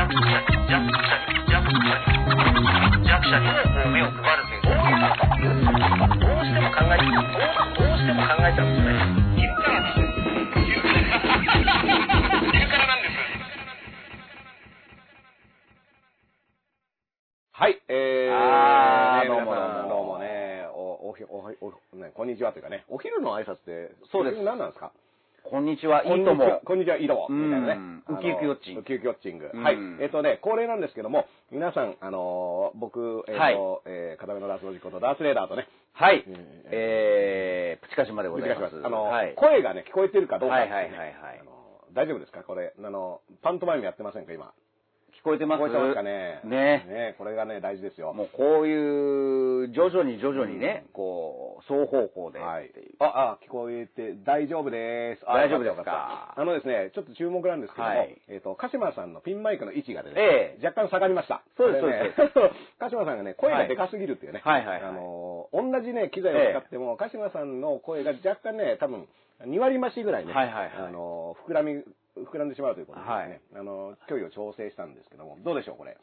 弱者に弱者に弱者に弱者にもこう目を配るというどういうことっていうどうしても考えどうどうしても考えちゃうんですね昼からです昼からなんですはい、えー、どうもどうもね、お、おひ、お、お、ね、こんにちはというかね、お昼の挨拶って、そうです。何なんですか？こんにちは、いいとも。こんにちは、いいとも。うんみたいなね。ウキウキウォッチングウキウキウォッチング。うんはい。えっ、とね、恒例なんですけども、皆さん、あのー僕、えっ、と、はいえー、片目のダースの事故とダースレーダーとね、はいうん。えー、プチカシマでございます。あの、はい。声がね、聞こえてるかどうか、はいはいはいはいあの大丈夫ですか？これ、あの、パントマイムやってませんか？今。聞こえてます？聞こえてますかね？ね。ねこれがね、大事ですよ。もうこういう、徐々に徐々にね、こう、双方向で。はい。あ、あ、聞こえて大丈夫です。あ大丈夫ですか？あのですね、ちょっと注目なんですけども、はい。えっ、と、鹿島さんのピンマイクの位置がですえね、若干下がりました。そうですこれね鹿島 さんがね、声がでかすぎるっていうね。はいはいあのー、同じね、機材を使っても、鹿島さんの声が若干ね、多分、2割増しぐらいね、はいはいはい。あのー、膨らみ、膨らんでしまうということでですね、はいあのー、距離を調整したんですけども、どうでしょう、これ。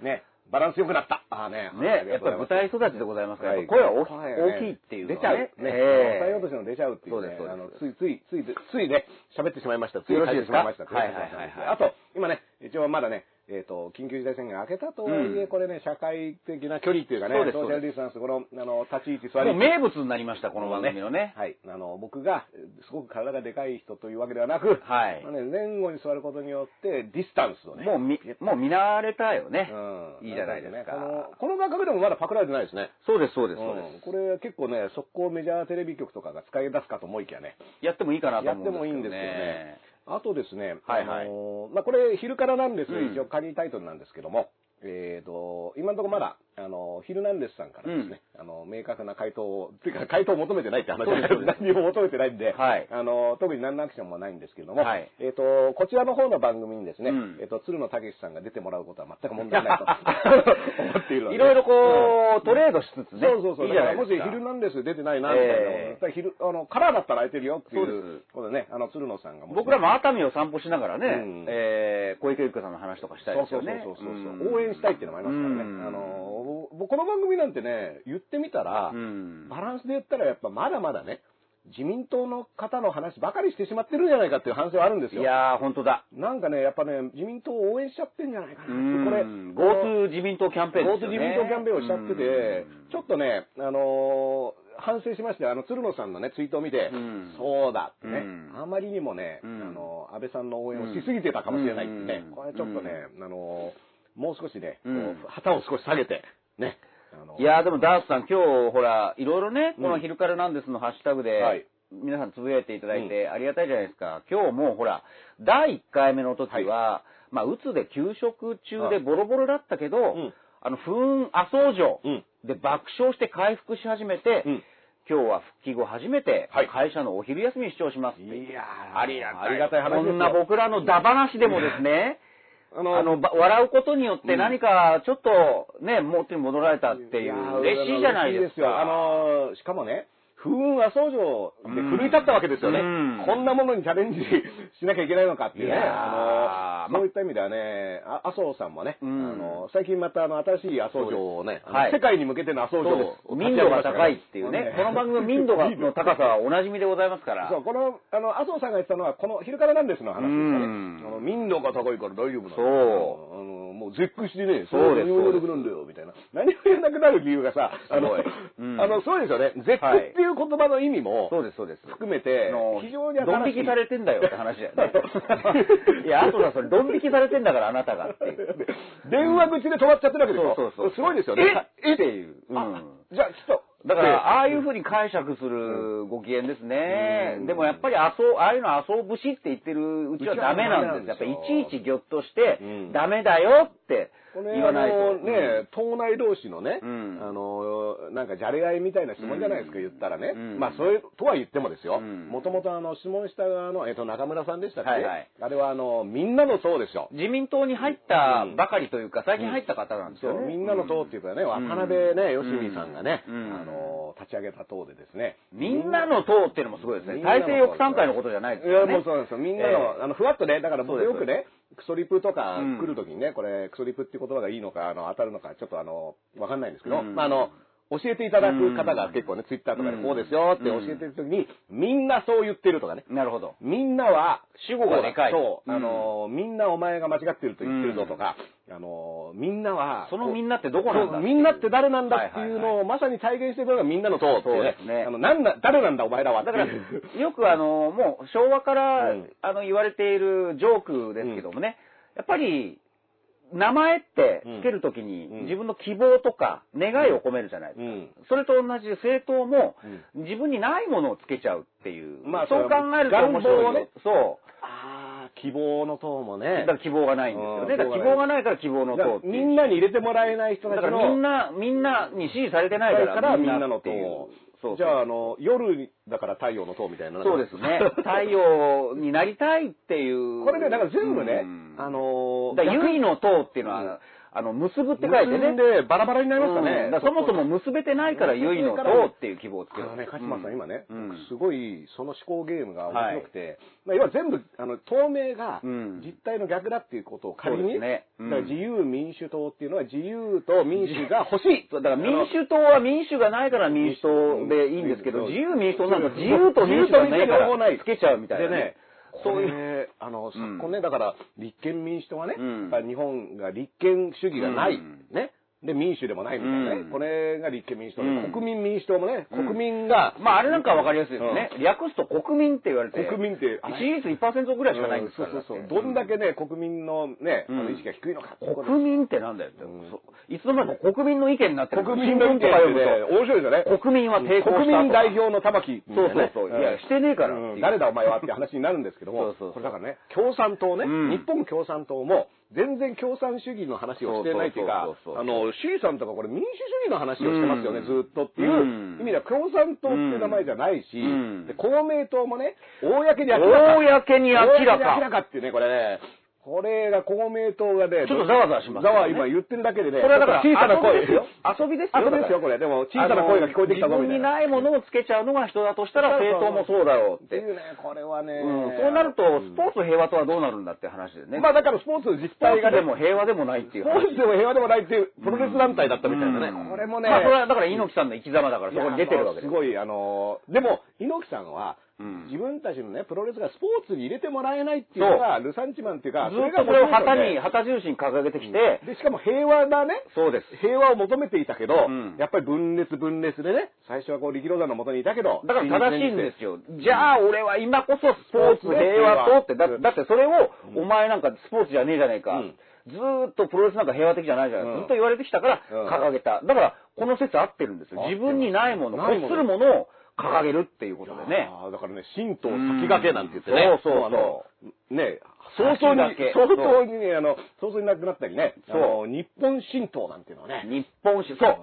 ね、バランス良くなった。ああね。あね、りやっぱり舞台育ちでございますから、声は大き,、はい大きいっていうの出ちゃう。はね。ね。歌い落としの出ちゃうっていうね。あの、ついつい、つい、ついね、喋ってしまいました。ついよろしいですか？書てしまいました。はいはいはいはいあと、今ね、一応まだね、えっ、と、緊急事態宣言明けたとはいえ、うんこれね、社会的な距離っていうかねソーシャルディスタンス、この、あの、立ち位置座り名物になりました、この番組のね。はい。あの、僕が、えーすごく体がでかい人というわけではなく、はいまあね、前後に座ることによって、ディスタンスをね。もうみ、もう見慣れたよね。うん。いいじゃないですかこの、このでもまだパクられてないですね。そうです、そうです、そううん、です。これ結構ね、速攻メジャーテレビ局とかが使い出すかと思いきやね。やってもいいかなとやっ思うんですけど、ね。てもいいんですよね。あとですね、はいはい。あのーまあ、これ昼からなんです、うん。一応仮タイトルなんですけども、えーと、今のところまだ、あの、ヒルナンデスさんからですね、あの、明確な回答を、というか 回答を求めてないって話ですそうです。何も求めてないんで、はい。あの、特に何のアクションもないんですけども、はい。えーと、こちらの方の番組にですね、うん。えーと、鶴野武さんが出てもらうことは全く問題ないと。思っているので、いろいろこう、トレードしつつね。そうそうそう。いいじゃないですか。だからもし、ヒルナンデス出てないな、みたいな。ええ。やっぱり昼、あの、カラーだったら空いてるよっていそうことでね、あの、鶴野さんが僕らも熱海を散歩しながらね、うん。えー、小池百合子さんの話とかしたいですよね。そうそうそうそううん。応援したいっていうのもありますからね。うん。あの、僕この番組なんてね、言ってみたら、うん。バランスで言ったらやっぱまだまだね、自民党の方の話ばかりしてしまってるんじゃないかっていう反省はあるんですよ。いやー、本当だ。なんかね、やっぱね、自民党を応援しちゃってんじゃないかな。これ、ん GoTo 自民党キャンペーンですよ GoTo ね。自民党キャンペーンをしちゃっててうん、ちょっとね、あのー反省しまして、あの、鶴野さんのね、ツイートを見て、うん。そうだってね、うん。あまりにもね、うん。あの、安倍さんの応援をしすぎてたかもしれないってね、うん。これちょっとね、あのーもう少しね、こううん旗を少し下げて、ね、いやーでもダースさん、今日、ほら、いろいろね、うん。この昼からなんですのハッシュタグで、はい。皆さんつぶやいていただいてありがたいじゃないですか。今日もほら、第1回目の時は、まあ、うつで休職中でボロボロだったけど、ん。あの、不運阿蘇城うん。で爆笑して回復し始めて、うん。今日は復帰後初めてはい。会社のお昼休みに視聴しますって。いやーありがたい。ありがたい話ですよ。こんな僕らのダ話でもですね、あのあの、ば笑うことによって何かちょっとね、元に戻られたっていう、嬉しいじゃないですか。嬉しよあのーしかもね、風雲阿蘇城で奮い立ったわけですよね。うんこんなものにチャレンジしなきゃいけないのかっていうね。あそういった意味ではね、あ麻生さんもね、うんあのー最近またあの新しい阿蘇城をね、はい世界に向けての阿蘇城をす。民度が高いっていうね。この番組の民度がの高さはおなじみでございますから。そう、この、あの、麻生さんが言ってたのは、この昼からなんですの話ですかね。民度が高いから大丈夫なんだそうあの、もう絶句してね、そうです何も言えなくなるんだよ、みたいな。何も言えなくなる理由がさ、あの、すごいうんあの、そうですよね。絶句っていう言葉の意味も、そうです、そうです。含めて非常にドン引きされてんだよって話だよね。いや、あとだ、それ、ドン引きされてんだから、あなたがっていう。電話口で止まっちゃってるわけでしょ？そうそうそうすごいですよね。え？っていう。じゃあ、ちょっと。だから、ああいうふうに解釈するご機嫌ですね。でもやっぱり遊、ああいうの遊ぶしって言ってるうちはダメなんです。やっぱりいちいちぎょっとしてうん、ダメだよってこわないと。あのね、党内同士のね、うんあの、なんかじゃれ合いみたいな質問じゃないですか、うん言ったらね。うんまあ、そういう、とは言ってもですよ。うんもともとあの、質問した側の、えっと、中村さんでしたっけ、はいはいあれはあの、みんなの党ですよ。自民党に入ったばかりというか、最近入った方なんですよね。みんなの党っていうかね、ん渡辺ね、よしみさんがね、うんあの、立ち上げた党でですね。みんなの党っていうのもすごいですね。体制抑散会のことじゃないですいや、よね。もうそうですよ。みんなの、ええあの、ふわっとね、だから僕よくね、クソリプとかうん。来るときにね、これ、クソリプっていう言葉がいいのか、あの、当たるのか、ちょっとあの、わかんないんですけど、うん。まあ、あの、教えていただく方が結構ね、ツイッターとかでうん。こうですよって教えてるときに、みんなそう言ってるとかね。なるほど。みんなは、主語がでかい。そう、うん。あの、みんなお前が間違ってると言ってるぞとか、あの、みんなは、そのみんなってどこなんだみんなって誰なんだっていうのをまさに体現してるのがみんなの党っていうね。そうですね。あの、なんだ、誰なんだお前らはだ。から、よくあの、もう昭和から、うん。あの、言われているジョークですけどもね、やっぱり、名前ってつけるときに、うん自分の希望とか願いを込めるじゃないですか。うんそれと同じで政党も、自分にないものをつけちゃうっていう。まあそう考えると面白いよ願望をねそああ、希望の党もう。ねだか。ら希望がないんですよね。うんだから希望がないから希望の党みんなに入れてもらえない人たちの。だからみんな、みんなに支持されてないから、みんなの党。そうじゃあ、あの、夜にだから太陽の党みたいな。そうですね。太陽になりたいっていう。これね、だから全部ねうん、あのだから、唯の党っていうのは、うんあの、結ぶって書いてね。結んでバラバラになりましたうねそもそも結べてないから、唯の党っていう希望をつける。あのね、鹿島さん、今ね、うん。すごいその思考ゲームが面白くて、まあ、要は全部、あの、透明がうん。実態の逆だっていうことを仮に、ねうん。だから自由民主党っていうのは自由と民主が欲しい。だから民主党は民主がないから民主党でいいんですけど、うん自由民主党なんか自由と民主がないからつけちゃうみたいなね。そうういうう、あの、昨今ね、だから、立憲民主党はね、日本が立憲主義がない、うん。ね、で、民主でもないみたいなね、うん。これが立憲民主党で、うん。国民民主党もね、うん。国民が、まあ、あれなんかはわかりやすいですね。略すと国民って言われて。国民って、支持率1%ぐらいしかないんですから。そうそうそう。どんだけね、国民のね、あうん。の意識が低いのか。国民ってなんだよって、いつの間にか国民の意見になってる国民の意見ってね、面白いですよね。と国民は抵抗国民代表の玉木。ね、そうそうそう。いやしてねえから誰だお前はって話になるんですけども、そうそう。これだからね、共産党ね、うん。日本共産党も、全然共産主義の話をしてないっていうかあの、C さんとかこれ民主主義の話をしてますよね、うん。ずっとっていううん。意味では共産党っていう名前じゃないし、うん。で公明党もね、公に明らか。公に明ら。かっていうね、これね、これが公明党がね、ちょっとざわざわしますねわ今言ってるだけでね、これはだから、小さな声ですよ。遊びですよ。遊びですよ、これ。でも、小さな声が聞こえてきたぞ、自分にみたいな。ないものをつけちゃうのが人だとしたら、政党もそうだろうって。いうね、これはね。うん、そうなると、スポーツ平和とはどうなるんだって話でね。まあだからスポーツ実スポー態がね、ツでも平和でもないっていうスポーツでも平和でもないっていうプロレス団体だったみたいなね。うんこれもね、まあ、それはだから猪木さんの生き様だから、そこに出てるわけです。すごい、あの、でも、猪木さんは、うん。自分たちのね、プロレスがスポーツに入れてもらえないっていうのが、ルサンチマンっていうか、ずっとそれを旗に、で、旗印に掲げてきて、しかも平和なね、そうです。平和を求めていたけど、うん。やっぱり分裂分裂でね、最初はこう力道山の元にいたけど、だから正しいんですよ。じゃあ、俺は今こそスポーツ平和とって、だってそれを、お前なんかスポーツじゃねえじゃねえか。うん。ずーっとプロレスなんか平和的じゃないじゃない、うん。ずっと言われてきたからうん。掲げた。だから、この説合ってるんですよ。自分にないもの、ないもの。欲するものを掲げるっていうことでね。だからね、神道先駆けなんて言ってね。そうそうそうあのね、早々に早々にね、あの、早々になくなったりね、そう日本神道なんていうのはね。日本史、そう。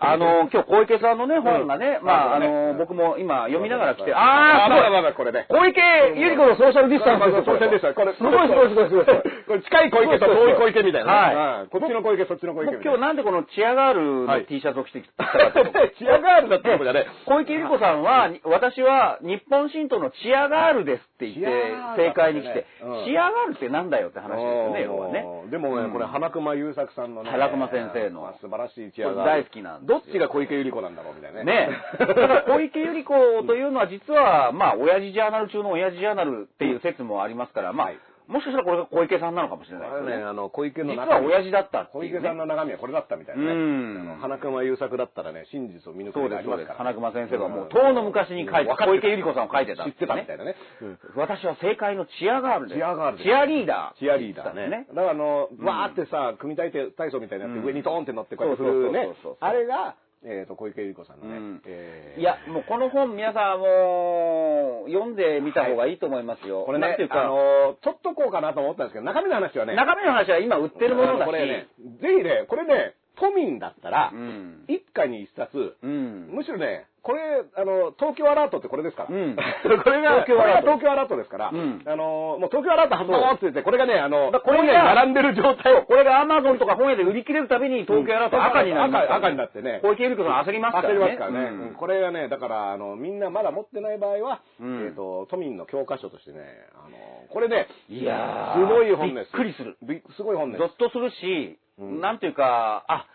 あの、今日小池さんのね、本がね、うんまあ、あの、僕も今読みながら来て、あー、まだまだこれね。小池百合子のソーシャルディスタンスですよそうでした。これ、すごいすごいすごいすごい。これ近い小池と遠い小池みたいなね。はいうんこっちの小池、そっちの小池。今日なんでこのチアガールのはい T シャツを着てきたか チアガールだったことじゃね。小池百合子さんは、私は日本神道のチアガールですって言って正解に来てうん、チアガールってなんだよって話ですよね、要はね。うんでもね、これ、うん花熊優作さんのね。花熊先生のまあ素晴らしいチアガール。大好きなんですよ。どっちが小池百合子なんだろうみたいなね。ねだから小池百合子というのは実は、まあ、親父ジャーナル中の親父ジャーナルっていう説もありますから、まあはい、もしかしたらこれが小池さんなのかもしれないですよね。あの、小池の実中身は親父だったっていう、ね。小池さんの中身はこれだったみたいなね。うん花熊優作だったらね、真実を見抜くことがありますから。そうです。花熊先生がもう、遠の昔に書いて、小池百合子さんを書いてた知ってたみたいなね。うん私は正解のチアガールです。チアガールチアリーダー。チアリーダーね。だからあの、うんわーってさ、組体体操みたいになってうん上にドーンって乗ってこうやって振るね。あれが、えっと、小池百合子さんのねうん。えーいや、もうこの本皆さんもう、読んでみた方がいいと思いますよ。これねなんていう、か、あの、取っとこうかなと思ったんですけど、中身の話はね、中身の話は今売ってるものだし、これね、ぜひね、これね、都民だったらう、ん。一家に一冊、うん。むしろね、これ、あの、東京アラートってこれですから。うん これが、東京アラートこれが東京アラートですから、うんあの、もう東京アラート発動って言って、これがね、あの、これが並んでる状態を、これがアマゾンとか本屋で売り切れるたびに東京アラート赤になりますから赤赤になってね。小池百合子さん焦りますからね。焦りますからね。うんうんこれがね、だから、あの、みんなまだ持ってない場合は、うんえっ、と、都民の教科書としてね、あの、これね、いやーすごい本です。びっくりするびすごい本ですゾ。ッとするし、うんなんていうか、あ、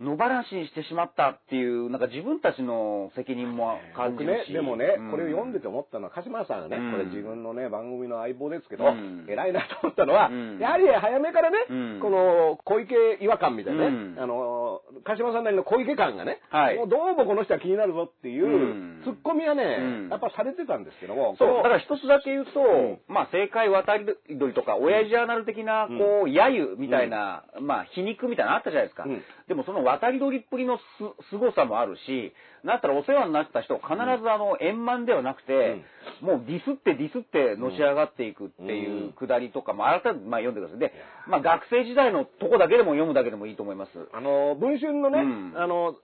野放しにしてしまったっていう、なんか自分たちの責任も感じるし。、でもね、うん。これを読んでて思ったのは、鹿島さんがね、うん。これ自分のね、番組の相棒ですけど、うん。偉いなと思ったのは、うん。やはり早めからね、うん。この小池違和感みたいなね、うん。あの、鹿島さんなりの小池感がね、はい。もうどうもこの人は気になるぞっていう、うん。ツッコミはね、うん。やっぱされてたんですけども、そう、だから一つだけ言うと、ん。まあ、正解渡り鳥とか、親父ジャーナル的な、うん。こう、揶揄みたいな、まあ、皮肉みたいなのあったじゃないですか。うん。でも、その渡り鳥っぷりのす、凄さもあるし、なったらお世話になった人を必ずあの、円満ではなくて、もうディスってディスってのし上がっていくっていううん。くだりとかも改めて、まあ、読んでください。で、まあ、学生時代のとこだけでも読むだけでもいいと思います。あの、文春のね、うん。あの、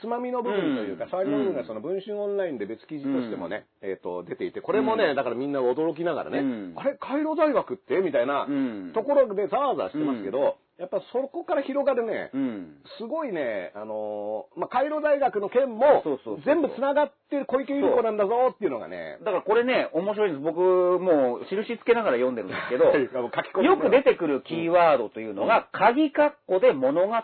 つまみの部分というか、うん。触りの部分がうん。その文春オンラインで別記事としてもね、えっ、と、出ていて、これもね、うん。だからみんな驚きながらね、うん。あれ、カイロ大学って？みたいなうん。ところでざわざわしてますけど、やっぱそこから広がるね、うん。すごいね、あのーまあ、カイロ大学の件も全部繋がってる小池百合子なんだぞっていうのがね、だからこれね、面白いんです。僕、もう、印つけながら読んでるんですけど、よく出てくるキーワードというのが、鍵括弧で物語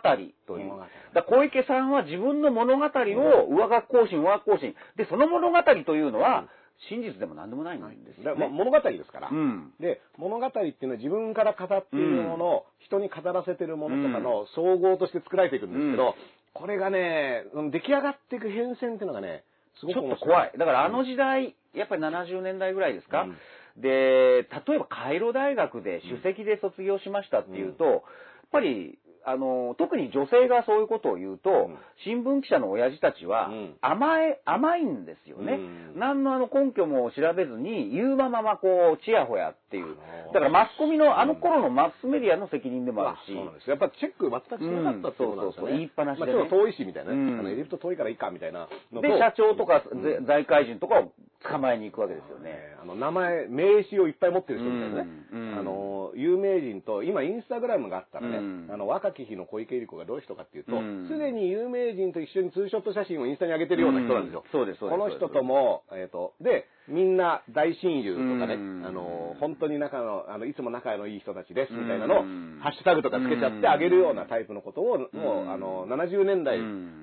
という。だから小池さんは自分の物語を上学更新、上学更新。で、その物語というのは、真実でも何でもないんですよ、ね。物語ですから。うん。で、物語っていうのは自分から語っているもの、人に語らせてるものとかの総合として作られていくんですけど、うんこれがね、うん出来上がっていく変遷っていうのがね、すごちょく面白い。っと怖い。だからあの時代、やっぱり70年代ぐらいですか、うんで、例えばカイロ大学で首席で卒業しましたっていうと、やっぱり、あの、特に女性がそういうことを言うと、ん。新聞記者の親父たちはうん。甘え、甘いんですよね。うん。何のあの根拠も調べずに、言うまままこう、ちやほやっていう。だからマスコミの、あの頃のマスメディアの責任でもあるし、そうなんです。やっぱチェック全くしなかったってことなんですよね。うん。そうそうそう言いっぱなしでね。まあちょっと遠いしみたいな。あのエジプト遠いからいいかみたいな。で、社長とか、財界人とかを捕まえに行くわけですよね。ねあの名前、名刺をいっぱい持ってる人みたいなね。あの、有名人と、今インスタグラムがあったらね、うん。あの、若き日の小池百合子がどういう人かっていうとうん、すで、に有名人と一緒にツーショット写真をインスタに上げてるような人なんですよ。うん。そうですそうですこの人とも、えっ、と、で、みんな大親友とかね、うん。あの、本当に仲の、あの、いつも仲のいい人たちですみたいなのを、うんハッシュタグとかつけちゃってあげるようなタイプのことを、もう、うん。あの、70年代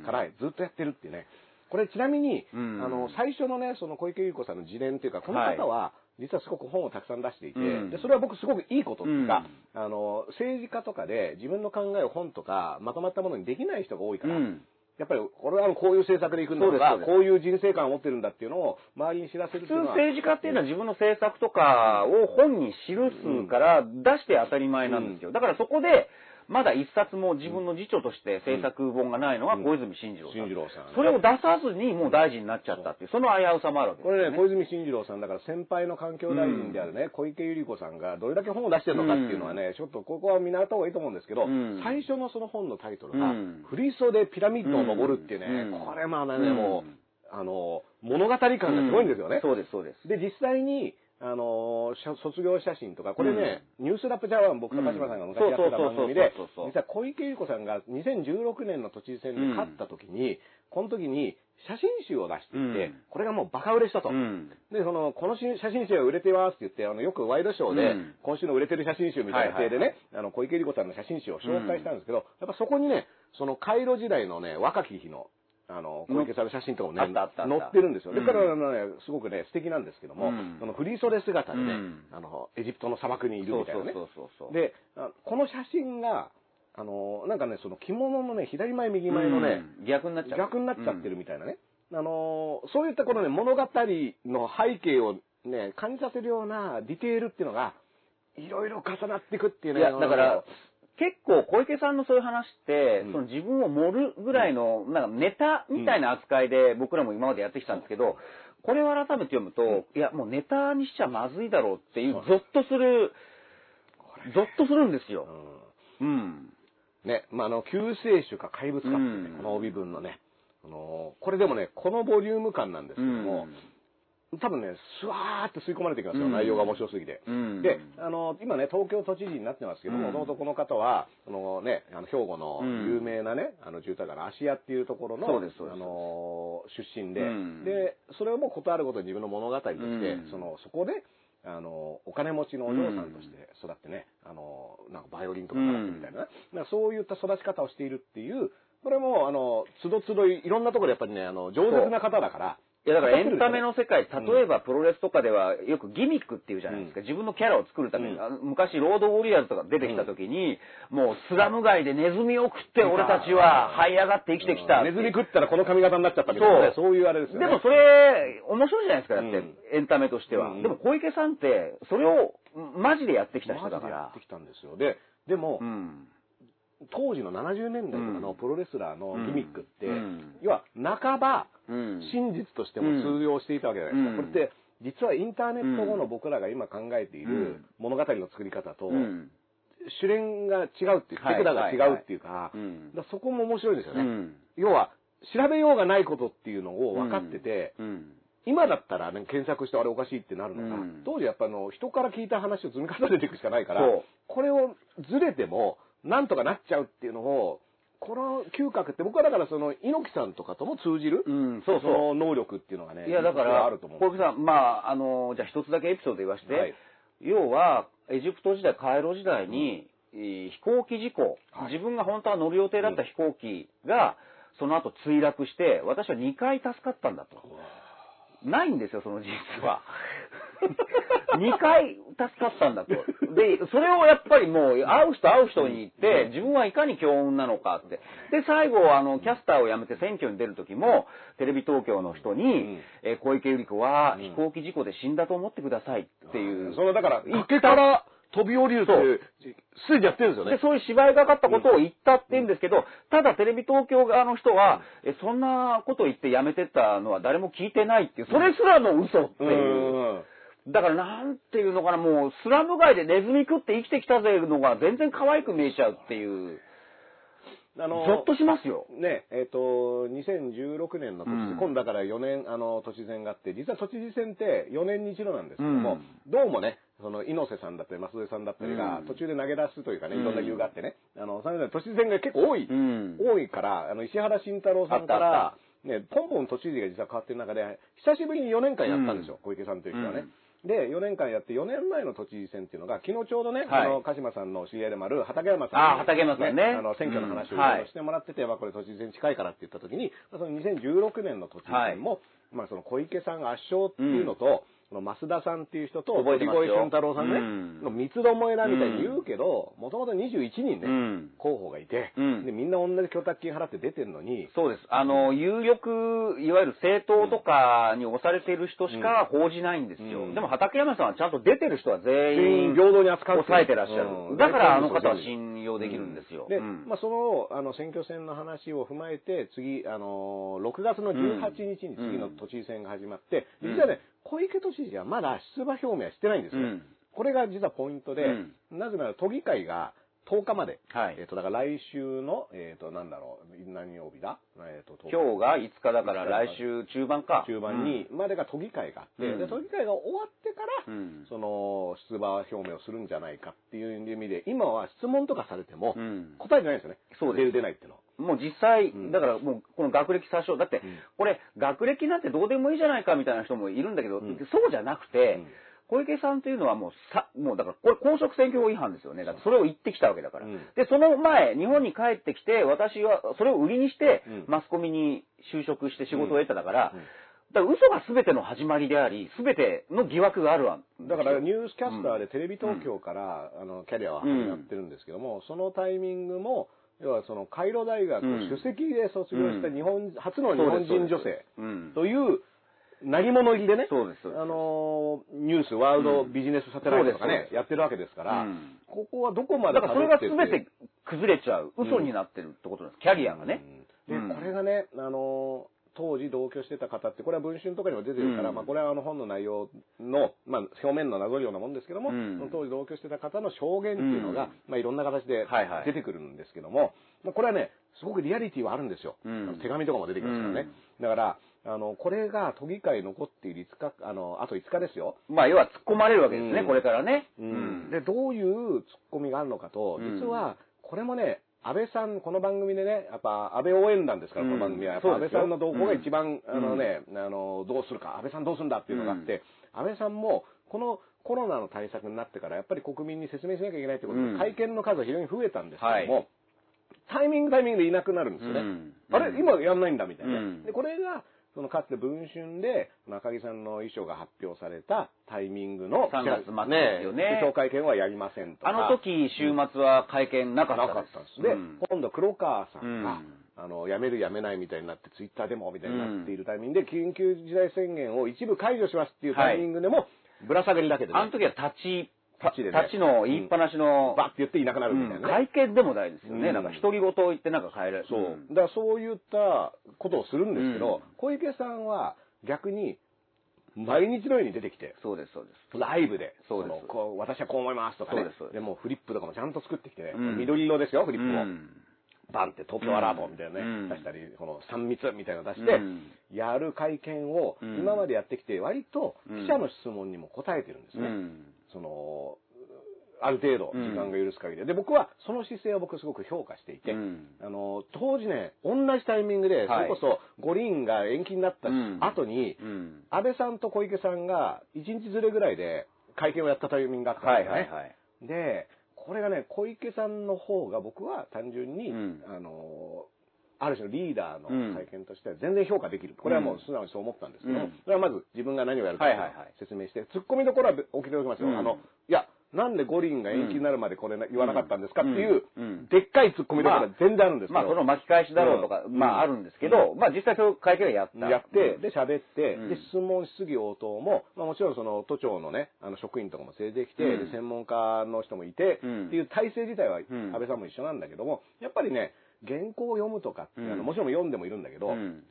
からずっとやってるっていうね。これちなみに、うん。あの、最初のね、その小池百合子さんの自伝っていうか、この方は、実はすごく本をたくさん出していて、うん。でそれは僕すごくいいことっていうか、あの、政治家とかで自分の考えを本とかまとまったものにできない人が多いから、うん。やっぱりこれはこういう政策でいくんだとかこういう人生観を持ってるんだっていうのを周りに知らせるっ普通ていうのは。政治家っていうのは自分の政策とかを本に記すから出して当たり前なんですよ。だからそこで、まだ一冊も自分の次長として制作本がないのは小泉進次郎さん。進次郎さん。それを出さずにもう大臣になっちゃったっていう、その危うさもあるわけですよこれね、小泉進次郎さんだから先輩の環境大臣であるね、小池百合子さんがどれだけ本を出してるのかっていうのはね、ちょっとここは見習った方がいいと思うんですけど、うん。最初のその本のタイトルが、うん。振り袖ピラミッドを登るっていうね、うん。これまあね、うん。もう、あの、物語感がすごいんですよね。そうです、そうです。で、実際に、あの卒業写真とか、これね、ニュースラップジャワン僕と鹿島さんが昔やってた番組で実は小池百合子さんが2016年の都知事選で勝った時に、この時に写真集を出していて、うん。これがもうバカ売れしたと。うん。で、その、このし写真集が売れてますって言って、あの、よくワイドショーで、うん。今週の売れてる写真集みたいな体でね、はい。あの、小池百合子さんの写真集を紹介したんですけど、やっぱそこにね、その、カイロ時代のね、若き日の、あの、小池さんの写真とかもね、載ってるんですよ。で、うん彼らのね、すごくね、素敵なんですけども、うんその振り袖姿でね、うんあの、エジプトの砂漠にいるみたいなね。そうそうそうで、あこの写真が、あの、なんかね、その着物のね、左前右前のね、うん逆になっちゃう。逆になっちゃってるみたいなね。あのーそういったこのね、物語の背景をね、感じさせるようなディテールっていうのが、いろいろ重なっていくっていうね。いや、だから、結構小池さんのそういう話って、うんその自分を盛るぐらいの、なんかネタみたいな扱いで僕らも今までやってきたんですけど、これを改めて読むと、いや、もうネタにしちゃまずいだろうっていう、ゾッとする、ゾッとするんですよ。うんうん。ね、まあ、あの、救世主か怪物かこの帯文のね。あのこれでもね、このボリューム感なんですけども、多分ね、スワーって吸い込まれていきますよ、うん。内容が面白すぎて。うん。で、あの、今ね、東京都知事になってますけども、うん。もともとこの方は、あのね、あの、兵庫のうん有名なね、あの、住宅街の芦屋っていうところの、あの、出身で、うん。で、それをもうことあるごとに自分の物語として、うん。その、そこで、あの、お金持ちのお嬢さんとして育ってね、あの、なんかバイオリンとか習ってみたいなね、なんかそういった育ち方をしているっていう、これも、あの、つどつどいいろんなところでやっぱりね、あの、饒舌な方だから、いやだからエンタメの世界、うん例えばプロレスとかではよくギミックっていうじゃないですか。自分のキャラを作るために。うんあの昔ロードウォリアーズとか出てきた時に、もうスラム街でネズミを食って俺たちは這い上がって生きてきた。ネズミ食ったらこの髪型になっちゃったみたいなね、そういうあれですよね。でもそれ、面白いじゃないですか、だって、うんエンタメとしては。うんでも小池さんって、それをマジでやってきた人だからマジでやって。きたんですよ。で、でも、うん。当時の70年代とかのうんプロレスラーのギミックって、うん要は半ばうん。真実としても通用していたわけじゃないですか。うんこれって、実はインターネット後の僕らが今考えている物語の作り方と、うん。主練が違うっていう、はい手札が違うっていうか、そこも面白いですよね。うん。要は、調べようがないことっていうのを分かってて、うん。今だったら、ね、検索してあれおかしいってなるのが、うん当時やっぱあの人から聞いた話を積み重ねていくしかないからこれをずれてもなんとかなっちゃうっていうのを、この嗅覚って僕はだからその猪木さんとかとも通じる、うん、そうそう。の能力っていうのがね、いや、だから、あると思う。小池さん、まあ、あの、じゃあ一つだけエピソード言わして、はい要は、エジプト時代、カイロ時代に、えー飛行機事故、はい自分が本当は乗る予定だった飛行機が、その後墜落して、私は2回助かったんだと。ないんですよ、その事実は。2回助かったんだと。で、それをやっぱりもう、会う人会う人に言って、自分はいかに強運なのかって。で、最後、あの、キャスターを辞めて選挙に出る時も、テレビ東京の人に、んえー小池百合子はうん飛行機事故で死んだと思ってくださいっていう。そのだから、崖から飛び降りるっていう、すでにやってるんですよで、ね。そういう芝居がかったことを言ったって言うんですけど、ただテレビ東京側の人は、え、そんなこと言って辞めてったのは誰も聞いてないっていう、それすらも嘘っていう。うんだからなんていうのかな、もうスラム街でネズミ食って生きてきたぜのが全然可愛く見えちゃうっていう。あのゾッとしますよ。ね、えっ、と、2016年の都知事、うん。今度だから4年、あの、都知事選があって、実は都知事選って4年に一度なんですけども、うん。どうもね、その、猪瀬さんだったり、増出さんだったりがうん、途中で投げ出すというかね、うん。いろんな理由があってね、あの、それぞれ都知事選が結構多い、うん。多いから、あの、石原慎太郎さんから、ね、ポンポン都知事が実は変わってる中で、久しぶりに4年間やったんですよ、小池さんという人はね。で、4年間やって、4年前の都知事選っていうのが、昨日ちょうどね、はい。あの、鹿島さんの知り合いでもある畠山さんにあ畠山さんね。あの、選挙の話をうん。はい。してもらってて、まあこれ都知事選近いからって言った時に、まあその2016年の都知事選も、まあその小池さんが圧勝っていうのと、その増田さんっていう人と、覚えてますよ。鳥越俊太郎さんね、うん。の三つどもえだみたいに言うけど、もともと21人ね、うん。候補がいて、うん。で、みんな同じ供託金払って出てるのに、そうです。あの、有力、いわゆる政党とかに押されている人しか報じないんですよ。うん。でも畠山さんはちゃんと出てる人は全員全員平等に扱う抑えてらっしゃる。うん。だからあの方は信用できるんですよ。で、うん。まあ、その、あの、選挙戦の話を踏まえて、次、あのー、6月の18日に次の都知事選が始まって、うん。実はね、小池都知事はまだ出馬表明はしてないんですよ。うん。これが実はポイントで、うん。なぜなら都議会が10日まで、はい。えっ、と、だから来週の、えっ、と、なんだろう、何曜日だ？えっ、と、今日が5日だから来週中盤か。中盤に、までが都議会があって、うん。で都議会が終わってから、うん、その、出馬表明をするんじゃないかっていう意味で、今は質問とかされても、うん。答えてないんですよね。そうです。出る出ないっていうのは。もう実際ん、だからもうこの学歴詐称、だってん。これ学歴なんてどうでもいいじゃないかみたいな人もいるんだけど、ん。そうじゃなくて、うん。小池さんというのはもうさ、もうだからこれ公職選挙法違反ですよね。だってそれを言ってきたわけだから。うん。で、その前、日本に帰ってきて、私はそれを売りにしてうん、マスコミに就職して仕事を得ただから、うん。だから嘘が全ての始まりであり、全ての疑惑があるわ。だからニュースキャスターでテレビ東京から、あのキャリアは始まってるんですけども、そのタイミングも、要はそのカイロ大学うん首席で卒業した日本、初の日本人女性うん。という、何者入りでね、そうですあのー、ニュース、ワールドビジネスサテライトとかね、やってるわけですから、うんここはどこまでだからそれが全て崩れちゃう。嘘になってるってことなんです。キャリアがね。で、うんこれがね、あのー、当時同居してた方って、これは文春とかにも出てるから、うん。まあこれはあの本の内容の、まあ表面のなぞるようなもんですけども、うん。当時同居してた方の証言っていうのが、うん。まあいろんな形ではいはい。出てくるんですけども、まあこれはね、すごくリアリティはあるんですよ。手紙とかも出てきますからね。だから、あの、これが都議会残っている5日、あの、あと5日ですよ。まあ、要は突っ込まれるわけですね、うん。これからね。で、どういうツッコミがあるのかと、うん。実は、これもね、安倍さん、この番組でね、やっぱ安倍応援団ですから、うん。この番組は。やっぱ安倍さんの動向が一番、うん。あのね、あの、どうするか、安倍さんどうするんだっていうのがあって、安倍さんも、このコロナの対策になってから、やっぱり国民に説明しなきゃいけないってことで、うん。会見の数が非常に増えたんですけども、はい。タイミングタイミングでいなくなるんですよね。うん。あれ今やんないんだみたいな。で、これが、そのかつて文春で中木さんの衣装が発表されたタイミングの3月末ですよね。会見はやりませんとか。あの時、週末は会見なかったなかったんです。で、うん。今度黒川さんが、うん。あの、辞める辞めないみたいになって、ツイッターでもみたいになっているタイミングで、緊急事態宣言を一部解除しますっていうタイミングでも、ぶら下がりだけでね、あの時は立ち、立ちでね。立ちの言いっぱなしの、バッて言っていなくなるみたいなね。会見でもないですよね。うん。なんか独り言を言ってなんか変える。そう。ん。だからそういったことをするんですけど、うん。小池さんは逆に、毎日のように出てきて、そうです、そうです。ライブで、そうです。のこう私はこう思いますとかね。そうですです。もうフリップとかもちゃんと作ってきてね、うん。緑色ですよ、フリップも。うん。バンって東京アラーボみたいなね、うん。出したり、この3密みたいなの出して、うん。やる会見をうん。今までやってきて、割とうん。記者の質問にも答えてるんですね。うんその、ある程度時間が許す限りで。で、僕はその姿勢を僕すごく評価していて、うんあの、当時ね、同じタイミングで、そはいれこそ五輪が延期になったうん後に、うん安倍さんと小池さんが1日ずれぐらいで会見をやったタイミングがあったんはいですよね。はいはい。で、これがね、小池さんの方が僕は単純に、うんあの、ある種のリーダーの会見としては全然評価できる。これはもう素直にそう思ったんですけど、うん。それはまず自分が何をやるか説明して、ツッコミどころはお聞きおきますよ。うん。あの、いや、なんで五輪が延期になるまでこれ言わなかったんですかっていう、でっかいツッコミどころは全然あるんですけど、まあ、その巻き返しだろうとか、うん。まあ、あるんですけど、まあ、実際そういう会見はやった。やって、うん。で、喋って、うん。で、質問、質疑応答も、まあもちろんその都庁のね、あの職員とかも連れてきて、専門家の人もいて、うん。っていう体制自体はん。安倍さんも一緒なんだけども、やっぱりね、原稿を読むとかっていうのは、うん。もちろん読んでもいるんだけど、うん。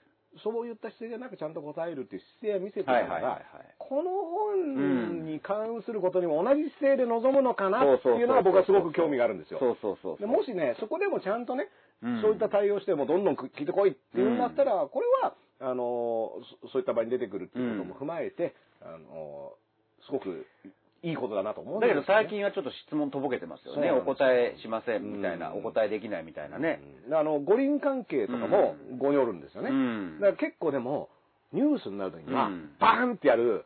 そういった姿勢じゃなくちゃんと答えるっていう姿勢を見せてたのはいはいはいはがい、この本に関することにも同じ姿勢で臨むのかなっていうのが僕はすごく興味があるんですよ。そうそうそうでもしね、そこでもちゃんとね、うん。そういった対応してもどんどん聞いてこいっていうんだったら、これは、あのそ、そういった場に出てくるっていうことも踏まえて、あの、すごくいいことだなと思うんだけど最近はちょっと質問とぼけてますよね。そうなんですお答えしませんみたいな、うんお答えできないみたいなね。うんあの、五輪関係とかもごにょるんですよね。うんだから結構でも、ニュースになるときにはうん、バーンってやる、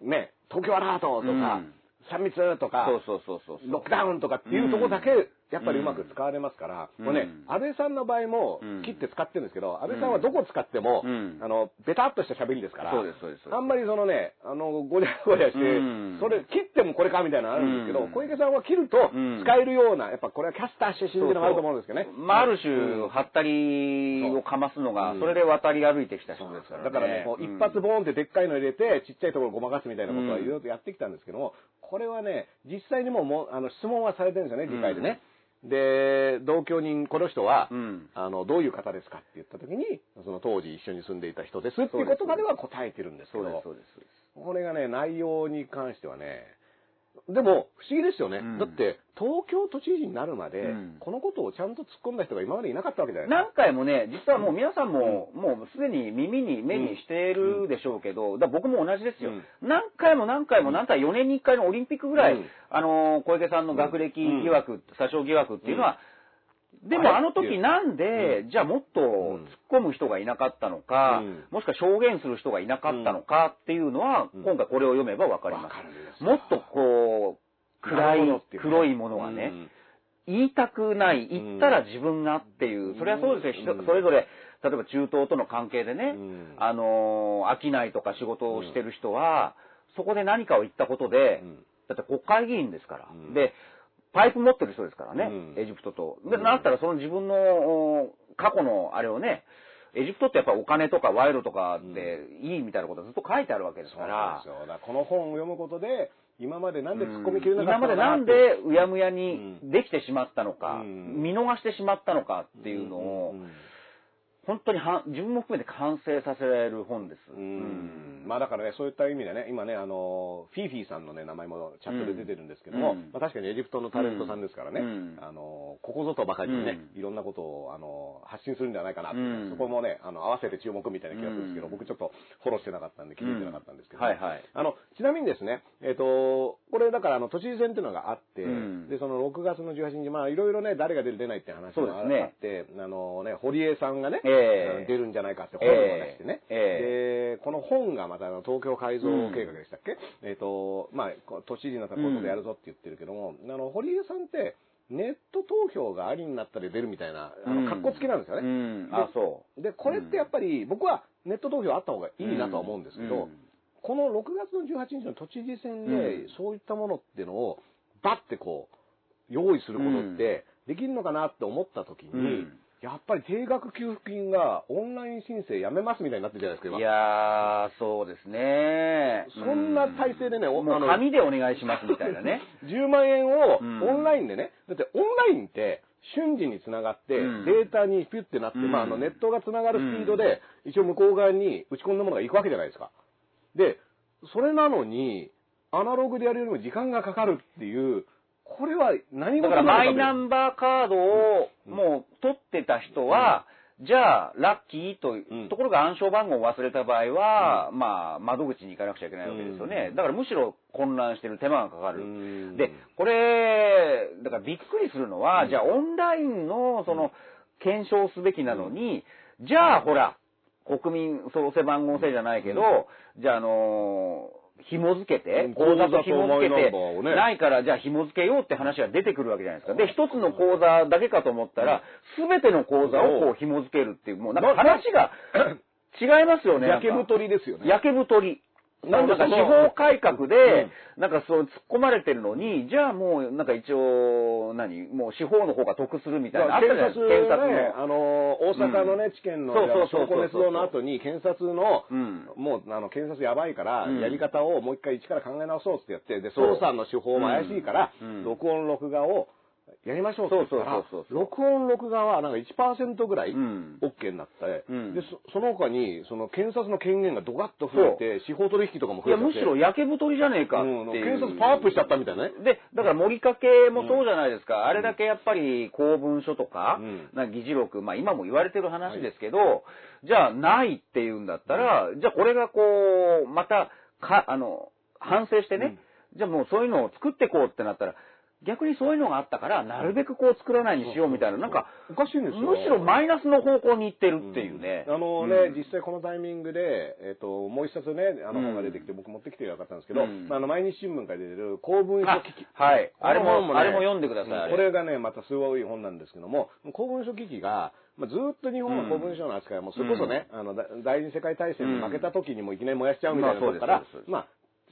ね、東京アラートとかうん、3密とか、そうそうそうそう。ロックダウンとかっていうところだけ、やっぱりうまく使われますから、うん。これね、安倍さんの場合もうん。切って使ってるんですけど、安倍さんはどこ使っても、うん。あの、ベタっとした喋りですから、そうですそうです。あんまりそのね、あの、ごにゃごにゃして、うん。それ切ってもこれかみたいなのあるんですけど、うん。小池さんは切るとうん。使えるような、やっぱこれはキャスター出身っていうのがあると思うんですけどね。まあ、ある種、うんはったりをかますのが、うん。それで渡り歩いてきた人ですからね。だからね、こううん。一発ボーンってでっかいの入れて、ちっちゃいところごまかすみたいなことはいろいろとやってきたんですけども、これはね、実際にももうあの質問はされてるんですよね、議会でね。で、同居人、この人は、うんあの、どういう方ですかって言った時に、その当時一緒に住んでいた人ですっていうことまでは答えてるんですけど、そうです、そうです。そうですこれがね、内容に関してはね、でも、不思議ですよね。うんだって、東京都知事になるまで、うんこのことをちゃんと突っ込んだ人が今までいなかったわけじゃないですか。何回もね、実はもう皆さんも、もうすでに耳に目にしているでしょうけど、だ僕も同じですよ。うん何回も何回も、なんか4年に1回のオリンピックぐらい、うんあのー、小池さんの学歴疑惑、詐称疑惑っていうのは、でもあの時なんで、じゃあもっと突っ込む人がいなかったのか、うん。もしくは証言する人がいなかったのかっていうのは、うん。今回これを読めばわかります。す。もっとこう、暗い黒いものがね、言いたくない、言ったら自分がっていう、それはそうですよ、それぞれ、例えば中東との関係でね、うん。あのー、商いとか仕事をしてる人は、そこで何かを言ったことで、うん。だって国会議員ですから、うん。で、パイプ持ってる人ですからね、うん。エジプトと。で、うんなったらその自分のお過去のあれをね、エジプトってやっぱお金とか賄賂とかっていいみたいなことがずっと書いてあるわけですそうからなんでこの本を読むことで、今までなんで突っ込みきれなかった今までのかなってなんでうやむやにできてしまったのか、うん。見逃してしまったのかっていうのを、んん本当には自分も含めて完成させられる本です。うん。まあだからね、そういった意味でね、今ね、あの、フィーフィーさんのね、名前もチャットで出てるんですけども、うん。まあ確かにエジプトのタレントさんですからね、うん。あの、ここぞとばかりにね、ういろんなことを、あの、発信するんじゃないかなそこもね、あの、合わせて注目みたいな気がするんですけど、うん。僕ちょっとフォローしてなかったんで気づいてなかったんですけど、はいはい。あの、ちなみにですね、えっ、と、これだからあの、都知事選っていうのがあって、うん。で、その6月の18日、まあいろいろね、誰が出る出ないって話があって、あのね、堀江さんがね、ええ出るんじゃないかって本を出してね、えで、この本がまたあの東京改造計画でしたっけ、えっ、と、まあ、都知事になったらこういうことやるぞって言ってるけども、あの、堀江さんって、ネット投票がありになったら出るみたいな、あの、格好付きなんですよね。うん。あ、そう。で、これってやっぱり、僕はネット投票あった方がいいなとは思うんですけど、うん。この6月の18日の都知事選で、うん。そういったものっていうのを、バッてこう、用意することって、できるのかなって思った時に、うんやっぱり定額給付金がオンライン申請やめますみたいになってるじゃないですか、今。いやー、そうですね。そんな体制でねおもう紙でお願いしますみたいなね。10万円をうん。オンラインでね、だってオンラインって瞬時につながって、うん。データにピュッてなって、うん。まあ、あのネットがつながるスピードで、一応向こう側に打ち込んだものが行くわけじゃないですか。で、それなのに、アナログでやるよりも時間がかかるっていう、これは何事だからマイナンンバーカードをもう取ってた人は、じゃあ、ラッキーと、んところが暗証番号を忘れた場合は、まあ、窓口に行かなくちゃいけないわけですよね。うん。だからむしろ混乱してる手間がかかる。うん。で、これ、だからびっくりするのは、うん。じゃあオンラインの、その、検証すべきなのに、じゃあほら、国民総背番号制じゃないけど、じゃああのー紐付けてうん、口座と紐付けてないからじゃあ紐付けようって話が出てくるわけじゃないですか。で、一つの口座だけかと思ったら、すべての口座をこう紐付けるっていう、もうなんか話が違いますよね。焼け太りですよね。焼け太り。なんんか司法改革で、なんかそう突っ込まれてるのに、じゃあもうなんか一応、何？もう司法の方が得するみたいな。検察ね、検察の。あの、大阪のね、地検の証拠捏造の後に、検察の、うん。もう、あの、検察やばいから、うん。やり方をもう一回一から考え直そうってやって、で、捜査の手法も怪しいから、うん。録音録画をやりましょうって言ったらそうそうそうそう録音録画はなんか1%ぐらい、うん。OK になって、うん。でそその他に、その検察の権限がドカッと増えて、司法取引とかもいや、増えて。むしろ焼け太りじゃねえかってう。んいう。検察パワーアップしちゃったみたいなね。で、だから森かけもそうじゃないですか。あれだけやっぱり公文書とか、うん。な議事録、まあ今も言われてる話ですけど、じゃあないっていうんだったら、じゃあこれがこう、また、か、あの、反省してね、じゃあもうそういうのを作っていこうってなったら、逆にそういうのがあったから、なるべくこう作らないにしようみたいな、なんか、おかしいんですよ。むしろマイナスの方向に行ってるっていうね。あのね、うん実際このタイミングで、えっ、と、もう一冊ね、あのうん本が出てきて、僕持ってきてよかったんですけど、うんあの、毎日新聞から出てる公文書あ機器。はい。あれも、あれも読んでください。これがね、またすごい本なんですけども、公文書機器が、まあ、ずっと日本の公文書の扱いはもうそれこそね、あの、だ第二次世界大戦に負けた時にもいきなり燃やしちゃうみたいなところから、うまあ、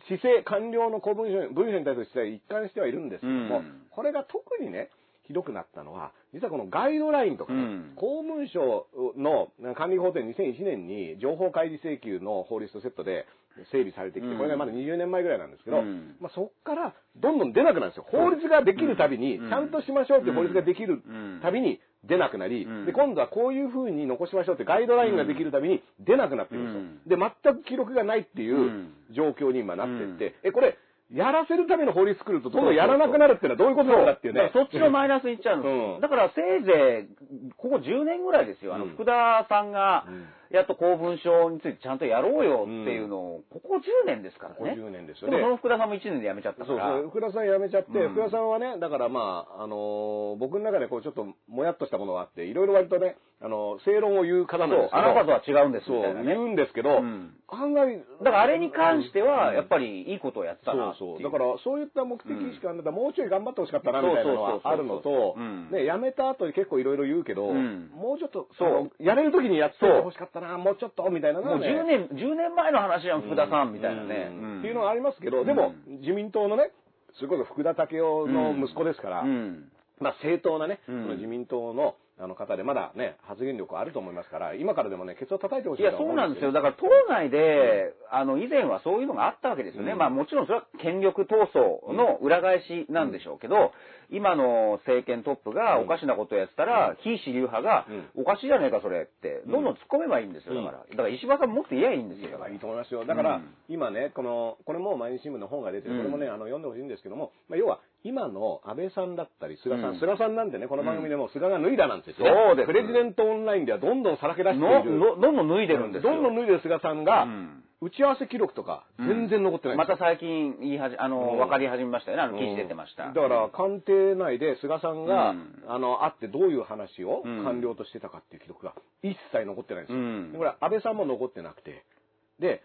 市政官僚の公文書、文書に対する姿勢は一貫してはいるんですけども、うん。これが特にね、ひどくなったのは、実はこのガイドラインとかね、うん。公文書の管理法典2001年に情報開示請求の法律とセットで整備されてきて、うん。これがまだ20年前ぐらいなんですけど、うん。まあ、そこからどんどん出なくなるんですよ。法律ができるたびに、うん。ちゃんとしましょうっていう法律ができるうんたびに出なくなり、うん。で、今度はこういうふうに残しましょうってガイドラインができるたびに出なくなってるんですよ。で、全く記録がないっていううん。状況に今なってって、え、これ、やらせるための法律作ると、どんどんやらなくなるっていうのはどういうことなんだっていうね。そっちのマイナスにいっちゃうんですよ。うん。だからせいぜい、ここ10年ぐらいですよ。あの、うん。福田さんがうん、やっと公文書についてちゃんとやろうよっていうのを、ここ10年ですからここね。10年ですよでもねその福田さんも1年で辞めちゃったから。そうそう、福田さん辞めちゃって、うん福田さんはね、だからまあ、あのー僕の中でこうちょっともやっとしたものがあって、いろいろ割とね、あの正論を言う方なんですけど、あなたとは違うんですみたいなね。言うんですけど、うん。案外、だからあれに関しては、やっぱり、りいいことをやってたなそうそう。だから、そういった目的意識があるん。もうちょい頑張ってほしかったな、みたいなのはあるのとね、辞めた後に結構いろいろ言うけど、うん。もうちょっと、そう。やれる時にやってほしかったな、もうちょっと、みたいなのもうはね10年、10年前の話やん、福田さんみたいなね。うん。っていうのはありますけど、でも、自民党のね、それこそ福田赳夫の息子ですから、うん。まあ、正当なね、うん。その自民党のあの方で、まだね、発言力あると思いますから、今からでもね、ケツを叩いてほしいいや、そうなんですよ。だから、党内で、あの、以前はそういうのがあったわけですよね。うん。まあ、もちろんそれは権力闘争の裏返しなんでしょうけど、今の政権トップがおかしなことをやってたら、非主流派が、おかしいじゃねえか、それって、どんどん突っ込めばいいんですよ、だから。だから、石破さんもっと言えばいいんですよ。だから。いいと思いますよ。だから、うん。今ね、この、これも毎日新聞の本が出てる、うん。これもね、あの、読んでほしいんですけども、まあ、要は、今の安倍さんだったり、菅さん、うん。菅さんなんてね、この番組でも菅が脱いだなんて言ってね、そうですプレジデントオンラインではどんどんさらけ出していのる。のどんどん脱いでるんですよ。どんどん脱いでる菅さんが、うん。打ち合わせ記録とか、全然残ってないんですよ。また最近言いはじ、あの、うん。分かり始めましたよね。あの、記事出てました。だから、官邸内で菅さんが、うん。あの、会ってどういう話をうん。官僚としてたかっていう記録が一切残ってないんですよ。うん。でこれ、安倍さんも残ってなくて。で、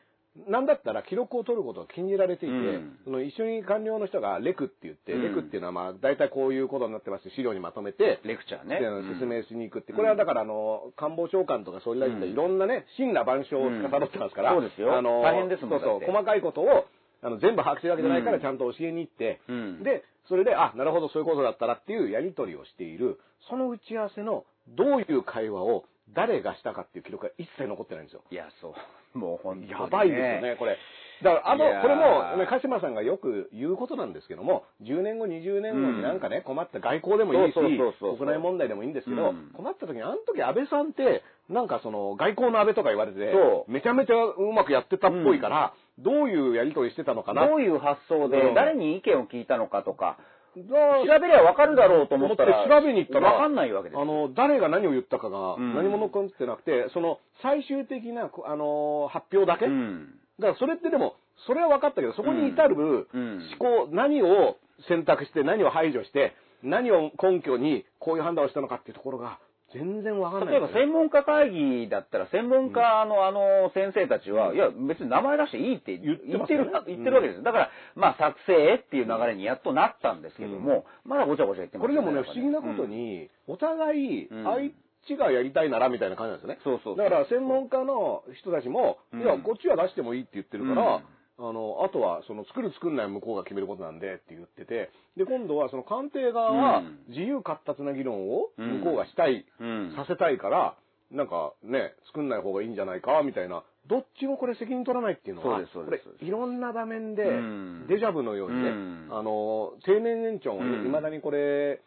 なんだったら記録を取ることが禁じられていて、うん。その一緒に官僚の人がレクって言って、うん。レクっていうのはまあ大体こういうことになってます資料にまとめて、レクチャーね。説明しに行くって、これはだからあの、官房長官とか総理大臣っていろんなね、真羅万象を司ってますから、うん。そうですよ。あの、大変ですもんそうそう、細かいことを、あの、全部把握してるわけじゃないからうん。ちゃんと教えに行って、うん。で、それで、あ、なるほど、そういうことだったらっていうやり取りをしている、その打ち合わせのどういう会話を誰がしたかっていう記録が一切残ってないんですよ。いや、そう。もう本当に、やばいですよね、これ。だから、あのこれも、ね、鹿島さんがよく言うことなんですけども、10年後、20年後うん。になんかね、困った外交でもいいし、国内問題でもいいんですけど、うん。困った時に、あの時安倍さんって、なんかその、外交の安倍とか言われてめちゃめちゃうまくやってたっぽいから、どういうやり取りしてたのかな。どういう発想でうん。誰に意見を聞いたのかとか、調調べりゃわかるだろうと思ったら、調べに行ったら、わかんないわけです。よあの、誰が何を言ったかがうん。何も残ってなくて、その、最終的な、あの、発表だけ、うん。だからそれってでも、それは分かったけど、そこに至るうん。思考、何を選択して、何を排除して、何を根拠にこういう判断をしたのかっていうところが、全然分かんない例えば専門家会議だったら、専門家のあの先生たちは、いや、別に名前出していいって言言ってますよ。ねってる、言ってるわけです。だから、まあ、作成っていう流れにやっとなったんですけども、まだごちゃごちゃ言ってますこれでもね、不思議なことに、お互い、うん。あいつがやりたいならみたいな感じなんですよね。そうそうそう。だから、専門家の人たちも、うん。いや、こっちは出してもいいって言ってるから、うんあの、あとは、その、作る作んない向こうが決めることなんでって言ってて、で、今度は、その、官邸側はうん、自由闊達な議論をうん。向こうがしたい、うん。させたいから、なんかね、作んない方がいいんじゃないか、みたいな、どっちもこれ責任取らないっていうのは、そうですそうですこれ、いろんな場面でうん、デジャブのようにね、うん。あの、定年延長もうん。いまだにこれ、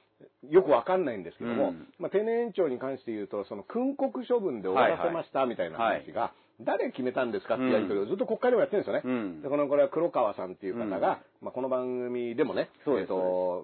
よくわかんないんですけども、うん。まあ、定年延長に関して言うと、その訓告処分で終わらせましたみたいな話が、誰決めたんですかってやり取りをずっと国会でもやってるんですよね。うん。でこのこれは黒川さんっていう方が、うん。まあ、この番組でもね、そうです。えっと、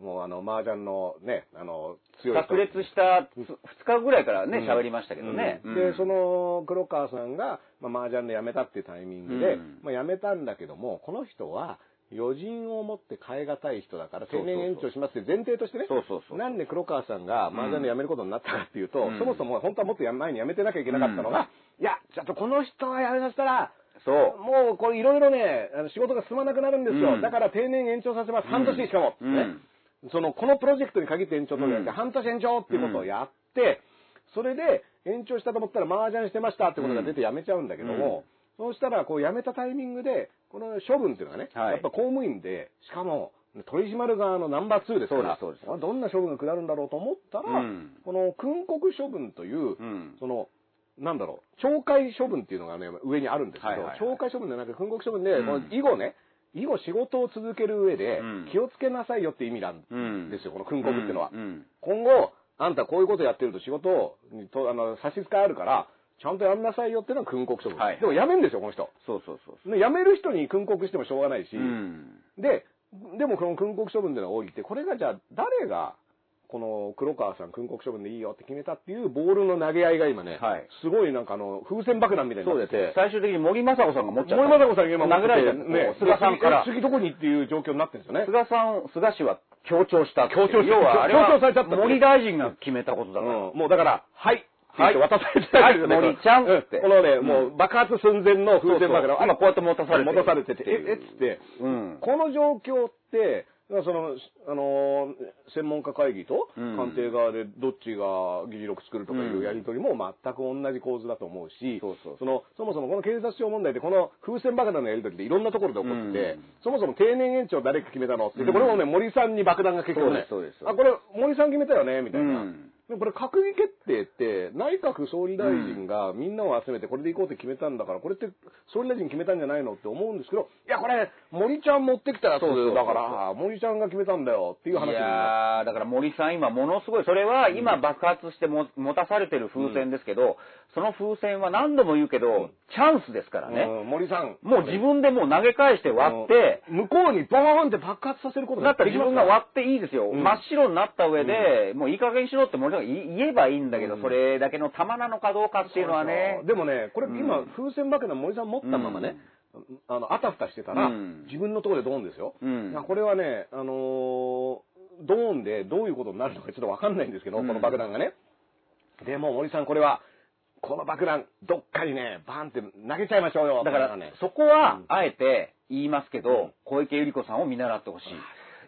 もうあの、麻雀のね、あの、強い人。炸裂した2日ぐらいからね、うん。喋りましたけどね。うん。で、その黒川さんが、まあ、麻雀で辞めたっていうタイミングで、うん。まあ、辞めたんだけども、この人は、余人を持って変え難い人だから、定年延長しますって前提としてね、そうそうそうなんで黒川さんが麻雀で辞めることになったかっていうと、うん。そもそも本当はもっと前に辞めてなきゃいけなかったのが、いや、ちょっとこの人は辞めさせたら、そう。もうこれいろいろね、あの仕事が進まなくなるんですよ。うん。だから定年延長させます。半年しかも。うん。ね。その、このプロジェクトに限って延長取るんじゃなくて、うん。半年延長っていうことをやって、それで延長したと思ったら麻雀してましたってことが出て辞めちゃうんだけども、そうしたら、こう辞めたタイミングで、この処分っていうのがね、はい。やっぱ公務員で、しかも、取り締まる側のナンバー2ですから、そうですそうです。どんな処分が下るんだろうと思ったら、うん。この訓告処分という、うん。その、なんだろう、懲戒処分っていうのがね、上にあるんですけど、はいはいはい。懲戒処分ではなくて、訓告処分で、うん。この以後ね、以後仕事を続ける上でうん、気をつけなさいよって意味なんうんですよ、この訓告っていうのは。うん。今後、あんたこういうことやってると仕事にとあの差し支えあるから、ちゃんとやんなさいよっていうのが訓告処分。はいでも辞めんですよ、この人。そうそうそう。で辞める人に訓告してもしょうがないし、うん。で、でもこの訓告処分での多いって、これがじゃあ誰が、この黒川さん訓告処分でいいよって決めたっていうボールの投げ合いが今ね、はいすごいなんかあの、風船爆弾みたいになってて。。最終的に森雅子さんが持っちゃった。森本さんが今殴られちゃって、ね、菅さんから。次次どこにっていう状況になってるんですよね。菅さん、菅氏は強調した。強調した要は、あれは強調されちゃった森大臣が決めたことだから。うん、もうだから、はい。はい。って渡されてるわけですよねはい。森ちゃんって。うこのね、うん。もう爆発寸前の風船爆弾。今こうやって持たされて。る持たされてて、え、えっつって、うん。この状況って、その、あのー専門家会議とうん。官邸側でどっちが議事録作るとかいうやり取りも全く同じ構図だと思うし、そうそう。その、そもそもこの警察庁問題ってこの風船爆弾のやり取りっていろんなところで起こってて、うん。そもそも定年延長誰が決めたのってこれもね、森さんに爆弾が結局ね、あ、これ森さん決めたよね、みたいな。うんでこれ閣議決定って、内閣総理大臣がみんなを集めてこれで行こうって決めたんだから、これって総理大臣決めたんじゃないのって思うんですけど、いや、これ、森ちゃん持ってきたやつそうそうそうだから、森ちゃんが決めたんだよっていう話いになやー、だから森さん今ものすごい、それは今爆発しても持たされてる風船ですけど、その風船は何度も言うけど、チャンスですからね。うん森さん。もう自分でもう投げ返して割って、うん向こうにボーンって爆発させることだったら自分が割っていいですよ。うん真っ白になった上で、もういい加減にしろって森さんが言言えばいいんだけど、うんそれだけの玉なのかどうかっていうのはね。でもね、これ今、うん風船爆弾森さん持ったままね、あの、あたふたしてたら、うん自分のところでドーンですよ。これはね、あのードーンでどういうことになるのかちょっとわかんないんですけど、うんこの爆弾がね。でも森さんこれは、この爆弾、どっかにね、バーンって投げちゃいましょうよ。だからね、、そこはうん、あえて言いますけど、うん小池百合子さんを見習ってほしい。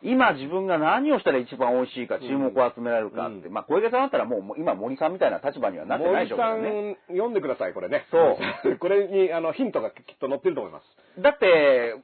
今自分が何をしたら一番美味しいか、注目を集められるかって。うんまあ、小池さんだったらもう、今森さんみたいな立場にはなってないでしょうけどね。森さん、読んでください、これね。そう。これに、あの、ヒントがきっと載ってると思います。だって、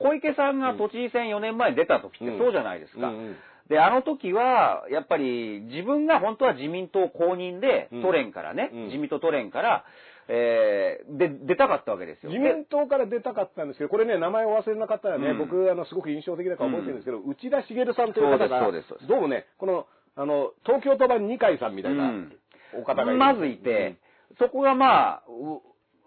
小池さんが都知事選4年前に出た時ってそうじゃないですか。うんうんで、あの時は、やっぱり自分が本当は自民党公認で、うん。都連からね、うん。自民党都連から、えーで、出たかったわけですよ。自民党から出たかったんですけど、これね、名前を忘れなかったらね、うん。僕、あの、すごく印象的だから覚えてるんですけど、内田茂さんという方が、どうもね、この、あの、東京都版二階さんみたいなうん。お方がいる。まずいて、そこがまあ、う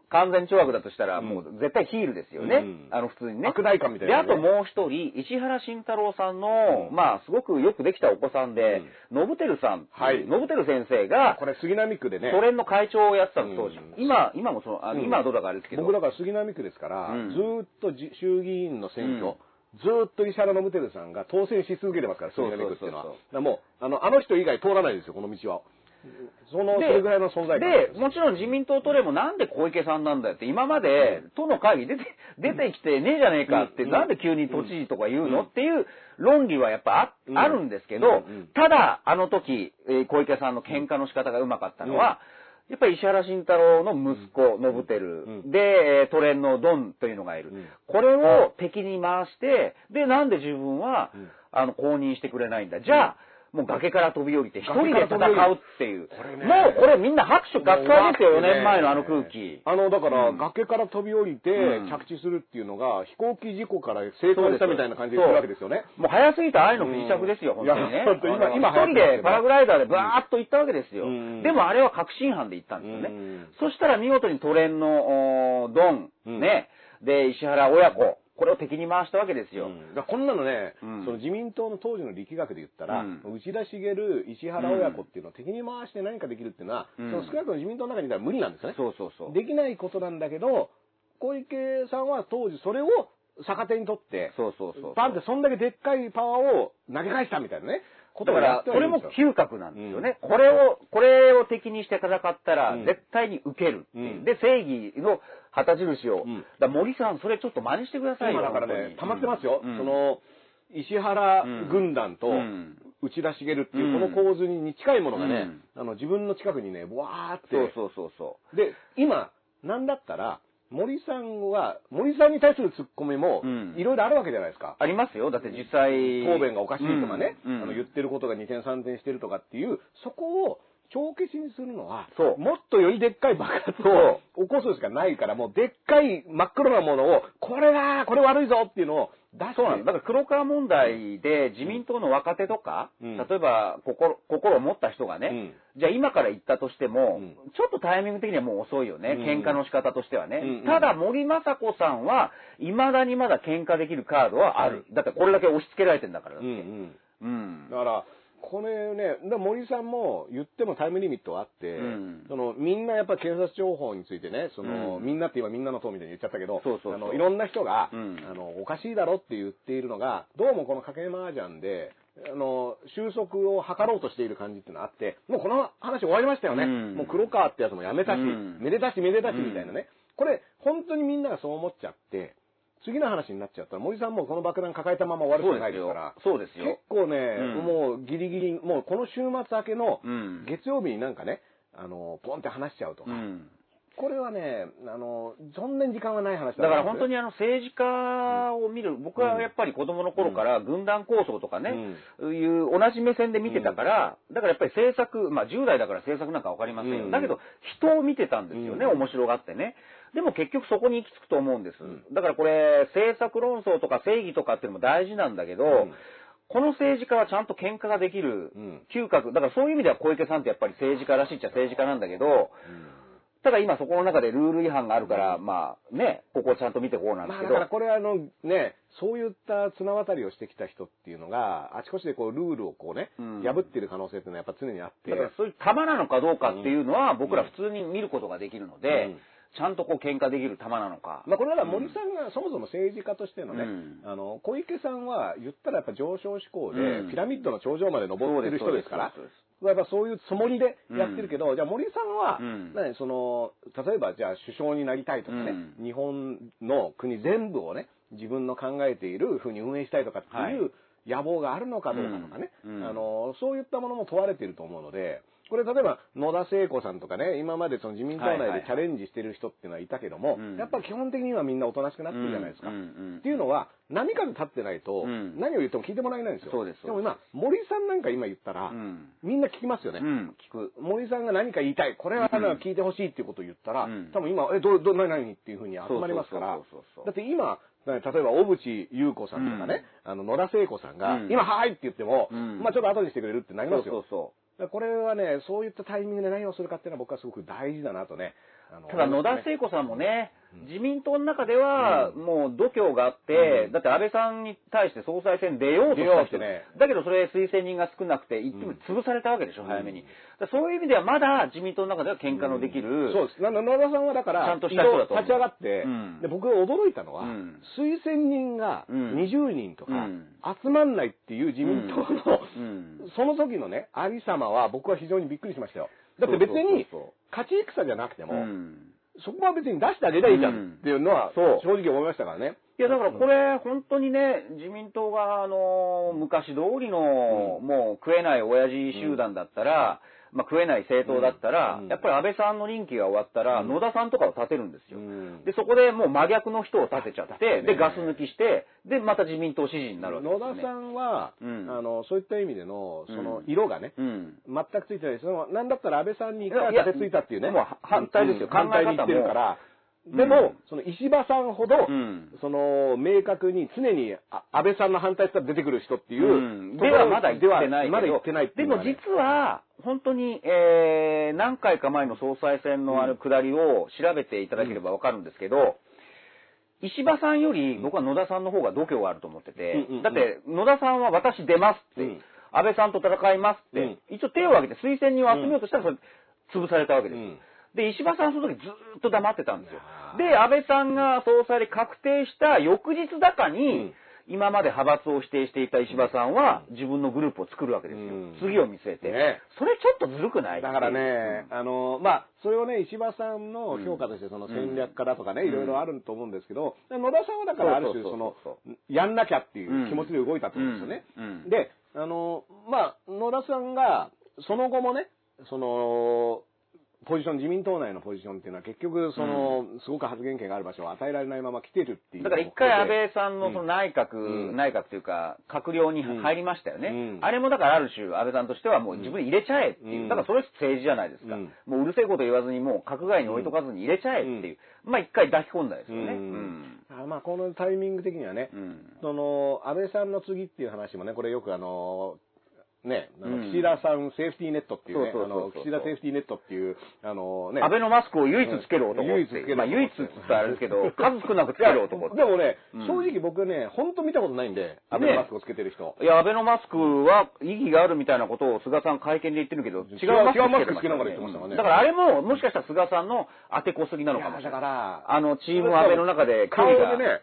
完全懲悪だとしたら、うんもう絶対ヒールですよね。うんあの普通にね。悪代官みたいで、なねあともう一人、石原慎太郎さんの、うんまあ、すごくよくできたお子さんで、ノブテルさんはいノブテル先生が、これ、杉並区でね、都連の会長をやってたの、当時。うん今、今もその、あうん今はどうだかあれですけど。僕だから杉並区ですから、うんずーっとじ衆議院の選挙、うんずーっと石原信輝さんが当選し続けてますから、杉並区っていうのは。そうそうそうだからもう、あの、あの人以外通らないですよ、この道は。その、そでれぐらいの存在感。で、もちろん自民党都連もなんで小池さんなんだよって、今まで都の会議出て、出てきてねえじゃねえかって、うん。なんで急に都知事とか言うの、うん。っていう論理はやっぱあ,、るんですけど、ただ、あの時、えー小池さんの喧嘩の仕方がうまかったのは、やっぱり石原慎太郎の息子、信輝、うん。で、えー都連のドンというのがいる。うん。これを敵に回して、で、なんで自分は、うん。あの、公認してくれないんだ。じゃあ、もう崖から飛び降りて一人で戦うっていう。ね。もうこれみんな拍手喝采ですよ、4もう年前のあの空気。あの、だから、うん。崖から飛び降りてうん。着地するっていうのが、飛行機事故から生還したみたいな感じで言ってるわけですよね。もう早すぎた愛の不時着ですよ、うん本当にね。今今一人でパラグライダーでバーッと行ったわけですよ。うん。でもあれは確信犯で行ったんですよね。うん。そしたら見事にトレンのドン、うん。ね、で、石原親子、これを敵に回したわけですよ。うんだこんなのね、うんその自民党の当時の力学で言ったら、うん内田茂、石原親子っていうのを敵に回して何かできるっていうのは、うんその少なくとも自民党の中にいたら無理なんですよね。そうそうそう。できないことなんだけど、小池さんは当時それを逆手に取って、そうそうそう。パンってそんだけでっかいパワーを投げ返したみたいなね、ことだから、をやってこれも嗅覚なんですよね。これを、これを敵にして戦ったらうん、絶対に受けるっていう。うん。で、正義の旗印を。うん。だ森さん、それちょっと真似してくださいよ。今だからね溜まってますよ。うん。その、石原軍団とうん。内田茂っていうう、ん。この構図に近いものがね、うん。あの、自分の近くにね、わーって、そうそうそうそで、今、なんだったら、森さんは、森さんに対するツッコミもうん、いろいろあるわけじゃないですか。う。ありますよ。だって実際。答弁がおかしいとかね、うんうんあの言ってることが二点三点してるとかっていう、そこを帳消しにするのは、そう。もっとよりでっかい爆発を起こすしかないから、もうでっかい真っ黒なものを、これだこれ悪いぞっていうのを出して、そうなんです。だから黒川問題で自民党の若手とか、うん。例えば心心を持った人がね、じゃあ今から言ったとしても、うん。ちょっとタイミング的にはもう遅いよね、うん。喧嘩の仕方としてはね。うん。うん。ただ森雅子さんは、未だにまだ喧嘩できるカードはある。だってこれだけ押し付けられてんだからだって。うんうん。うん。だから、これね、だ森さんも言ってもタイムリミットはあって、うん。そのみんなやっぱり検察庁法についてね、その、うん。みんなって今みんなの党みたいに言っちゃったけど、そうそうあのいろんな人が、うん。あの、おかしいだろって言っているのが、どうもこの賭け麻雀で、あの、収束を図ろうとしている感じっていうのがあって、もうこの話終わりましたよね。うん。もう黒川ってやつもやめたし、うん。めでたしめでたしみたいなね。これ、本当にみんながそう思っちゃって、次の話になっちゃったら、森さんもこの爆弾抱えたまま終わるしかないですから。そうですよ。結構ね、うんもうギリギリ、もうこの週末明けのうん。月曜日になんかね、あの、ポンって話しちゃうとか、うん。これはね、あの、そんなに時間はない話だから本当に、にあの政治家を見る、僕はやっぱり子供の頃から軍団構想とかね、いう同じ目線で見てたから、だからやっぱり政策、まあ10代だから政策なんかわかりませんよ。うんだけど人を見てたんですよね、うん面白がってね。でも結局そこに行き着くと思うんです。うん。だからこれ、政策論争とか正義とかっていうのも大事なんだけど、ん。この政治家はちゃんと喧嘩ができるうん。嗅覚、だからそういう意味では小池さんってやっぱり政治家らしいっちゃ政治家なんだけど、ただ今そこの中でルール違反があるから、まあね、ここをちゃんと見てこうなんでまあすけど。だからこれあのね、そういった綱渡りをしてきた人っていうのが、あちこちでこうルールをこうね、うん。破ってる可能性っていうのはやっぱ常にあって。だからそういう玉なのかどうかっていうのは僕ら普通に見ることができるので、うんちゃんとこう喧嘩できる玉なのか。まあこれは森さんがそもそも政治家としてのね、うん。あの、小池さんは言ったらやっぱ上昇志向で、うん。ピラミッドの頂上まで登ってる人ですからやっぱそういうつもりでやってるけど、じゃあ森さんは、うん。何その、例えばじゃあ首相になりたいとかね、うん。日本の国全部をね、自分の考えているふうに運営したいとかってはい。いう野望があるのかどうかとかね、うん。うん。あの、そういったものも問われていると思うので、これ例えば野田聖子さんとかね、今までその自民党内でチャレンジしてる人っていうのはいたけども、うん。やっぱ基本的にはみんなおとなしくなってるじゃないですか。っていうのは、何かで立ってないと、うん。何を言っても聞いてもらえないんですよ。そうですです。も今、森さんなんか今言ったら、うん。みんな聞きますよね。うん、聞く。森さんが何か言いたい、これはうん聞いてほしいっていうことを言ったら、うん。多分今、え、どう、どう、何、何っていうふうに集まりますから。そうそうそうそう、だって今、例えば、小渕優子さんとかね、あの、野田聖子さんが、うん。今、はーいって言っても、うん。まあちょっと後にしてくれるってなりますよ。そうそうこれはね、そういったタイミングで何をするかっていうのは僕はすごく大事だなとね。あのただ野田聖子さんもね、自民党の中ではもう度胸があって、うん。だって安倍さんに対して総裁選出ようとした人、ね。だけどそれ推薦人が少なくて、言っても潰されたわけでしょ、うん。早めに。そういう意味ではまだ自民党の中では喧嘩のできる、そうです。野田さんはだから、ちゃんとした人だと。立ち上がって、うん。で僕が驚いたのは、うん。推薦人がうん。20人とかうん。集まんないっていう自民党の、うん。その時のね、ありさまは僕は非常にびっくりしましたよ。だって別に勝ち戦じゃなくても、うんそこは別に出してあげりゃいいじゃんっていうのはそう。正直思いましたからね。いや、だからこれ、本当にね、自民党が、あの、昔通りの、うん。もう食えない親父集団だったら、まあ食えない政党だったら、うんやっぱり安倍さんの任期が終わったら、うん野田さんとかを立てるんですよ。うんで、そこでもう真逆の人を立てちゃって、ねで、ガス抜きして、で、また自民党支持になるわけですよ、ね。野田さんは、うんあの、そういった意味での、そのうん色がね、うん。全くついてないです。そのなんだったら安倍さんに立てついたっていうね。もう反対ですようん反対に言ってるから。でも、うん。その石破さんほど、うん。その、明確に常にあ安倍さんの反対したら出てくる人っていう、うん。ではまだ言ってないけど、まだ言ってないっていでも実は、本当に、えー、何回か前の総裁選のあの下りを調べていただければわかるんですけど、石破さんより僕は野田さんの方が度胸があると思ってて、うんうんうん。だって野田さんは私出ますって、うん。安倍さんと戦いますって、一応手を挙げて推薦人を集めようとしたらそれ潰されたわけです。うんで、石破さんはその時ずーっと黙ってたんですよ。で、安倍さんが総裁で確定した翌日だかに、うん。今まで派閥を指定していた石破さんは自分のグループを作るわけですよ。うん。次を見据えて。ね。それちょっとずるくない？だからね、あの、まあ、それをね、石破さんの評価として、その戦略家だとかね、うん。いろいろあると思うんですけど、野田さんはだからある種、そのやんなきゃっていう気持ちで動いたってことですよね。うん。うん。で、あの、まあ、野田さんが、その後もね、その、ポジション、自民党内のポジションっていうのは結局、その、すごく発言権がある場所を与えられないまま来てるっていう。だから一回安倍さんのその内閣、うん内閣というか、閣僚に入りましたよね。うんあれもだからある種、安倍さんとしてはもう自分で入れちゃえっていう。うんだからそれ政治じゃないですか。うんもううるせえこと言わずにもう閣外に置いとかずに入れちゃえっていう。まあ一回抱き込んだですよね。うんあまあ、このタイミング的にはね、うんうんその、安倍さんの次っていう話もね、これよくあの、ね、岸田さんセーフティーネットっていうね、あの岸田セーフティーネットっていう、あのね、安倍のマスクを唯一つける男。唯一つける男。まあ唯一って言ったらあれですけど、数少なくつける男って。でもね、うん。正直僕ね、本当見たことないんで、安倍のマスクをつけてる人。いや、安倍のマスクは意義があるみたいなことを菅さん会見で言ってるけど、違うマスク違うマスクつけながら言ってましたからね。だからあれも、もしかしたら菅さんの当てこすぎなのかもしれない。だから、あの、チーム安倍の中で距顔。でね、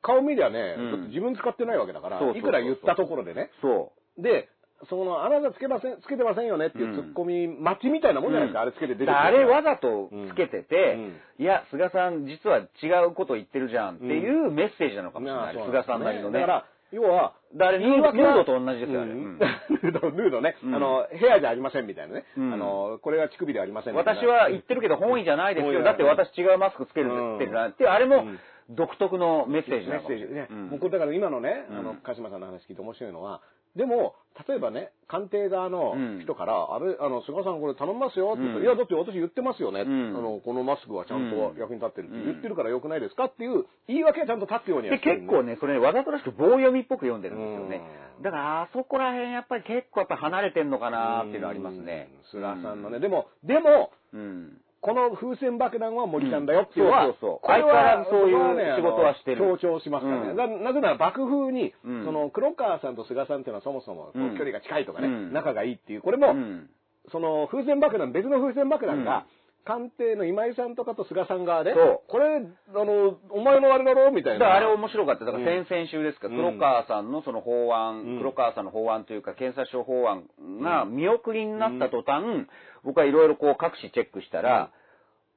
顔見りゃね、自分使ってないわけだから、いくら言ったところでね。そで、その、あなたつけません、つけてませんよねっていうツッコミ待ちみたいなもんじゃないですか、あれつけて出てあれわざとつけてて、うん。いや、菅さん実は違うこと言ってるじゃんっていうメッセージなのかもしれない。菅さんなりのね。だから、要は、だからヌードヌードと同じですよ、あれ。ううん。ん ヌード、ヌードね。うん。あの、ヘアじゃありませんみたいなね。うん。あの、これは乳首ではありません私は言ってるけど本意じゃないですよ。だって私違うマスクつけるってなって、あれもうん。独特のメッセージメッセージ。ね。うんもうこれだから今のね、あのうん、鹿島さんの話聞いて面白いのは、でも、例えばね、官邸側の人から、あれ、あの、菅さんこれ頼みますよって言ったら、うんいや、だって私言ってますよね。んあの、このマスクはちゃんとうん役に立ってるってうん言ってるから良くないですかっていう言い訳はちゃんと立つようにてる結構ね、それわざとらしく棒読みっぽく読んでるんですよね。うんだから、あそこら辺やっぱり結構やっぱ離れてんのかなっていうのはありますね。うん菅さんのね。でも、でも、うん。この風船爆弾は森さんだよっていうのは、うん。そうそうそう。これはそういう仕事はしてる。強調しますからね。うん。ななぜなら爆風に、うん。その黒川さんと菅さんっていうのはそもそも距離が近いとかね、うん。仲がいいっていう、これも、うん。その風船爆弾、別の風船爆弾が、官邸の今井さんとかと菅さん側で、これ、あの、お前のあれだろみたいな。あれ面白かった。だから先々週ですか、うん。黒川さんのその法案、うん。黒川さんの法案というか、検察庁法案が見送りになった途端、僕はいろいろこう各紙チェックしたら、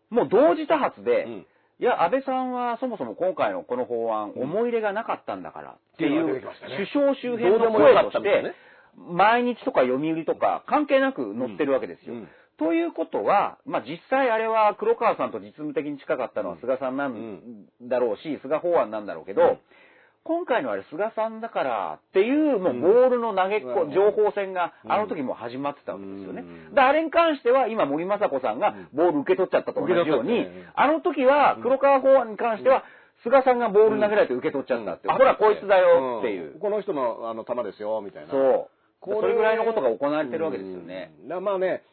もう同時多発で、うん。いや、安倍さんはそもそも今回のこの法案、うん。思い入れがなかったんだからっていう首相周辺の声として毎日とか読売とか関係なく載ってるわけですよ。うん。ということは、まあ、実際あれは黒川さんと実務的に近かったのはうん。菅さんなん。だろうし、菅法案なんだろうけど、うん今回のあれ菅さんだからっていう、もうボールの投げっこ、うん情報戦がうんあの時も始まってたわけですよね。うんで、あれに関しては今森雅子さんがボール受け取っちゃったと同じように、あの時は黒川法案に関しては、菅さんがボール投げられて受け取っちゃったって、ほらこいつだよっていう。んこの人のあの球ですよ、みたいな。そう。それぐらいのことが行われてるわけですよね。うん。だまあね、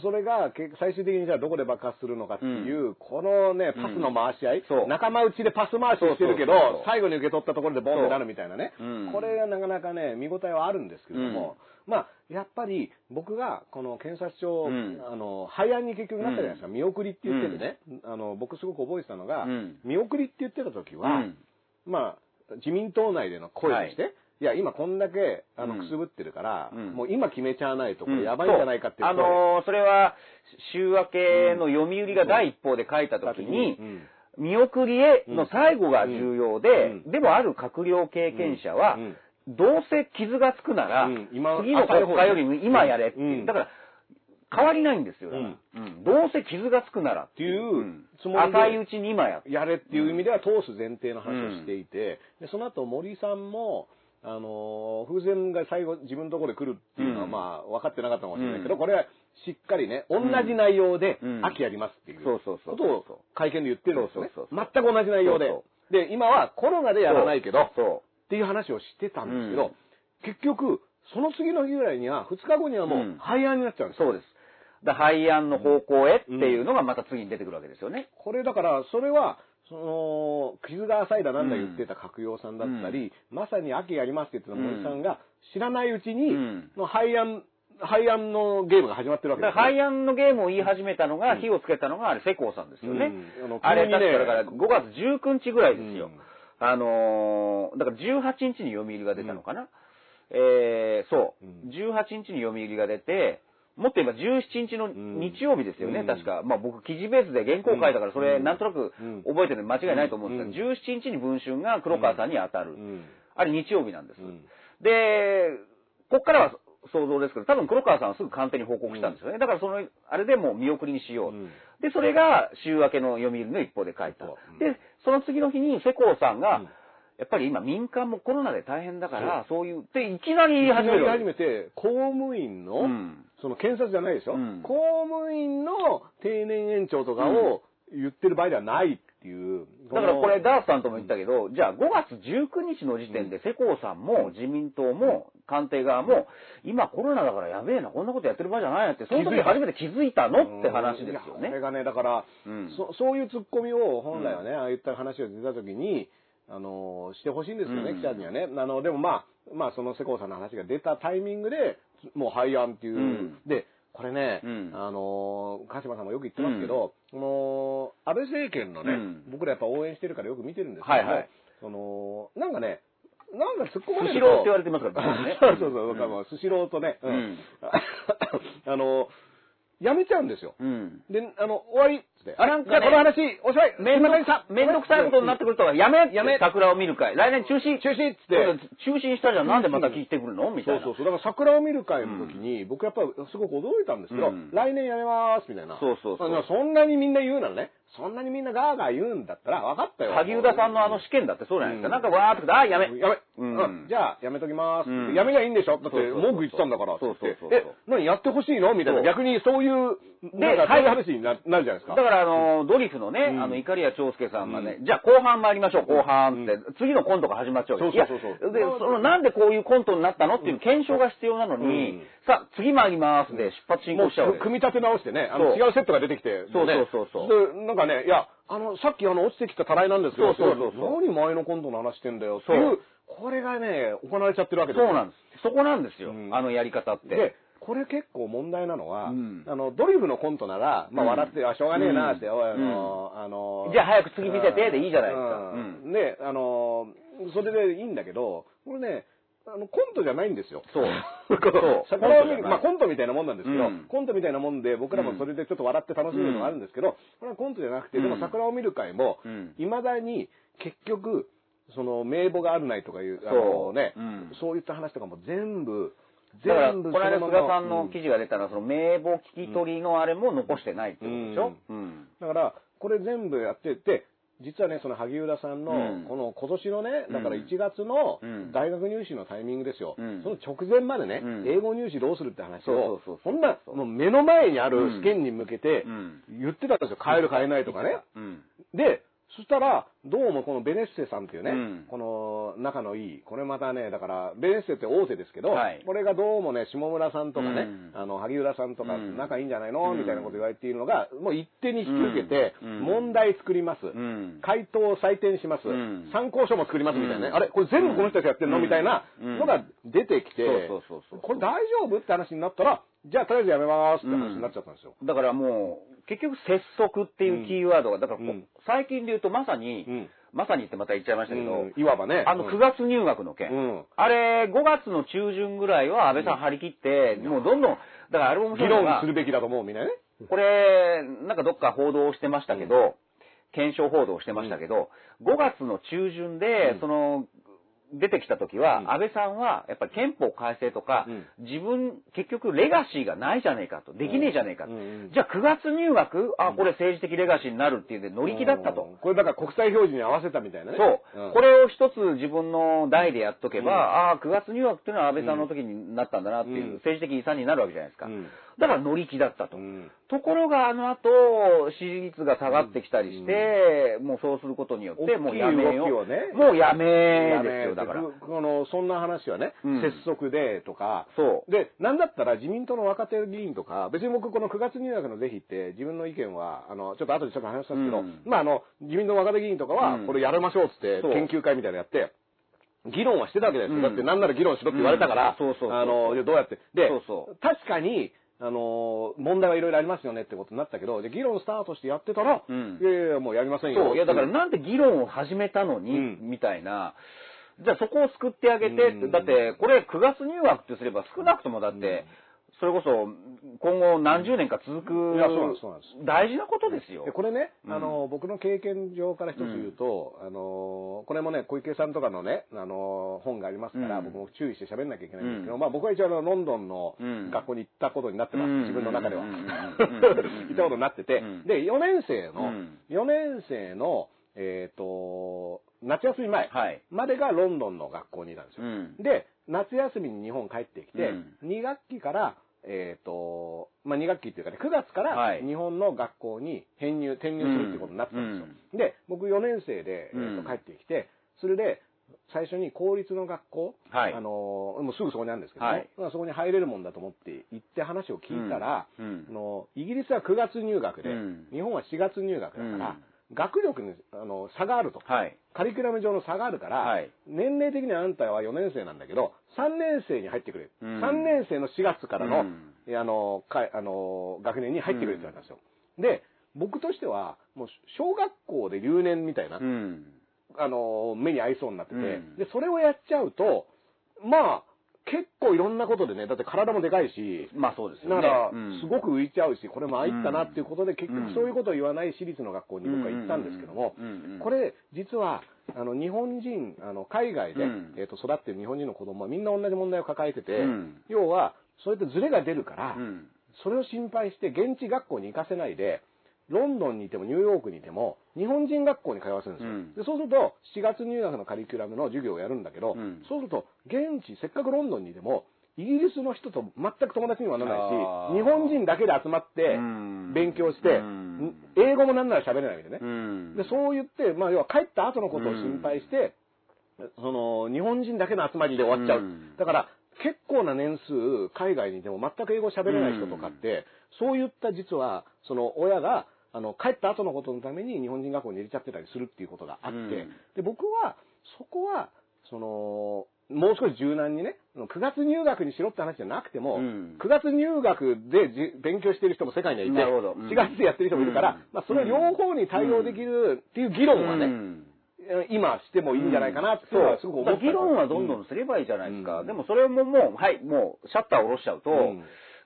それが結最終的にじゃあどこで爆発するのかっていう、このね、パスの回し合い、そう。仲間内でパス回ししてるけど最後に受け取ったところでボンってなるみたいなね、う。ん。これがなかなかね、見応えはあるんですけども、まあ、やっぱり僕がこの検察庁、うん。あの、廃案に結局なったじゃないですか、見送りって言っててね、あの、僕すごく覚えてたのが、うん。見送りって言ってた時は、うん。まあ、自民党内での声として、い、や、今こんだけ、あの、うん。くすぶってるから、うん。もう今決めちゃわないと、これやばいんじゃないかっていうあ声。のーそれは、週明けの読売が第一報で書いたときに、うん。見送りへの最後が重要で、うん。でもある閣僚経験者は、うん。どうせ傷がつくなら、次の国会よりも今やれって。いう、うん。だから、変わりないんですよ。うん。どうせ傷がつくならっていう。つもりで赤いうちに今や。やれっていう意味では通す前提の話をしていて、でその後森さんも、あのー風船が最後自分のところで来るっていうのは、うんまあ分かってなかったかもしれないけど、うんこれはしっかりね、同じ内容でうん秋やりますっていうそうそうそうことを会見で言ってるんですよねそうそうそう。全く同じ内容で。で、今はコロナでやらないけど、そっていう話をしてたんですけど、うん結局、その次の日ぐらいには、2日後にはもう廃案になっちゃうんう。ですよ。そうです。だ廃案の方向へっていうのがまた次に出てくるわけですよね。これだから、それは、その、傷が浅いだなんだ言ってた閣僚さんだったり、まさに秋やりますって言ってた森さんが、知らないうちに、うん。の廃案、廃案のゲームが始まってるわけですよ、だから廃案のゲームを言い始めたのが、火をつけたのが、あれ、世耕さんですよね。うん。あれ、ね確かだから5月19日ぐらいですよ。うん。あのーだから18日に読売が出たのかな。えー、そう。うん。18日に読売が出て、もっと言えば17日の日曜日ですよね、うん。確か。まあ僕、記事ベースで原稿書いたから、それ、うん。なんとなくうん覚えてる間違いないと思うんですけど、17日に文春が黒川さんに当たる。うん。あれ日曜日なんです。うん。で、こっからは想像ですけど、多分黒川さんはすぐ官邸に報告したんですよね。だからその、あれでもう見送りにしよう。うん。で、それが週明けの読売の一報で書いた。うん。で、その次の日に世耕さんが、うん。やっぱり今民間もコロナで大変だから、そう。いう、で、いきなり言い始めるわけ始めて、公務員の、うんその検察じゃないですよ、うん。公務員の定年延長とかを言ってる場合ではないっていう。だからこれ、だ、ダースさんとも言ったけど、じゃあ5月19日の時点で世耕さんも自民党も官邸側も、今コロナだからやべえな、こんなことやってる場合じゃないなって、その時初めて気づいたの？って話ですよね。これ。がね、だから、うん。そそういうツッコミを本来はね、ああいった話が出た時に、あの、してほしいんですよね、うん。記者にはね。あの、でもまあ、まあその世耕さんの話が出たタイミングで、もう廃案っていう。うん。で、これね、うん。あの、鹿島さんもよく言ってますけど、もう、安倍政権のね、うん。僕らやっぱ応援してるからよく見てるんですけども、はいはい。その、なんかね、なんか突っ込まれると。スシローって言われてますからね。そうそうそう、僕はもうスシローとね、うん。あの、やめちゃうんですよ。うん。で、あの、終わりあなんかねこの話、おしまい。めんどくさ、めんどくさいことになってくると、やめ、やめ桜を見る会。来年中止。中止っつって。中止にしたじゃん。なんでまた聞いてくるのみたいな。そうそうそう。だから桜を見る会の時に、僕やっぱすごく驚いたんですけど、うん来年やめますみたいな。そうそうそうまあそんなにみんな言うならね、そんなにみんなガーガー言うんだったら分かったよ。萩生田さんのあの試験だってそうじゃないですか。うん。なんかわーって、あ、やめ。やめ、うん。うんじゃあやめときます、うん。やめりゃいいんでしょ。だって文句言ってたんだから。そうそうそうえ、何やってほしいの？みたいな。逆にそういう、でなんかそういう話にななるじゃないですか。だから、あの、ドリフのね、うん。あの、怒りや長介さんがね、じゃあ後半参りましょう、後半って、次のコントが始まっちゃうわけそうそうそう。で、その、なんでこういうコントになったのっていう検証が必要なのに、うん。さあ、次参りますで出発進もう行しちゃう。わけ組み立て直してね、あの違うセットが出てきて、そうね。そうそうそうかね、いや、あの、さっきあの、落ちてきたたらいなんですけど、そうそうそう何前のコントの話してんだよ。ってそういう、これがね、行われちゃってるわけですそうなんです。そこなんですよ、うん。あのやり方って。で、これ結構問題なのは、うん。あの、ドリフのコントなら、まあうん。笑って、あ、しょうがねえなって、うんおい、あの、あの、じゃあ早く次見せてでいいじゃないですか。で、あの、それでいいんだけど、これね、あの、コントじゃないんですよ。そう。そう。桜を見る、まあコントみたいなもんなんですけど、うん。コントみたいなもんで、僕らもそれでちょっと笑って楽しめるのがあるんですけど、これはコントじゃなくて、うん。でも桜を見る会もうん、いまだに結局、その名簿があるないとかいう、あそう。のね、うん。そういった話とかも全部、だから、全部この間、菅さんの記事が出たのは、その名簿聞き取りのあれも残してないってことでしょ、うんだから、これ全部やってて、実はね、その萩生田さんのうん、この今年のね、だからうん1月のうん大学入試のタイミングですよ。うんその直前までね、うん英語入試どうするって話をそんな、もう目の前にある試験に向けてうん言ってたんですよ。変える変えないとかね。うん。で、そしたら、どうもこのベネッセさんっていうね、うん。この仲のいい、これまたね、だから、ベネッセって大手ですけど、はい。これがどうもね、下村さんとかね、うん。あの、萩生田さんとかうん。仲いいんじゃないの、うん。みたいなこと言われているのが、もう一手に引き受けて、うん。問題作ります。うん。回答を採点します、うん。参考書も作りますみたいなね、うん。あれこれ全部この人たちやってるの、うん。みたいなのが出てきて、これ大丈夫って話になったら、じゃあとりあえずやめますって話になっちゃったんですよ。だからもう、結局、拙速っていうキーワードが、だから最近で言うとまさに、うんまさにってまた言っちゃいましたけど、うんいわばね。あの9月入学の件、うん。あれ、5月の中旬ぐらいは安倍さん張り切って、もうどんどん、だからあれも面議論するべきだと思うみたいなね。これ、なんかどっか報道してましたけど、検証報道してましたけど、5月の中旬で、うん。その、出てきた時は、うん。安倍さんは、やっぱり憲法改正とか、うん。自分、結局レガシーがないじゃねえかと、できねえじゃねえかと。うんうんじゃあ9月入学あ、これ政治的レガシーになるっていうんで乗り気だったと。うんこれだから国際表示に合わせたみたいなね。そう、ん。これを一つ自分の代でやっとけば、うん。ああ、9月入学っていうのは安倍さんの時になったんだなっていう、うん。政治的遺産になるわけじゃないですか。うんだから乗り気だったと。うんところがあの後、支持率が下がってきたりして、もうそうすることによって、もうやめよ大きい動きをねう。もうやめですよ、だから。このそんな話はね、うん拙速でとか、そう。で、なんだったら自民党の若手議員とか、別に僕この9月入学の是非って自分の意見は、あの、ちょっと後でちょっと話したんですけど、うんまああの、自民党の若手議員とかはうん、これやりましょうっつって、研究会みたいなのやって、議論はしてたわけですよ。うんだってなんなら議論しろって言われたから、あの、どうやって。で、そうそう確かに、あの、問題はいろいろありますよねってことになったけど、で議論スタートしてやってたら、うんいやいやもうやりませんよ。そう。いや、だからなんで議論を始めたのに、うんみたいな。じゃあそこを救ってあげて、うんだって、これ9月入学ってすれば少なくともだって、それこそ今後何十年か続く、大事なことですよ。で。これね、うん。あの、僕の経験上から一つ言うと、あの、これもね、小池さんとかのね、あの、本がありますから、うん。僕も注意して喋んなきゃいけないんですけど、うん。まあ僕は一応あの、ロンドンのうん。学校に行ったことになってます、うん。自分の中では。行ったことになって。て、うん。で、4年生の、うん。4年生の、えっ、と、夏休み前はい。までがロンドンの学校にいたんですよ。うん。で、夏休みに日本帰ってきて、うん。2学期から、えっ、と、まあ、2学期っていうかね、9月かはい。ら日本の学校に編入、転入するっていうことになってたんですよ。で、僕4年生で、えーうん。と帰ってきて、それで、最初に公立の学校、はい。あのーもうすぐそこにあるんですけど、はい。まあそこに入れるもんだと思って行って話を聞いたら、うん。うん。あのイギリスは9月入学で、うん。日本は4月入学だから、学力にあの差があると。はい。カリキュラム上の差があるから、はい年齢的にあんたは4年生なんだけど、3年生に入ってくれ。うん3年生の4月からの、うんえあの、かあの、学年に入ってくれって言われたんですよ。で、僕としては、もう小学校で留年みたいな、うん。あの、目に合いそうになってて、うんで、それをやっちゃうと、まあ、結構いろんなことでね、だって体もでかいし、まあそうですよね。だからうん、すごく浮いちゃうし、これ参ったなっていうことで、結うん。局そういうことを言わない私立の学校に僕は行ったんですけどもこれ、実は、あの、日本人、あの、海外でうん、えっと、育ってる日本人の子供はみんな同じ問題を抱えててうん、要は、そうやってズレが出るからう、ん。それを心配して現地学校に行かせないで、ロンドンにいてもニューヨークにいても、日本人学校に通わせるんですよ。うんでそうすると、7月入学のカリキュラムの授業をやるんだけど、うんそうすると、現地、せっかくロンドンにいても、イギリスの人と全く友達にはならないし、日本人だけで集まってうん勉強して、うん英語もなんなら喋れないわけでね。うん。で、そう言って、まあ、要は帰った後のことを心配して、その、日本人だけの集まりで終わっちゃう。うんだから、結構な年数、海外にいても全く英語喋れない人とかって、そういった実は、その、親が、あの、帰った後のことのために日本人学校に入れちゃってたりするっていうことがあって、うん。で、僕は、そこは、その、もう少し柔軟にね、9月入学にしろって話じゃなくても、うん。9月入学でじ勉強している人も世界にはいて、うん。4月でやってる人もいるから、うん。まあ、それ両方に対応できるっていう議論はね、うん。今してもいいんじゃないかなってすごく思った議論はどんどんすればいいじゃないですか。うん。でもそれももう、はい、もうシャッターを下ろしちゃうと、うん。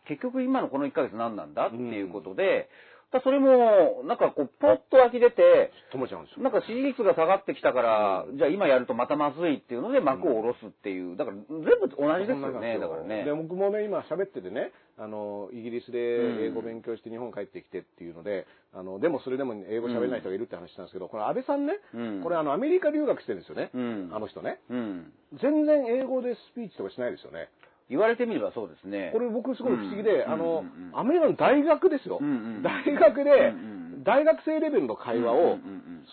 結局今のこの1ヶ月何なんだっていうことで、だそれも、なんかこう、ポッと湧き出て、止めちゃうんですよ。なんか支持率が下がってきたから、じゃあ今やるとまたまずいっていうので幕を下ろすっていう、だから全部同じですよね、だからねで、。僕もね、今喋っててね、あの、イギリスで英語勉強して日本帰ってきてっていうので、あの、でもそれでも英語喋れない人がいるって話したんですけど、これ安倍さんね、うんこれあの、アメリカ留学してるんですよね。うんあの人ね。うん。全然英語でスピーチとかしないですよね。言われてみればそうですね。これ僕すごい不思議で、うんあの、うんうん。アメリカの大学ですよ。うんうん大学で、うんうん大学生レベルの会話を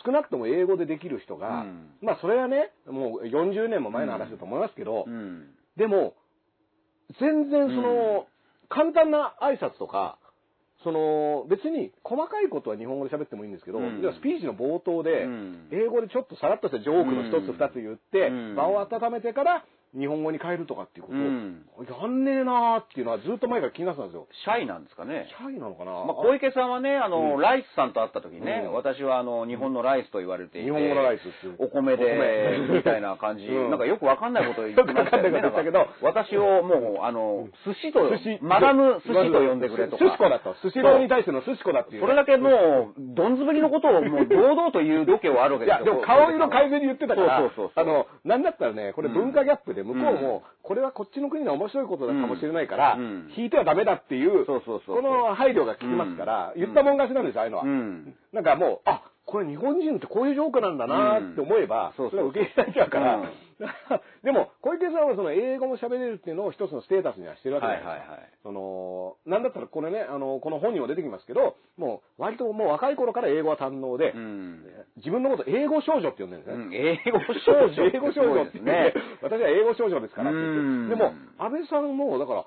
少なくとも英語でできる人が、うん。まあそれはね、もう40年も前の話だと思いますけど、うん。でも、全然その、簡単な挨拶とか、その、別に細かいことは日本語で喋ってもいいんですけど、うん。スピーチの冒頭でうん、英語でちょっとさらっとしたジョークの一つ二つ言ってうん、場を温めてから日本語に変えるとかっていうことを、うんやんねえなーっていうのはずっと前から気になってたんですよ。シャイなんですかね。シャイなのかな？まあ、小池さんはね、あの、うんライスさんと会った時にね、うん私はあの、日本のライスと言われていて、日本語のライスっていうお米でお、米みたいな感じ、うんなんかよくわかんないことを言ってましたよね。よくわかんないこと言ったけど私をもう、あの、寿司と寿司、マダム寿司と呼んでくれとか。寿司子だと。寿司郎に対しての寿司子だっていう。それだけもう、どんずべりのことをもう 堂々と言う度胸はあるわけいや、ですよ。でも顔色変えずに言ってたから、そうそうそうそうあの、なんだったらね、これ文化ギャップで、向こうも、これはこっちの国の面白いことだかもしれないから、うん引いてはダメだっていう、この配慮が効きますから、うん言ったもん勝ちなんですよ、ああいうのは。うん。なんかもう、あ、これ日本人ってこういうジョークなんだなって思えば、うんそれは受け入れられちゃうから、うん でも、小池さんはその英語も喋れるっていうのを一つのステータスにはしてるわけじゃないですか。はいはいはいその、なんだったらこれね、あの、この本にも出てきますけど、もう割ともう若い頃から英語は堪能で、うん。自分のこと英語少女って呼んでるんですね。うん英語少女。英語少女ってね。私は英語少女ですからって言うんって。でも、安倍さんも、だから、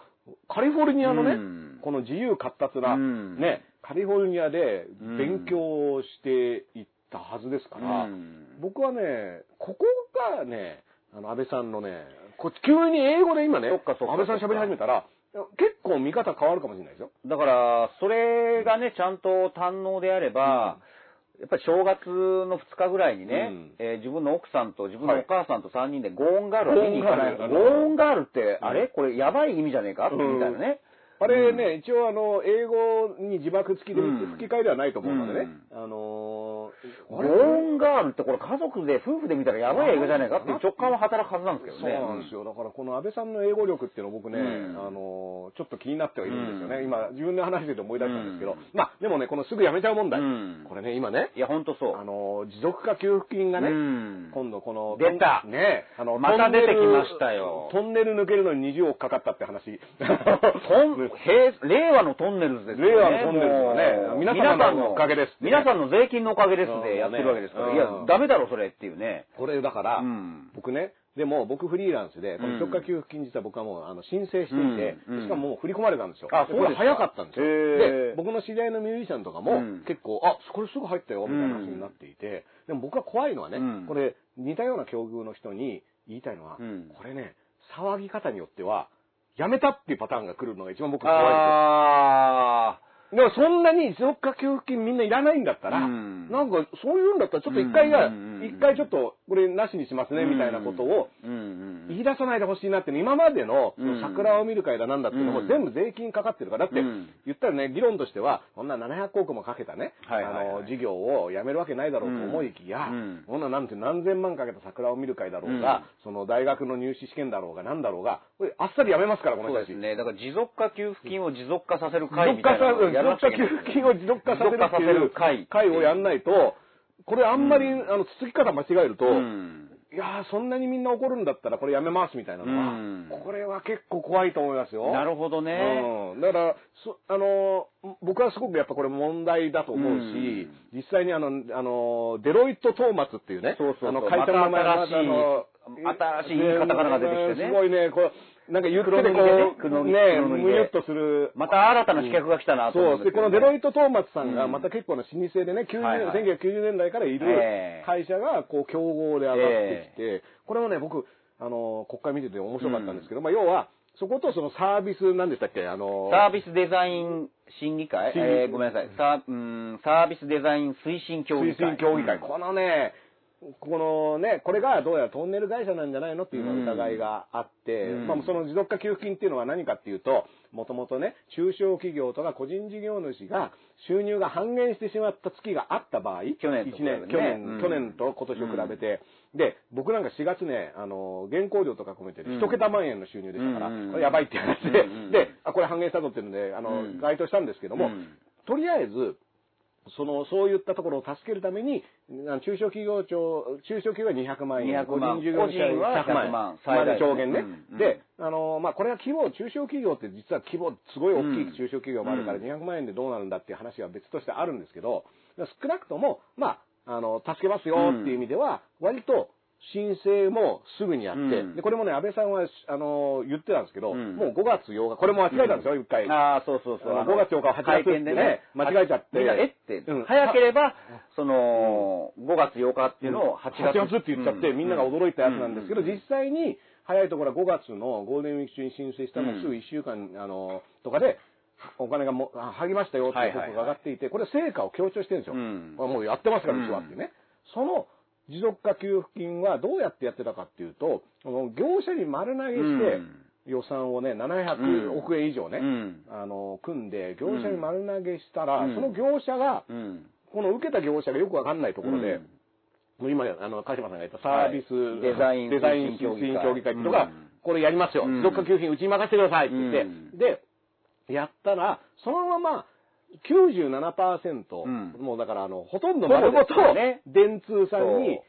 カリフォルニアのねうん、この自由活達な、うんね、カリフォルニアでうん。勉強をしていったはずですから、うん。僕はね、ここがね、あの、安倍さんのね、こ急に英語で今ね、安倍さん喋り始めたら、結構見方変わるかもしれないですよ。だから、それがね、ちゃんと堪能であれば、やっぱり正月の2日ぐらいにね、うん。えー自分の奥さんと自分のお母さんと3人でゴーンガールを見に行かない。ゴーンガール。って、あれ？これやばい意味じゃねえか？みたいなね。あれね、一応あの、英語に字幕付きでうん吹き替えではないと思うのでね、あのー、ゴーンガールってこれ家族で、夫婦で見たらやばい映画じゃねえかっていう直感は働くはずなんですけどそうね。なんですよ。だからこの安倍さんの英語力っていうのを僕ね、うんあのー、ちょっと気になってはいるんですよね。うん今、自分で話してて思い出したんですけど、うんまあ、でもね、このすぐ辞めちゃう問題。うんこれね、今ね、いや、ほんとそう。あのー、持続化給付金がね、うん今度この、出たね、あの、また出てきましたよトンネル抜けるのに20億かかったって話。トン、平令和のトンネルズですよね。令和のトンネルズはね皆様のおかげですね皆さんの税金のおかげですうんでやってるわけですから。ねいやうん、ダメだろ、それっていうね。これだから、うん僕ね、でも僕フリーランスで、この持続化給付金実は僕はもうあの申請していて、しかももう振り込まれたんですよ。あそうですかこれ早かったんですよ。で、僕の知り合いのミュージシャンとかもうん結構、あ、これすぐ入ったよ、みたいな話になっていて、でも僕は怖いのはね、うんこれ似たような境遇の人に言いたいのは、うんこれね、騒ぎ方によっては、やめたっていうパターンが来るのが一番僕怖いんですよ。あでもそんなに持続化給付金みんないらないんだったら、うん。なんかそういうんだったらちょっと一回が、一回ちょっとこれなしにしますね、みたいなことを言い出さないでほしいなって、今までの桜を見る会だなんだっていうのもうん。全部税金かかってるから。だってうん。言ったらね、議論としては、こんな700億もかけたね、あの、事業をやめるわけないだろうと思いきやうん、こんななんて何千万かけた桜を見る会だろうが、その大学の入試試験だろうが何だろうが、これあっさりやめますから、この人たち。そうですね。だから持続化給付金を持続化させる持会みたいなのをやらな持続化給付金を持続化させるっていうる会会をやんないと、これあんまり、あの、つつき方間違えると、うん。いやー、そんなにみんな怒るんだったらこれやめますみたいなのは、うん。これは結構怖いと思いますよ。なるほどね。うん、だから、そあのー僕はすごくやっぱこれ問題だと思うし、実際にあの、あの、デロイト・トーマツっていうね、そうそうそう。あの会社の名前また新しい新しいカタカナが出てきてね。すごいね、こう、なんか言ってりでねう、ね、黒塗りでむゆっとする。また新たな刺客が来たなとうで、うんですけど、このデロイト・トーマツさんがうん。また結構な老舗でね、90はいはい。1990年代からいるええ。会社がこう競合で上がってきて、これもね、僕、あの、国会見てて面白かったんですけど、まあ要は、そことそのサービス、なんでしたっけ、あの、サービスデザイン審議会？えーごめんなさい。サーうんサービスデザイン推進協議推会。進協議会。うん。このね、このね、これがどうやらトンネル会社なんじゃないのっていうの疑いがあって、うん。まあその持続化給付金っていうのは何かっていうと、もともとね、中小企業とか個人事業主が収入が半減してしまった月があった場合、去年とね。去年、うん。去年と今年を比べて、で、僕なんか4月ね、あの、原稿料とか込めて一桁万円の収入でしたから、うん。これやばいって話で、うんうん。で、あ、これ半減したぞっていうので、あの、うん。該当したんですけども、うん。とりあえず、その、そういったところを助けるために、中小企業庁、中小企業は200万円、200万。個人事業者は100 100万。万。最大上限ね。うんうん。で、あの、まあ、これは規模、中小企業って実は規模、すごい大きうん。い中小企業もあるから、うん。200万円でどうなるんだっていう話は別としてあるんですけど、少なくとも、まあ、あの、助けますよっていう意味では、割と、申請もすぐにやって、うん。で、これもね、安倍さんは、あの、言ってたんですけど、うん。もう5月8日、これも間違えたんですよ、一回。ああ、そうそうそう。あの5月8日は8月会見でね、間違えちゃって。えって、うん。早ければ、その、5月8日っていうのを8 8月。月って言っちゃって、みんなが驚いたやつなんですけど、うん。実際に、早いところは5月のゴールデンウィーク中に申請したのすぐ1週間、あの、とかで、お金がもあ入りましたよっていう報告が上がっていて、これ成果を強調してるんですよ。うん。もうやってますから、うんうちはっていうね。その持続化給付金はどうやってやってたかっていうと、この業者に丸投げして、うん。予算をね、700億円以上ね、うん。あの、組んで、業者に丸投げしたら、うん。その業者が、うん。この受けた業者がよくわかんないところで、うん。もう今、あの、鹿島さんが言ったサービス、はいデザインデザイン協議会推進協議会っていうこれやりますよ。うん。持続化給付金うちに任せてくださいって言って、うん。で、やったら、そのまま、97%、うん。もうだからあの、ほとんど丸ごと電通さんに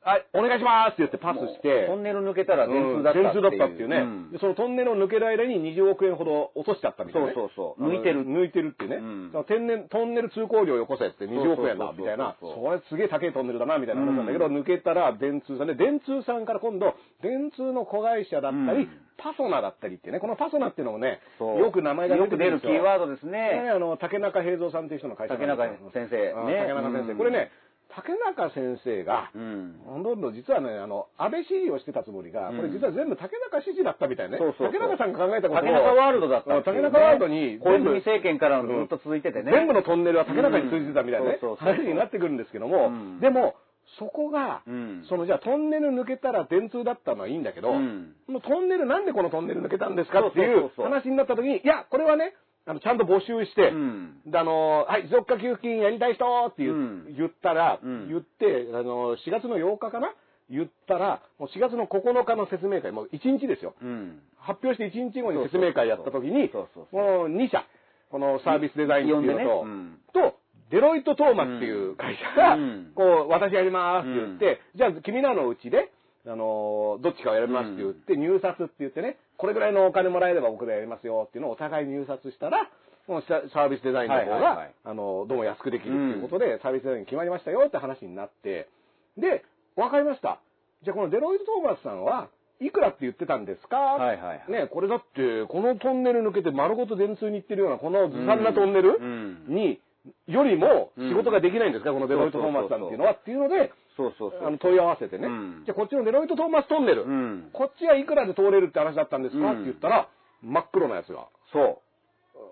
はい、お願いしますって言ってパスして、トンネル抜けたら電通だったっていう。電通だったっていうね、ん。でそのトンネルを抜ける間に20億円ほど落としちゃったみたいな、ね。そうそうそう。抜いてる抜いてるっていうね。うん。天然、トンネル通行料よこせって20億円だ、みたいな。それすげえ高いトンネルだな、みたいな話なんだけど、抜けたら電通さんで、電通さんから今度、電通の子会社だったり、うん。パソナだったりっていうね、このパソナっていうのもね、よく名前がよ。く出るキーワードですね、ね。あの、竹中平蔵さんっていう人の会社竹中先生。あね竹中先生。うん。これね、竹中先生が、うん。ほとんど実はね、あの、安倍支持をしてたつもりが、うん。これ実は全部竹中支持だったみたいね。そうそう竹中さんが考えたことを竹中ワールドだったね竹中ワールドに小全部泉政権からのずっと続いててね。全部のトンネルは竹中に通じてたみたいなね、話になってくるんですけども、うん。でも、そこが、うん。そのじゃあトンネル抜けたら電通だったのはいいんだけど、うん。トンネルなんでこのトンネル抜けたんですかっていう。話になった時に、いや、これはね、あのちゃんと募集して、うん。であの、はい、持続化給付金やりたい人って言,、うん。言ったら、うん。言って、あの、4月の8日かな？言ったら、もう4月の9日の説明会、もう1日ですよ。うん。発表して1日後に説明会やった時に、もう2社、このサービスデザインっていうのと、ね。うん。と、デロイト・トーマっていう会社が、うん。こう、私やりますって言って、じゃあ君らのうちで、あのーどっちかをやりますって言って、入札って言ってね、これぐらいのお金もらえれば僕らやりますよっていうのをお互い入札したら、もうササービスデザインの方が、はいはいはい。あの、どうも安くできるっていうことで、サービスデザイン決まりましたよって話になって、で、わかりました。じゃあこのデロイト・トーマスさんは、いくらって言ってたんですか、はいはいはい。ね、これだって、このトンネル抜けて丸ごと電通に行ってるような、このずさんなトンネルうん。に、よりも仕事ができないんですか、このデロイト・トーマスさんっていうのはっていうので、そうそうそう。あの問い合わせてね、うんじゃあこっちのデロイト・トーマストンネル、うんこっちはいくらで通れるって話だったんですか、うんって言ったら、真っ黒なやつが。そう。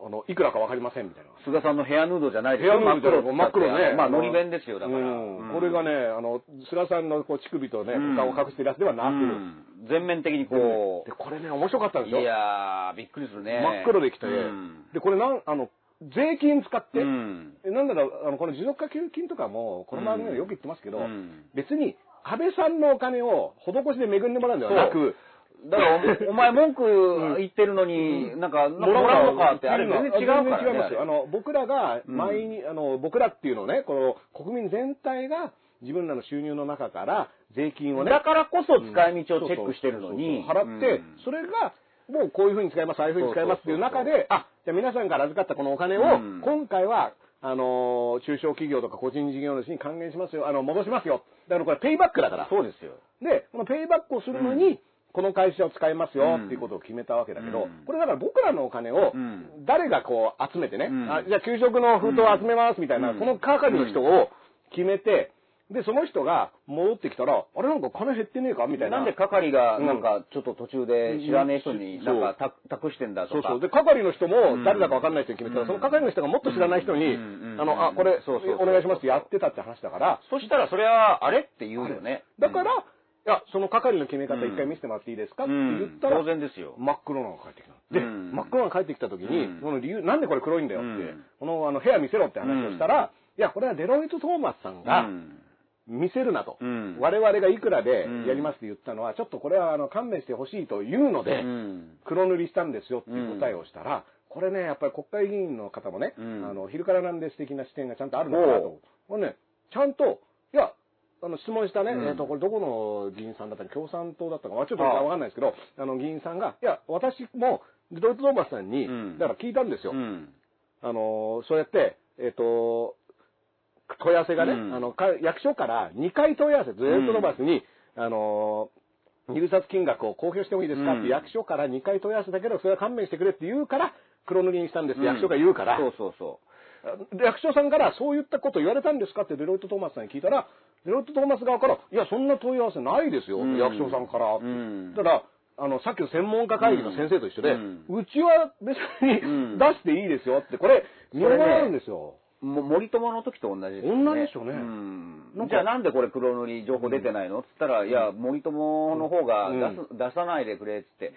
あの、いくらかわかりませんみたいな。菅さんのヘアヌードじゃないですよ。ヘアヌードじゃ真っ黒ね。まあ、のり弁ですよ、だから。うんこれがね、あの、菅さんのこう乳首とね、うん顔を隠してるやつではなく、うん全面的にこで、これね、面白かったんう、ですよ。いやー、びっくりするね。真っ黒できて、うんで、これなん、あの、税金使って、うん。えなんだろう、あの、この持続化給付金とかも、この番組でよく言ってますけど、うん。別に、安倍さんのお金を施しで恵んでもらう。んではなく、だからお、お前文句言ってるのに、なんか、もらうのかって、あれ全然違うからね。全然違いますよ。あの、僕らが、毎日、あの、僕らっていうのをね、この、国民全体が、自分らの収入の中から、税金をね、だからこそ使い道をチェックしてるのに。払って、うん。それが、もうこういうふうに使います、ああいうふうに使いますっていう中で、あ、じゃあ皆さんから預かったこのお金を、うん。今回は、あのー中小企業とか個人事業主に還元しますよ、あの、戻しますよ。だからこれペイバックだから。そうですよ。で、このペイバックをするのに、うん。この会社を使いますようん。っていうことを決めたわけだけど、うん。これだから僕らのお金をうん。誰がこう集めてね、うん。あじゃあ給食の封筒を集めますみたいな、うん。この係の人を決めて、で、その人が戻ってきたら、あれなんか金減ってねえか？みたいな。なんで係が、なんか、ちょっと途中で知らねえ人になんか託託してんだとか。そうそう。で、係の人うん。も誰だか分かんない人に決めた。ら、うん。その係の人がもっと知らない人に、うん。あの、あ、これ、お願いしますってやってたって話だから、そしたらそれは、あれ？って言うよね。だから、うんいや、その係の決め方一回見せてもらっていいですか？って言ったら、当然ですよ。真っ黒なのが返ってきたの。で、うん。真っ黒なのが返ってきた時に、うん。その理由、なんでこれ黒いんだよって、うん。このあの部屋見せろって話をしたら、いや、これはデロイト・トーマスさんがうん見せるなと。うん。我々がいくらでうん。やりますって言ったのは、ちょっとこれはあの勘弁してほしいというので、うん。黒塗りしたんですよっていう答えをしたら、これね、やっぱり国会議員の方もね、うん。あの、昼からなんです的な視点がちゃんとあるのかなと。これね、ちゃんと、いや、あの、質問したね、うん。えっ、と、これどこの議員さんだったか、共産党だったか、まあちょっとわかんないですけど、あの、議員さんが、いや、私も、ドイツ・トーマスさんに、うん。だから聞いたんですよ。うん。あの、そうやって、えっ、と、問い合わせがね、うん。あの、か役所から2回問い合わせ、ドイツ・トーマスに、あの、入札金額を公表してもいいですかって、うん。役所から2回問い合わせだけど、それは勘弁してくれって言うから、黒塗りにしたんです、うん。役所が言うから、そうそうそ役所さんからそういったこと言われたんですかってデロイト・トーマスさんに聞いたら、デロイト・トーマス側から、いや、そんな問い合わせないですよ、うん。役所さんから。うん。ただ、あの、さっきの専門家会議の先生と一緒で、ううんちは別にうん。出していいですよって、これ、見覚えあるんですよ。う。も森友の時と同じですよね。同じでしょうねんなんかじゃあなんでこれ黒塗り情報出てないの？っつったら、いや、森友の方が出す、出さないでくれっつって。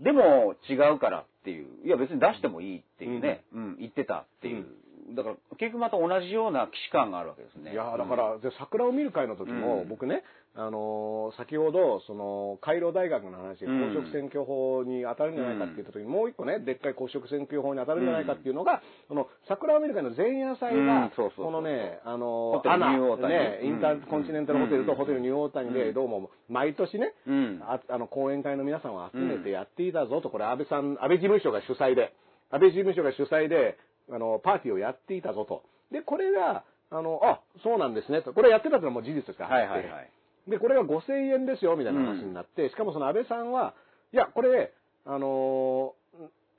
でも違うからっていう。いや別に出してもいいっていうね。うん、言ってたっていう。だから結局また同じような既視感があるわけですね。いやーだから、で桜を見る会の時も、うん。僕ね、あのー先ほど、その、カイロ大学の話でうん。公職選挙法に当たるんじゃないかって言った時に、もう一個ね、でっかい公職選挙法に当たるんじゃないかっていうのが、その、桜を見る会の前夜祭うんが、このね、あのホテルアナニューオータニ。ね、インターコンチネンタルホテルとうんホテルニューオータニで、うん。どうも、毎年ね、うん。ああの、講演会の皆さんを集めてやっていたぞと、これ安倍さん、安倍事務所が主催で、安倍事務所が主催で、あの、パーティーをやっていたぞと。で、これが、あの、あ、そうなんですねと。これやってたってのはもう事実ですから。はいはいはい。で、これが5000円ですよ、みたいな話になって、しかもその安倍さんは、いや、これ、あのー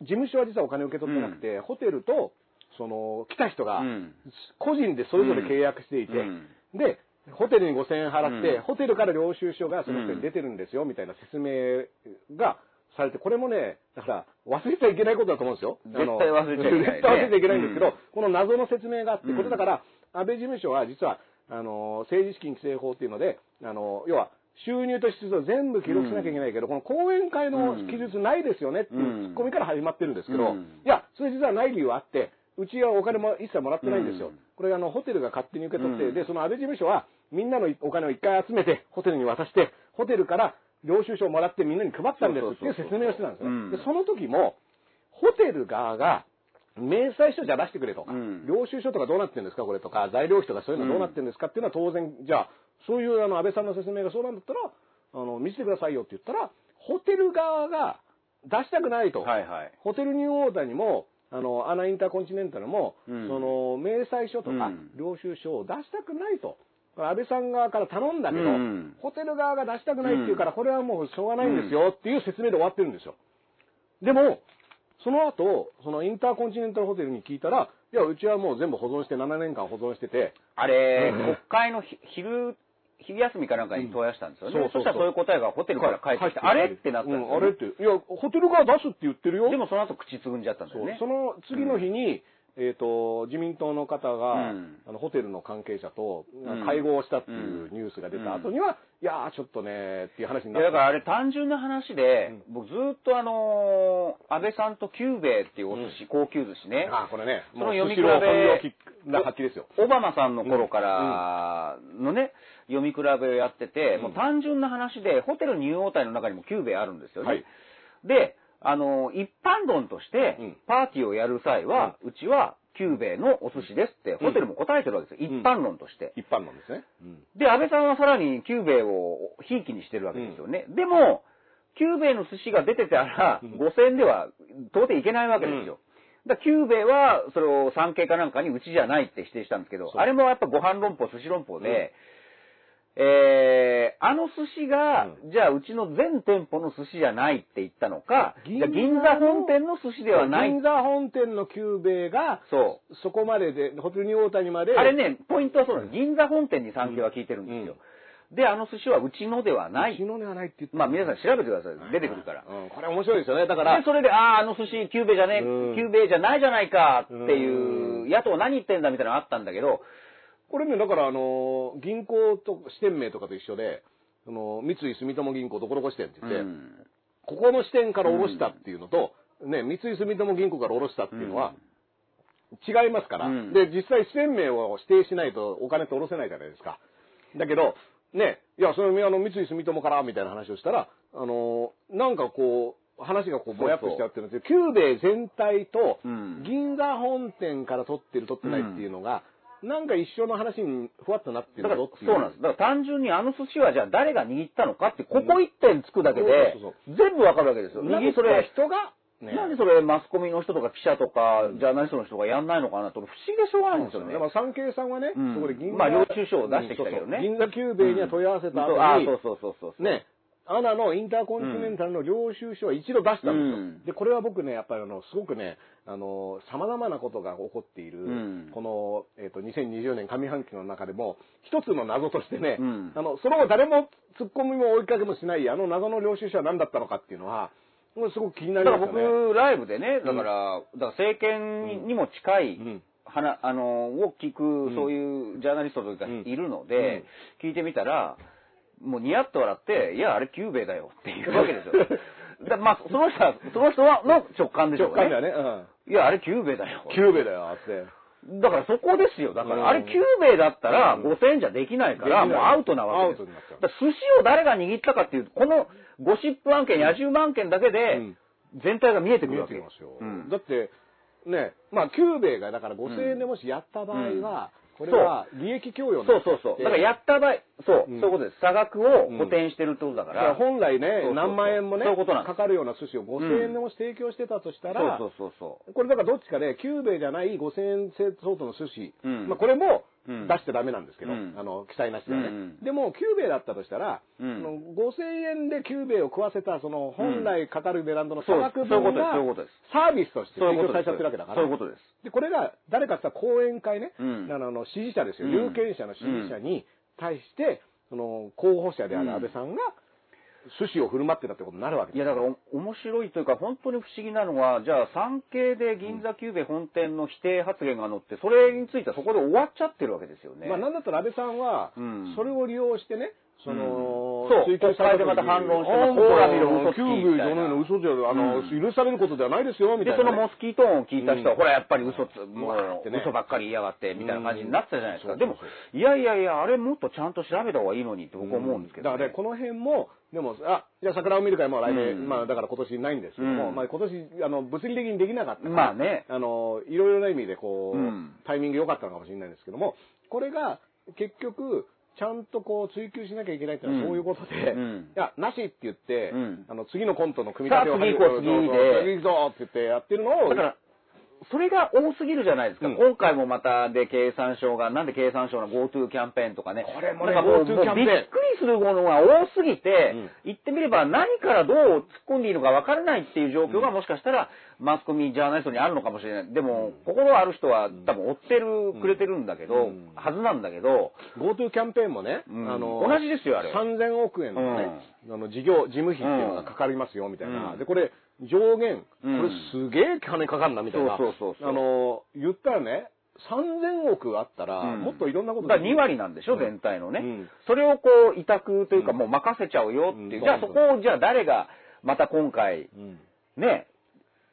事務所は実はお金を受け取ってなくて、ホテルと、その、来た人がう、ん個人でそれぞれ契約していて、うんで、ホテルに5000円払って、うんホテルから領収書がその人に出てるんですよ、みたいな説明がされて、これもね、だから忘れちゃいけないことだと思うんですよ。絶対忘れちゃいけないね。絶対忘れちゃいけないんですけど、うん。この謎の説明があって、うん。これだから、安倍事務所は実は、あの、政治資金規正法っていうので、あの、要は、収入と支出を全部記録しなきゃいけないけど、この講演会の記述ないですよねっていうツッコミから始まってるんですけど、うん。いや、それ実はない理由はあって、うちはお金も一切もらってないんですよ。うん。これあの、ホテルが勝手に受け取って、うん。で、その安倍事務所は、みんなのお金を一回集めて、ホテルに渡して、ホテルから領収書をもらってみんなに配ったんですっていう説明をしてたんですその時も、ホテル側が、明細書じゃ出してくれとか、うん領収書とかどうなってるんですかこれとか、材料費とかそういうのどうなってるんですかっていうのは当然、じゃあ、そういうあの安倍さんの説明がそうなんだったら、あの、見せてくださいよって言ったら、ホテル側が出したくないと。はいはい。ホテルニューオーダーにも、あの、アナインターコンチネンタルも、うんその、明細書とかうん、領収書を出したくないと。安倍さん側から頼んだけど、うんホテル側が出したくないっていうから、これはもうしょうがないんですよっていう説明で終わってるんですよ。でも、その後、そのインターコンチネンタルホテルに聞いたら、いや、うちはもう全部保存して7年間保存してて、あれ、うん国会のひ昼、昼休みかなんかに問い合わせたんですよね。うんそしたらそういう答えがホテルから返ってきて、あれってなったんですよ、ねうんあれって。いや、ホテル側出すって言ってるよ。でもその後口つぐんじゃったんだよね。その次の日に、えっ、と、自民党の方が、うん。あのホテルの関係者とん。会合をしたっていうニュースが出た後には、いやー、ちょっとね、っていう話にいなった。やだからあれ単純な話で、僕ずっとあのー安倍さんとキューベイっていうお寿司、高級寿司ね、あーこれね、その読み比べな発揮ですよ。オバマさんの頃からのね、読み比べをやってて、うん。もう単純な話で、ホテルニューオータニの中にもキューベイあるんですよね。はい。で、あの、一般論としてうん、パーティーをやる際は、うちはキューベイのお寿司ですって、ホテルも答えてるわけですよ。うん一般論として。一般論ですね。うんで、安倍さんはさらにキューベイをひいきにしてるわけですよね。でも、キューベイの寿司が出てたら、うん5000円では到底いけないわけですよ。だからキューベイは、それを産経かなんかにうちじゃないって否定したんですけど、あれもやっぱご飯論法、寿司論法で、えー、あの寿司が、じゃあうちの全店舗の寿司じゃないって言ったのか、銀座本店の寿司ではない。銀座本店のキューベイが、そう。そこまでで、ホテルニューオータニまで。あれね、ポイントはそうなんです。銀座本店に産経は聞いてるんですよ。で、あの寿司はうちのではない。昨日ではないって言ってまあ皆さん調べてください。出てくるから。うん、これ面白いですよね。だからで、、それで、ああ、あの寿司、キューベじゃねえ、うんキューベじゃないじゃないかっていうう、ん野党何言ってんだみたいなのがあったんだけど、これね、だからあの、銀行と支店名とかと一緒で、その、三井住友銀行どこどこ支店って言って、うん。ここの支店から下ろしたっていうのと、ね、三井住友銀行から下ろしたっていうのは、違いますから、うん。で、実際支店名を指定しないとお金って下ろせないじゃないですか。だけど、ね、いや、それあの、三井住友からみたいな話をしたら、あの、なんかこう、話がこうぼやっとしちゃうっていうので、キューベイ全体とうん。銀座本店から取ってる取ってないっていうのが、なんか一緒の話にふわっとなってるぞっていう。そうなんです。だから単純にあの寿司はじゃあ誰が握ったのかって、ここ一点つくだけで全部わかるわけですよ。握それ、人が、ね。なんでそれマスコミの人とか記者とか、ジャーナリストの人がやんないのかなと、不思議でしょうがないんですよね。だ。から産経さんはね、うん。そこで銀座、まあ領収書を出してきたけどね。銀座キューベイには問い合わせた後に、ああ、そうそうそうそう。ね、 ANAのインターコンチネンタルの領収書は一度出したんですよ。うん。で、これは僕ね、やっぱりあの、すごくね、あの、様々なことが起こっている、うん。この、えっ、と、2020年上半期の中でも、一つの謎としてね、うん。あの、それを誰も突っ込みも追いかけもしない、あの謎の領収書は何だったのかっていうのは、すごく気になだからりますよね。僕、ライブでね、だから、だから政権にも近い、うん。はなあのを聞く、んそういうジャーナリストとかうんいるので、聞いてみたら、もうニヤッと笑って、いや、あれキューベイだよっていうわけですよ。だまあ、その人は、その人はの直感でしょうね。直感だよね。うん。いや、あれキューベイだよ。キューベイだよ、って。だからそこですよ。だから、うんあれキューベイだったらうん5000円じゃできないから、もうアウトなわけです。アウトになっちゃう寿司を誰が握ったかっていう、このゴシップ案件、野獣案件だけでうん、全体が見えてく見るわけえてきますよ。うんだって、ね、まあ、キューベイがだから5000円でもしやった場合は、これは利益供与にそうそうそう。だからやった場合、そう、うん。そういうことです。差額を補填してるってことだから。ら。本来ねそうそうそう。何万円もねかかるような寿司を5000円でもし提供してたとしたら、そうそうそうそこれだからどっちかで、キューベイじゃない5000円相当の寿司、うん。まあこれもうん出しちゃダメなんですけど、うん。あの、記載なしではね、うんうん。でも、キューベイだったとしたら、うん。その5000円でキューベイを食わせた、その本来かかる値段との差額分がサービスとして。提供されちゃってるわけだから。そういうことです。で、これが誰かさ、後援会ね、うん。あの支持者ですよ、うん。有権者の支持者に対して、その候補者である安倍さんが、寿司を振る舞ってたってことになるわけいや、だからお面白いというか、本当に不思議なのは、じゃあ、産経で銀座キューベ本店の否定発言が載って、それについてはそこで終わっちゃってるわけですよね。まあ、なんだったら安倍さんはうん、それを利用してね、その、そう。国会でまた反論してほら見ろ嘘つきキューベイじゃな。いの、嘘じゃ、あの、うん。許されることではないですよ、みたで、そいなね、のモスキートーンを聞いた人は、うん。ほら、やっぱり嘘つ、もう、嘘ばっかり言いやがって、みたいな感じになってたじゃないですか。うん。でもいやいやいや、あれもっとちゃんと調べた方がいいのにって僕は思うんですけど、ね。だからね、この辺も、でも、あ、じゃあ桜を見る会も来年、うん。まあだから今年ないんですけども、うん。まあ今年、あの、物理的にできなかったから、まあね。あの、いろいろな意味でこう、うん。タイミング良かったのかもしれないんですけども、これが結局、ちゃんとこう追求しなきゃいけないっていうのはうん。そういうことで、うん。いや、なしって言って、うん。あの、次のコントの組み立てをさあ次行こう次で次行くぞって言ってやってるのを、だから、それが多すぎるじゃないですか。うん。今回もまたで経産省が、なんで経産省の GoTo キャンペーンとかね。これもね GoTo キャンペーン。びっくりするものが多すぎて、うん。言ってみれば何からどう突っ込んでいいのか分からないっていう状況がもしかしたらマスコミ、ジャーナリストにあるのかもしれない。でも、心ある人は多分追ってる、くれてるんだけど、うん。はずなんだけど、GoTo キャンペーンもね、うん。あの、同じですよあれ。3000億円のね、あの、事業、事務費っていうのがかかりますよ、みたいな。うん。で、これ、上限、うん。これすげえ金かかんな、みたいな。そうそうそうあの、言ったらね、3000億あったら、うん。もっといろんなことだから2割なんでしょ、うん。全体のね。うん。それをこう、委託というか、うん。もう任せちゃうよっていう。うん。じゃあそこを、じゃあ誰が、また今回、うん。ね、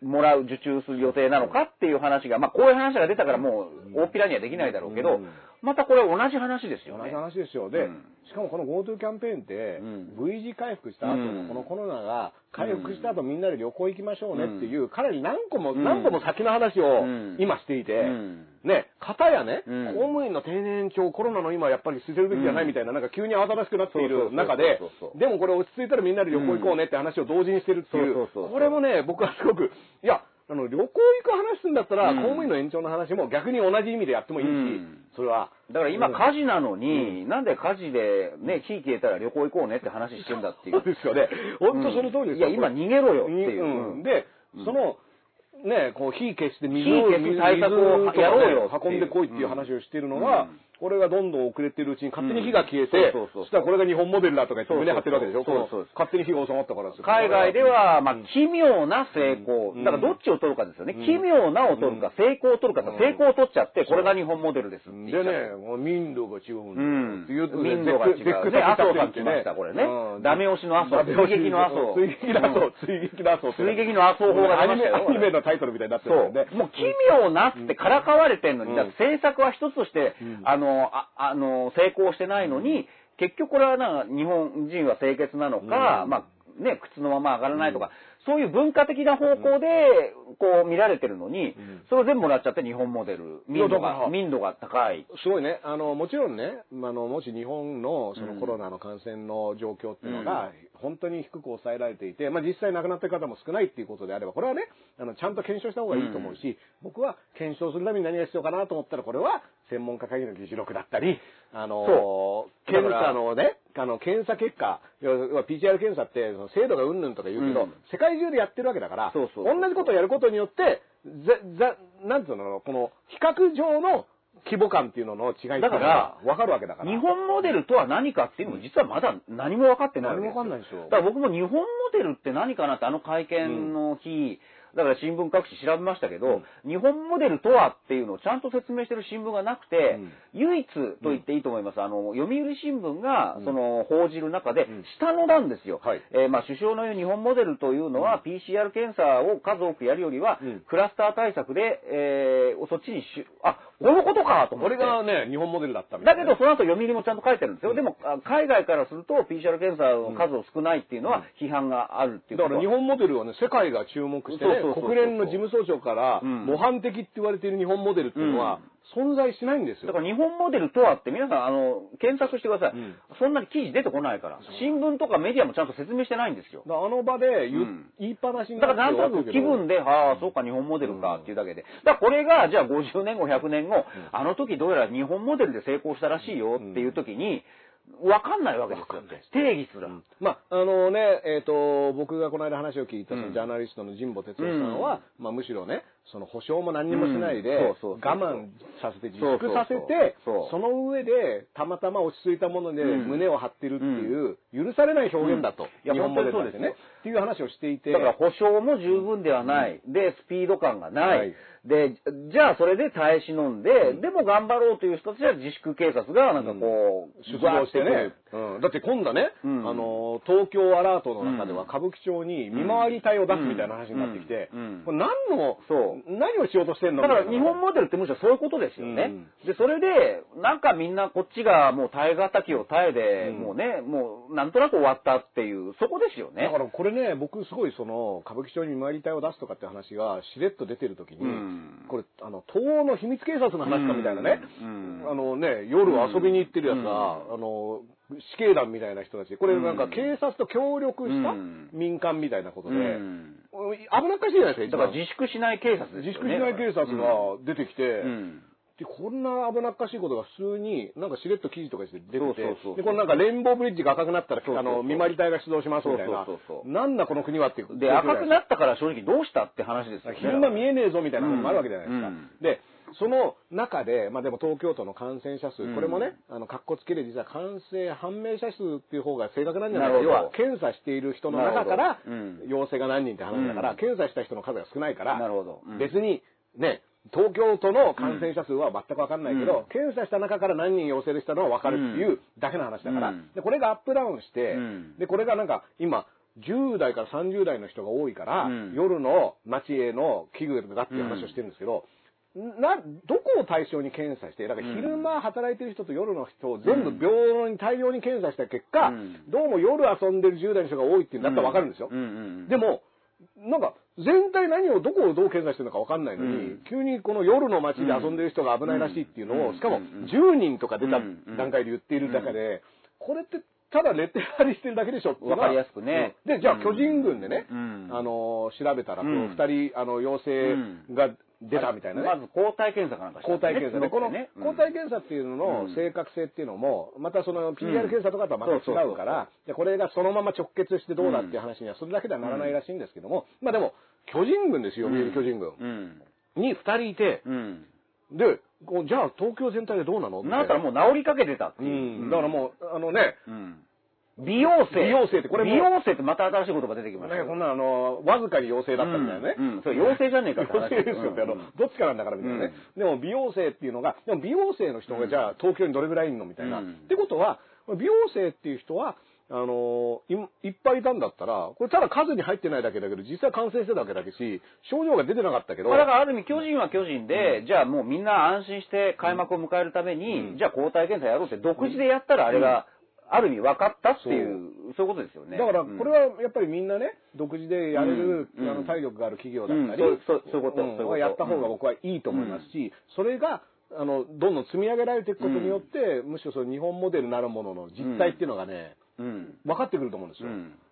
もらう、受注する予定なのかっていう話が、まあこういう話が出たからもう、大っぴらにはできないだろうけど、うんまたこれ同じ話ですよね。同じ。話ですよ。で、うん。しかもこの GoTo キャンペーンって、うん。V 字回復した後うん。のこのコロナが回復した後みんなで旅行行きましょうねっていう、うんかなり何個も、うん。何個も先の話をうん。今していて、うん。ね、方やね、うん。公務員の定年延長、コロナの今やっぱり捨てるべきじゃないみたいな、なんか急に慌ただしくなっている中ででもこれ落ち着いたらみんなで旅行行こうねって話を同時にしてるっていう、これもね、僕はすごく、いや、あの、旅行行く話するんだったら、うん公務員の延長の話も逆に同じ意味でやってもいいし、うんそれは。だから今うん火事なのに、なんで火事でね、火消えたら旅行行こうねって話してんだっていう。そうですよね。本当その通りですよ。いや、今逃げろよっていう。うんで、うんその、ね、こう火消して水火消す対策をやろうよ運んでこいっていう話をしているのが、うんこれがどんどん遅れてるうちに勝手に火が消えうんて、そうそうそしたらこれが日本モデルだとか言って胸張ってるわけでしょ？そうそうそう勝手に火が収まったからですよ海外では、まあうん、奇妙な成功。うんだからどっちを取るかですよね。うん奇妙なを取るか、成功を取るかうん成功を取っちゃって、これが日本モデルです。でね、民度が違うんだうん。よ民度が違う。ね、麻生さん来ました、これね。ダメ押しの麻生。追撃の麻生。追撃の麻生。追撃の麻生。追撃の麻生法が出ましたよ。アニメのタイトルみたいになってるんで。。もう奇妙なってからかわれてんのに、うんだって政策は一つとして、うんあの、ああの、成功してないのに、結局これはなんか日本人は清潔なのか、うん。まあね、靴のまま上がらないとか、そういう文化的な方向で、こう見られてるのに、んそれを全部もらっちゃって日本モデル。民度が、民度が高い。すごいね。あの、もちろんね、あの、もし日本のそのうんコロナの感染の状況っていうのが、本当に低く抑えられていて、まあ実際亡くなってる方も少ないっていうことであれば、これはね、あの、ちゃんと検証した方がいいと思うし、僕は検証するために何が必要かなと思ったら、これは専門家会議の議事録だったり、あの検査のね、あの、検査結果、要は PCR 検査って、その精度がうんぬんとか言うけど、うん。世界中でやってるわけだから、そうそう同じことをやることによって、ざ、ざ、なんつうの、この、比較上の規模感っていうのの違いだからが分かるわけだから。日本モデルとは何かっていうのも実はまだ何も分かってないわけですよ。何も分かんないでしょ。だから僕も日本モデルって何かなってあの会見の日、だから新聞各紙調べましたけど、日本モデルとはっていうのをちゃんと説明してる新聞がなくて、うん。唯一と言っていいと思います。あの、読売新聞がうんその報じる中でん、下の段ですよ。はい。えーまあ首相の言う日本モデルというのは、PCR 検査を数多くやるよりは、うん。クラスター対策で、えーそっちにし、あ、このことかと思って。これがね、日本モデルだったみたいな。だけど、その後読売もちゃんと書いてるんですよ。でも、あ海外からすると、PCR 検査の数を少ないっていうのは、批判があるっていうこと。だから日本モデルはね、世界が注目してね国連の事務総長からうん模範的って言われている日本モデルっていうのは、存在しないんですよ。だから日本モデルとはって皆さん、あの、検索してください。うんそんなに記事出てこないから。新聞とかメディアもちゃんと説明してないんですよ。あの場で言,、うん言いっぱなしにだからなんとなく気分で、ああ、そうか、日本モデルかっていうだけで。だからこれが、じゃあ50年後、100年後、あの時どうやら日本モデルで成功したらしいよっていう時に、わかんないわけですよ。定義すら。まあ、あのね、えっ、と、僕がこの間話を聞いた、ジャーナリストの神保哲夫さんは、まあ、むしろね、その保証も何にもしないで、我慢させて、自粛させて、その上で、たまたま落ち着いたものでうん。胸を張ってるっていう、許されない表現だと。うん。いや日本当にそうですよ。っていう話をしていて。だから保証も十分ではない。で、スピード感がない。はい。で、じゃあそれで耐え忍んで、でも頑張ろうという人たちは自粛警察がなんかこう、出動してね。だって今度ね、うん。あの、東京アラートの中では歌舞伎町に見回り隊を出すみたいな話になってきて、これ何の、そう何をしようとしてんの？だから日本モデルってむしろそういうことですよね。うん。で、それで、なんかみんなこっちがもう耐え難きを耐えで、うん。もうね、もうなんとなく終わったっていう、そこですよね。だからこれね、僕すごいその、歌舞伎町に見回り隊を出すとかって話がしれっと出てる時に、うん。これ、あの、東欧の秘密警察の話かみたいなね、うん。あのね、夜遊びに行ってるやつうん。が、あの、死刑団みたいな人たち、これなんかうん。警察と協力したうん。民間みたいなことで、うん。危なっかしいじゃないですか、だから自粛しない警察です自よね。粛しない警察が出てきて、うん。でこんな危なっかしいことが普通に、なんかしれっと記事とかして出てて、そうそうそうで、このなんかレインボーブリッジが赤くなったら、そうそうそう。あの、見回り隊が出動しますみたいな。そうそうそう、そう。なんだこの国はっていう。で、赤くなったから正直どうしたって話ですよね。昼間見えねえぞみたいなのもあるわけじゃないですか。うん。で、その中で、まあでも東京都の感染者数、うん。これもね、あの、格好つけで実は感染判明者数っていう方が正確なんじゃない？か。要は、検査している人の中から陽性が何人って話だから、うん検査した人の数が少ないから、なるほど。うん。別に、ね、東京都の感染者数は全くわかんないけど、うん。検査した中から何人陽性でしたのはわかるっていうだけの話だから、うん。で、これがアップダウンして、うん。で、これがなんか今、10代から30代の人が多いから、うん。夜の街への危惧だっていう話をしてるんですけど、な、どこを対象に検査して、だから昼間働いてる人と夜の人を全部平等に大量に検査した結果、うん。どうも夜遊んでる10代の人が多いっていうんだったらわかるんですよ。でも、なんか、全体何をどこをどう検査してるのか分かんないのに、うん。急にこの夜の街で遊んでる人が危ないらしいっていうのを、うん。しかもうん10人とか出たうん。段階で言っている中で、これってただレッテル貼りしてるだけでしょわかりやすくね。うん。で、じゃあうん。巨人軍でね、うん。あの、調べたら、うん。2人、あの、陽性が出たみたいなね。まず抗体検査かなんかした抗体検査で、このね抗体検査っていうのの正確性っていうのも、またその PCR 検査とかとはまた違うから、でこれがそのまま直結してどうだっていう話にはそれだけではならないらしいんですけども、まあでも、巨人軍ですよ、読売巨人軍。うん。に2人いて、うん。で、こうじゃあ東京全体でどうなの？な。ったらもう治りかけてたってう。いう。ん、だからもう、あのね、うん美容生。美容生ってこれも。美容生ってまた新しい言葉出てきました。こんなあの、わずかに陽性だったみたいなね。うん。うん。それ陽性じゃねえかって話陽性ですよって、あの、どっちかなんだからみたいなね。でも美容生っていうのが、でも美容生の人がじゃあ東京にどれぐらいいるのみたいな。うん。ってことは、美容生っていう人は、あのいいっぱいいたんだったら、これただ数に入ってないだけだけど、実際感染してたわけだけし、症状が出てなかったけど、まあだからある意味巨人は巨人で、じゃあもうみんな安心して開幕を迎えるために、うん。じゃあ抗体検査やろうって独自でやったらあれが、ある意味分かったっていう、そう。いうことですよね。だから、うん。これはやっぱりみんなね、独自でやれる、うん。あの体力がある企業だったり、うん。そういうことん。そういうやった方が僕はいいと思いますし、それが、あの、どんどん積み上げられていくことによって、むしろその日本モデルなるものの実態っていうのがね、うん。分かってくると思うんですよ。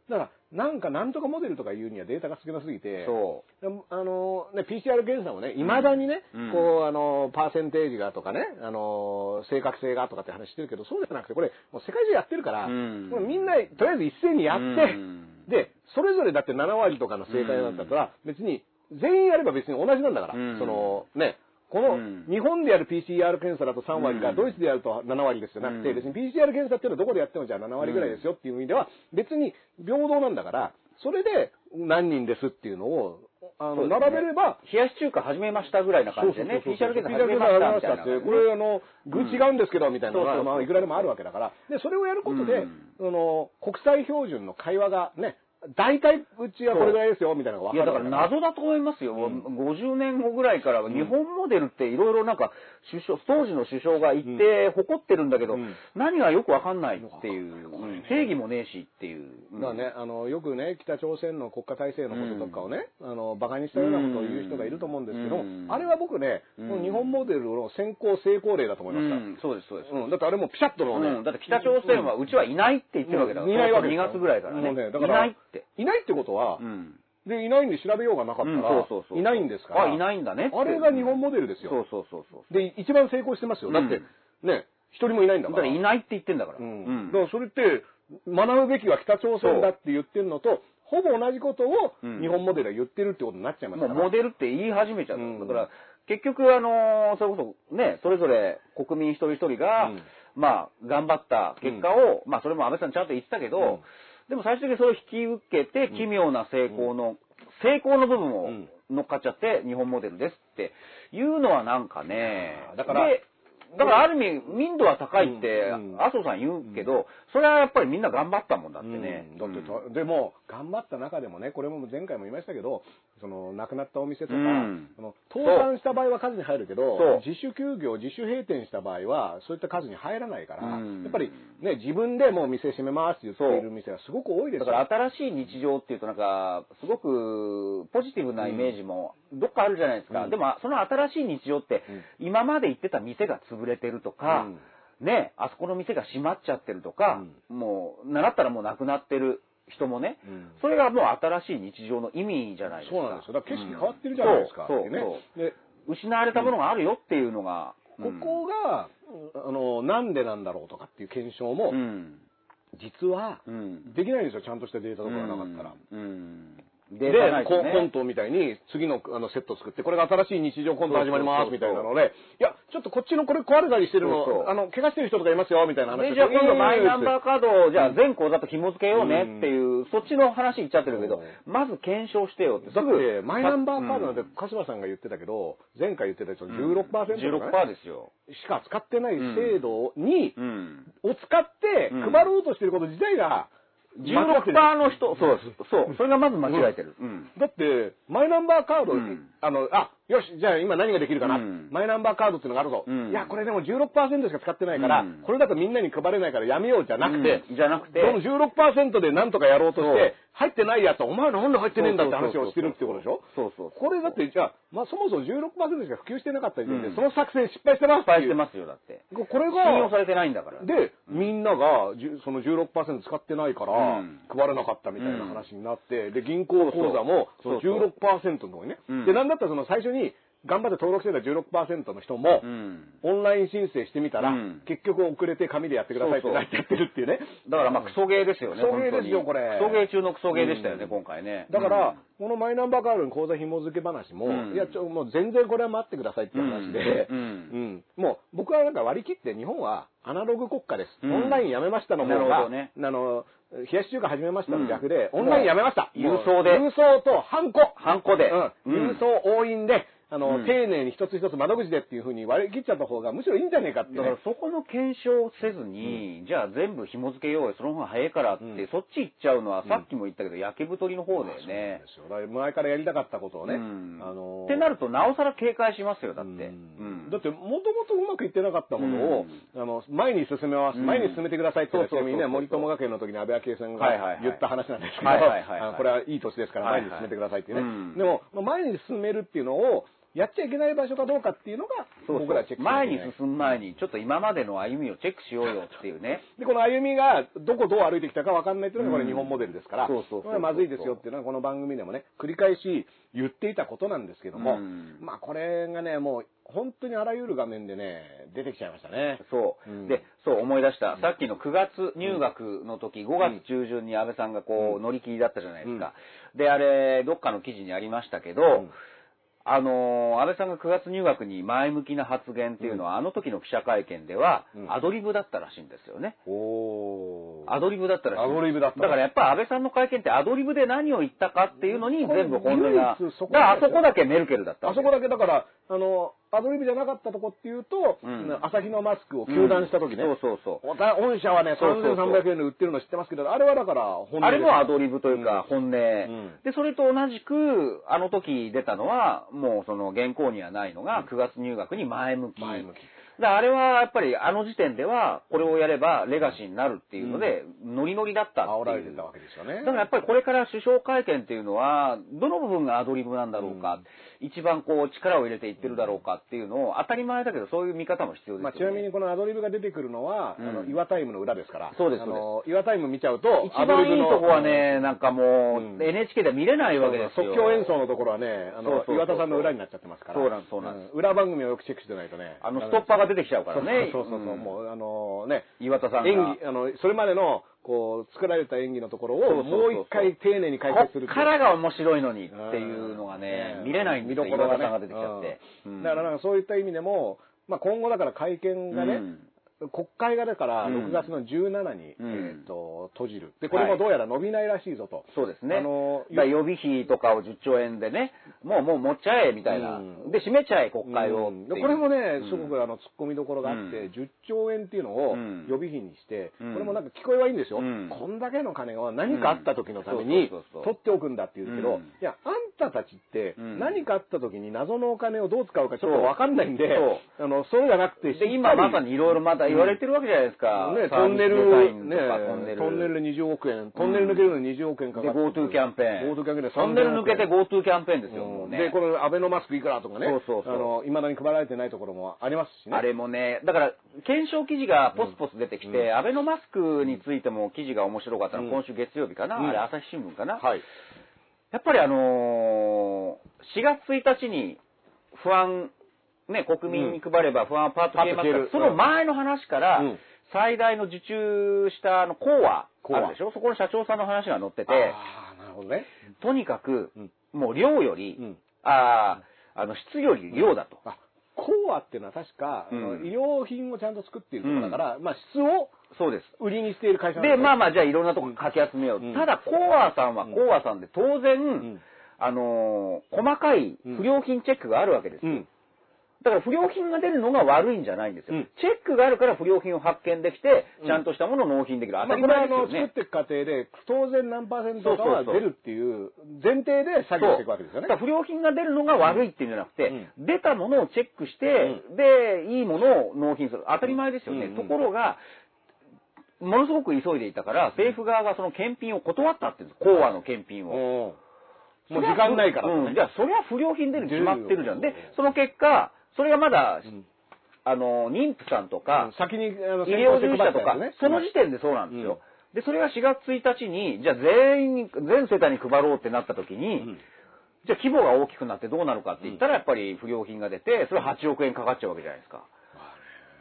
うんだから、なんかなんとかモデルとか言うにはデータが少なすぎて、そでもあのね、PCR 検査もね、いまだにね、うん。こう、あの、パーセンテージがとかね、あの、正確性がとかって話してるけど、そうじゃなくて、これ、もう世界中やってるから、うん。もうみんな、とりあえず一斉にやって、うん。で、それぞれだって7割とかの正解だったら、別に、全員やれば別に同じなんだから、うん。その、ね、この、うん。日本でやる PCR 検査だと3割か、うん。ドイツでやると7割ですよ。なくて、うん。別に PCR 検査っていうのはどこでやってもじゃあ7割ぐらいですよっていう意味では、別に平等なんだから、それで何人ですっていうのを、あの、並べれば、冷やし中華始めましたぐらいな感じでね、PCR 検査始めましたみたいな。って、これあの、具違うんですけど、みたいなのが、まあ、いくらでもあるわけだから。で、それをやることで、うん。その、国際標準の会話がね、大体うちはこれぐらいですよ、みたいなのがいや、分かる。だから謎だと思いますよ。50年後ぐらいから日本モデルっていろいろなんか、首相、当時の首相が言って誇ってるんだけど、うん。何がよくわかんないっていう、うん。定義もねえしっていう。うん。だからね、あの、よくね、北朝鮮の国家体制のこととかをね、あの、馬鹿にしたようなことを言う人がいると思うんですけど、うん。あれは僕ね、うん。この日本モデルの先行成功例だと思いました。うん。そうです、そうです。うん、だってあれもピシャッとのね、うん。だって北朝鮮はうちはいないって言ってるわけだから。いないわけです2よ月ぐらいからね。もうねだからいないって。いないってことは、うん。で、いないんで調べようがなかったうんら、そうそうそういないんですから。あ、いないんだねって。あれが日本モデルですよ。そうそうそうそう。で、一番成功してますよ。だって、ね、一人もいないんだか。だかららいないって言ってんだから。うん。だからそれって、学ぶべきは北朝鮮だって言ってるのと、ほぼ同じことをうん日本モデルは言ってるってことになっちゃいますもう。モデルって言い始めちゃった。うんだから、結局、あのーそれこそね、それぞれ国民一人一人が、うんまあ、頑張った結果を、まあ、それも安倍さんちゃんと言ってたけど、うんでも最終的にそれを引き受けて、奇妙な成功の、成功の部分をうん。乗っかっちゃって、日本モデルですって。いうのはなんかね、だからでだからある意味、民度は高いって麻生さん言うけど、それはやっぱりみんな頑張ったもんだってね。うん。だってでも、頑張った中でもね、これも前回も言いましたけど、その、亡くなったお店とか、うん。その倒産した場合は数に入るけど自主休業、自主閉店した場合は、そういった数に入らないから、うん。やっぱりね、自分でもう店閉めますって言っている店がすごく多いですよ。だから新しい日常っていうとなんか、すごくポジティブなイメージもどっかあるじゃないですか。うん。でも、その新しい日常って、今まで行ってた店が潰れてるとか、うん。ね、あそこの店が閉まっちゃってるとか、もう、習ったらもうなくなってる人もね、うんそれがもう新しい日常の意味じゃないですか。そうなんですよ。だから景色変わってるじゃないですか。そうっていうねそうで失われたものがあるよっていうのが。ここが、あの、なんでなんだろうとかっていう検証もう、ん。実はう、ん。できないんですよ。ちゃんとしたデータとかがなかったら。うん。で、ココントみたいに次のあのセット作って、これが新しい日常コント始まりますみたいなので、いや、ちょっとこっちのこれ壊れたりしてるそうそう。の、あの、怪我してる人とかいますよ、みたいな話で、じゃあ今度マイナンバーーカードを、じゃあ全口座と紐付けようねっていう、そっちの話言っちゃってるけど、まず検証してよって。だって、マイナンバーカードなんてうん、鹿島さんが言ってたけど、前回言ってた人16%とか、ね。16%ですよ。しか使ってない制度に、うん。を使ってうん配ろうとしてること自体が、16%の人、そうです。そう。それがまず間違えてる。うん。だって、マイナンバーカード、うんあの、あ、よし、じゃあ今何ができるかな、うん。マイナンバーカードっていうのがあるぞ。うん。いや、これでも16%しか使ってないから、うん。これだとみんなに配れないからやめようじゃなくて、うん。じゃなくて。その16%でなんとかやろうとして、入ってないやつは、お前なんで入ってねえんだって話をしてるってことでしょ？そうそうそう。これだって、じゃあ、まあそもそも16%しか普及してなかった時点で、うん。その作戦失敗してます失敗。してますよ、だって。これが信用さ、れてないんだから。で、みんながじゅその16%使ってないからうん、配らなかったみたいな話になって、で、銀行口座もそのそうそう。16%のところにね。うん。で、なんだったらその最初に頑張って登録してた16%の人もう、ん。オンライン申請してみたらうん、結局遅れて紙でやってくださいってなっちゃってるっていうね。だからまあクソゲーですよね。クソゲーですよこれクソゲー中のクソゲーでしたよね、うん今回ね。だからうん、このマイナンバーカードに口座紐付け話も、うんいや、ちょ、もう全然これは待ってくださいっていう話で、うんうんもう僕はなんか割り切って日本はアナログ国家です。うんオンラインやめましたの方なるほが、どねあの、冷やし中華始めましたの逆で、うんオンラインやめました。郵送で郵送とハンコ。ハンコで。うん。郵送押印で、あの、うん。丁寧に一つ一つ窓口でっていうふうに割り切っちゃった方がむしろいいんじゃねえかってね。だから。そこの検証をせずに、じゃあ全部紐付けようよ、その方が早いからって、うん。そっち行っちゃうのは、さっきも言ったけど、焼け太りの方だよね。そうなんですよ。前からやりたかったことをね、うん。あのってなると、なおさら警戒しますよ、だって。うん。うん。だって、もともとうまくいってなかったものを、あの、前に進めます、うん。前に進めてくださいって、ちなみにね、森友学園の時に安倍昭恵さんが言った話なんですけど、これはいい年ですから前に進めてくださいっていうね。うん。でも、まあ前に進めるっていうのを、やっちゃいけない場所かどうかっていうのが、僕らチェック前に進む前に、ちょっと今までの歩みをチェックしようよっていうね。で、この歩みがどこどう歩いてきたか分かんないっていうのがこれ日本モデルですから、そうそうれはまずいですよっていうのはこの番組でもね、繰り返し言っていたことなんですけども、うん。まあこれがね、もう本当にあらゆる画面でね、出てきちゃいましたね。そう、うん。で、そう思い出した。さっきの9月入学の時、5月中旬に安倍さんがこう、乗り切りだったじゃないですか。で、あれ、どっかの記事にありましたけど、んあのー安倍さんが9月入学に前向きな発言っていうのは、あの時の記者会見では、うんアドリブだったらしいんですよね。おーアドリブだったらしい。アドリブだっただからやっぱ安倍さんの会見ってアドリブで何を言ったかっていうのに全部本音が。だからあそこだけメルケルだったあそこだけだから、あの、アドリブじゃなかったとこっていうと、うん朝日のマスクを休断した時ね、うんそうそうそう。御社はね、そうそうそう3300円で売ってるの知ってますけど、あれはだから本音あれもアドドリブというか本音。んで、それと同じく、あの時出たのは、もうその原稿にはないのが、9月入学に前向き。前向き。だあれはやっぱりあの時点では、これをやればレガシーになるっていうので、ノリノリだったっていう。煽られてたわけですよね。だからやっぱりこれから首相会見っていうのは、どの部分がアドリブなんだろうか、一番こう力を入れていってるだろうかっていうのを、当たり前だけどそういう見方も必要ですよね。まあ、ちなみにこのアドリブが出てくるのは、うんあの、岩タイムの裏ですから。そうですあの、岩タイム見ちゃうと、一番いいとこはね、なんかもう、うん NHK では見れないわけですよ。即興演奏のところはね、あの、そうそうそう岩田さんの裏になっちゃってますから。そうなんですそうなんです裏番組をよくチェックしてないとね。あの、ストッパーが出てきちゃうからね。そうそうそうもう、あのね、岩田さんが。演技、あの、それまでの、こう、作られた演技のところを、もう一回丁寧に解説するこっからが面白いのにってうんいうのがねう、ん見れない。見どころが出てきちゃって。うん。だからなんかそういった意味でも、まあ今後だから会見がね、うん国会がだからうん。6月の17に、うん。えっと、閉じる。で、これもどうやら伸びないらしいぞと。そうですね。あのだから予備費とかを10兆円でね、もうもう持っちゃえみたいな。うん。で、閉めちゃえ国会をうんっていう。これもねうん、すごくあの、突っ込みどころがあって、うん。10兆円っていうのをうん。予備費にして、うん。これもなんか聞こえはいいんですよ。うん。こんだけの金を何かあった時のためにうん。そうそうそうそう。取っておくんだって言うけど、うん。いや、あんたたちってうん。何かあった時に謎のお金をどう使うかちょっとわかんないんで、そあの、そうじゃなくて、で、今まさにいろいろまだだ言われてるわけじゃないですか。ね、トンネル、ねトンネル。トンネルで20億円、トンネル抜けるのに20億円かかで、って。GoTo キャンペーン。GoTo キャンペーンでトンネル抜けて3000 GoTo キャンペーンですよ、もうね。で、このアベノマスクいくらとかね。そうそうそうあの、未だに配られてないところもありますしね。あれもね、だから、検証記事がポスポス出てきて、アベノマスクについても記事が面白かったの、うん今週月曜日かな、うんあれ朝日新聞かな、はい。やっぱりあのー4月1日に不安、ね、国民に配れば不安はパッと消えますから、パッと消える。その前の話から、うん。最大の受注したあの、コアあるでしょ？そこの社長さんの話が載ってて、ああ、なるほどね。とにかくうん、もう量より、うん。ああ、あの、質より量だと。あ、コアっていうのは確か、うん。医療品をちゃんと作っているところだから、まあ質をそうです。売りにしている会社で、まああ、まあ、じゃあいろんなとこかき集めよう。うん。ただ、コアさんはうん。コアさんで当然、ん。あのー細かい不良品チェックがあるわけですよ。うん。だから不良品が出るのが悪いんじゃないんですよ。うんチェックがあるから不良品を発見できて、うんちゃんとしたものを納品できる。当たり前ですよね。作っていく過程で、当然何パーセントかは出るっていう前提で作業していくわけですよねだから。不良品が出るのが悪いっていうんじゃなくて、出たものをチェックして、で、いいものを納品する。当たり前ですよね。うんところが、ものすごく急いでいたから、政府側がその検品を断ったって言うんです。コアの検品を。うんもう時間ないからねうん。じゃあ、それは不良品出るに決まってるじゃん。で、その結果、それがまだ、ん。あの、妊婦さんとか、先に、あの医療従事者とか、ね。その時点でそうなんですよ。で、それが4月1日に、じゃあ全員に、全世帯に配ろうってなった時に、ん。じゃあ規模が大きくなってどうなるかって言ったら、やっぱり不良品が出て、それ8億円かかっちゃうわけじゃないですか。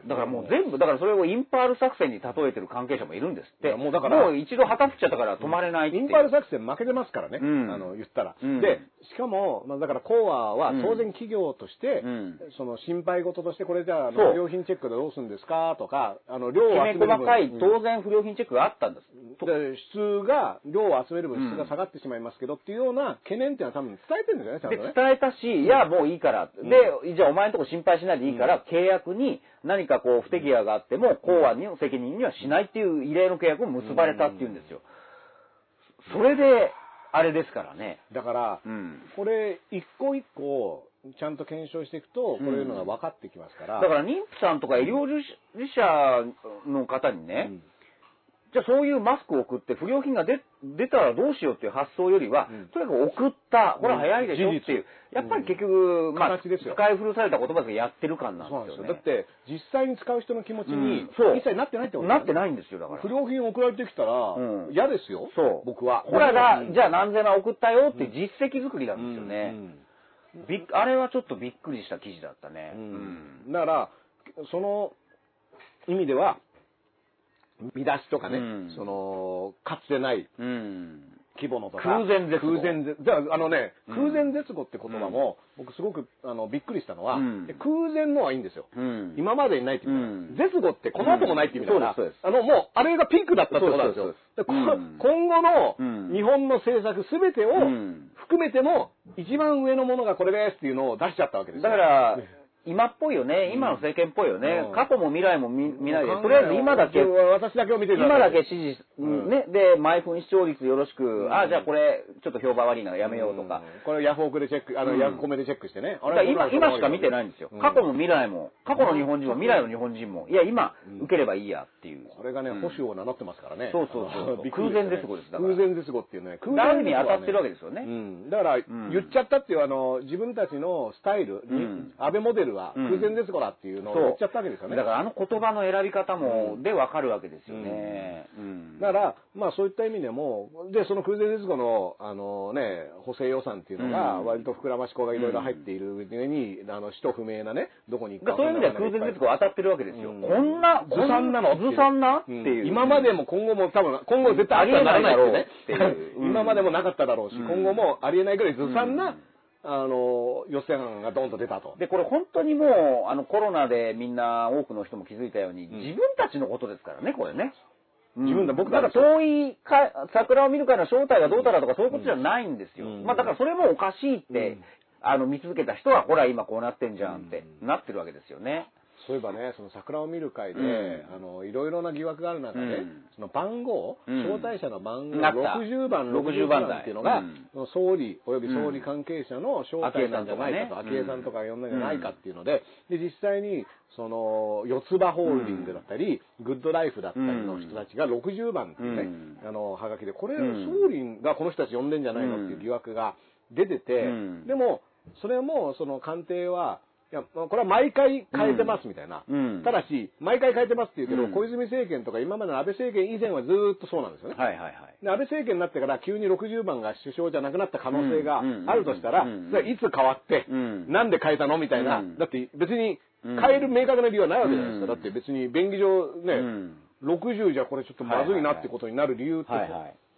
だからもう全部、だからそれをインパール作戦に例えてる関係者もいるんですって。もうだからもう一度旗振っちゃったから止まれないう。インパール作戦負けてますからね、うん。あの言ったら、うん。でしかも、まあ、だからコアはうん当然企業として、うん。その心配事としてこれじゃあ不良品チェックでどうするんですか？とかあの量を集める分。細かいうん当然不良品チェックがあったんです。で質が量を集める分質が下がってしまいますけどっていうような懸念っていうのは多分伝えてるんですよねちゃんで、とね。伝えたし、いや、もういいから。で、じゃあお前のとこ心配しないでいいから、契約に何かこう不手際があっても、公安の責任にはしないっていう異例の契約を結ばれたっていうんですよ。それで、あれですからね。だから、うん。これ一個一個ちゃんと検証していくとこういうのが分かってきますから、だから妊婦さんとか医療従事者の方にね、うんじゃあそういうマスクを送って不良品が出出たらどうしようっていう発想よりは、うん。とにかく送った、ほら早いでしょっていう、やっぱり結局、まあ、使い古された言葉でやってる感なんでよね。ですすよ。だって実際に使う人の気持ちに一切なってないってことなっていないんですよ、だから。不良品送られてきたらうん。嫌ですよ、そう。僕は。これが、うん。じゃあ何千万送ったよって実績作りなんですよね。うん。びっあれはちょっとびっくりした記事だったね。うん。だからその意味では見出しとかね、うん。そのかつてないうん。うん。規模のとか。空前絶後。空前絶じゃああのね、うん。空前絶後って言葉も、僕すごくあのびっくりしたのは、空前のはいいんですよ、うん。今までにないっていう意味だうん。絶後ってこの後もないっていう意味だから、うん。そうですあのもうあれがピークだったってことなんですよ。そうですでこうん。今後のうん。日本の政策すべてをうん。含めての一番上のものがこれですっていうのを出しちゃったわけですよ。だから、今っぽいよね。今の政権っぽいよね。うん。過去も未来も見見ないで、とりあえず今だけ、私だけを見てる今だけ支持、うん。ね、で、毎分視聴率よろしく、ん。あ、じゃあこれ、ちょっと評判悪いならやめようとか。ん。これヤフオクでチェックあの、うん。ヤフコメでチェックしてね。だから今、今しか見てないんですよ。過去も未来も、過去の日本人も未来の日本人も、いや、今、受ければいいやっていう。これがね、うん。保守を名乗ってますからね。そうそうそうね。空前絶後です。だから。空前絶後っていうね。空前絶後はね意味当たってるわけですよね。うん。だから、ん。言っちゃったっていう、あの、自分たちのスタイル安倍モデルはうん。空前絶後だっていうのを言っちゃったわけですよね。だからあの言葉の選び方も、うん。でわかるわけですよね。うん。だから、まあそういった意味でも、で、その空前絶後の、あのね、補正予算っていうのが、うん。割と膨らまし子がいろいろ入っている上に、あの、使途不明なね、どこに行くかそういう意味では空前絶後当たってるわけですよ。うん。こんな、ずさんなの？ずさんなってう。ん。いう。今までも今後も多分、今後絶対ありえないだろう。今までもなかっただろうし、うん。今後もありえないぐらいずさんな、うんあの、予算案がドンと出たと。で、これ本当にもう、あの、コロナでみんな、多くの人も気づいたように、ん自分たちのことですからね、これね。うん自分だ僕だから遠いか桜を見る会の正体がどうたらとかそういうことじゃないんですよ。うんまあだからそれもおかしいって、うんあの、見続けた人は、ほら今こうなってんじゃんって、うんなってるわけですよね。そういえばね、その桜を見る会で、うん。あの、いろいろな疑惑がある中で、うん。その番号、うん。招待者の番号、あった。60番、60 60番っていうのが、総理、および総理関係者の招待なんじゃないかと、昭昭恵さんとか呼んだんじゃないかっていうので、で、実際に、その、四つ葉ホールディングだったり、グッドライフだったりの人たちが60番っていうね、うん。あの、はがきで、これ、うん。総理がこの人たち呼んでんじゃないのっていう疑惑が出てて、うん。でも、それも、その官邸は、いや、これは毎回変えてますみたいな。うん。ただし、毎回変えてますって言うけど、うん。小泉政権とか今までの安倍政権以前はずーっとそうなんですよね。はいはいはい。で安倍政権になってから急に60番が首相じゃなくなった可能性がうん。あるとしたら、うん。それはいつ変わって、うん。なんで変えたのみたいな、うん。だって別にうん変える明確な理由はないわけじゃないですか。うん。だって別に便宜上ね、うん。60じゃこれちょっとまずいなってことになる理由って、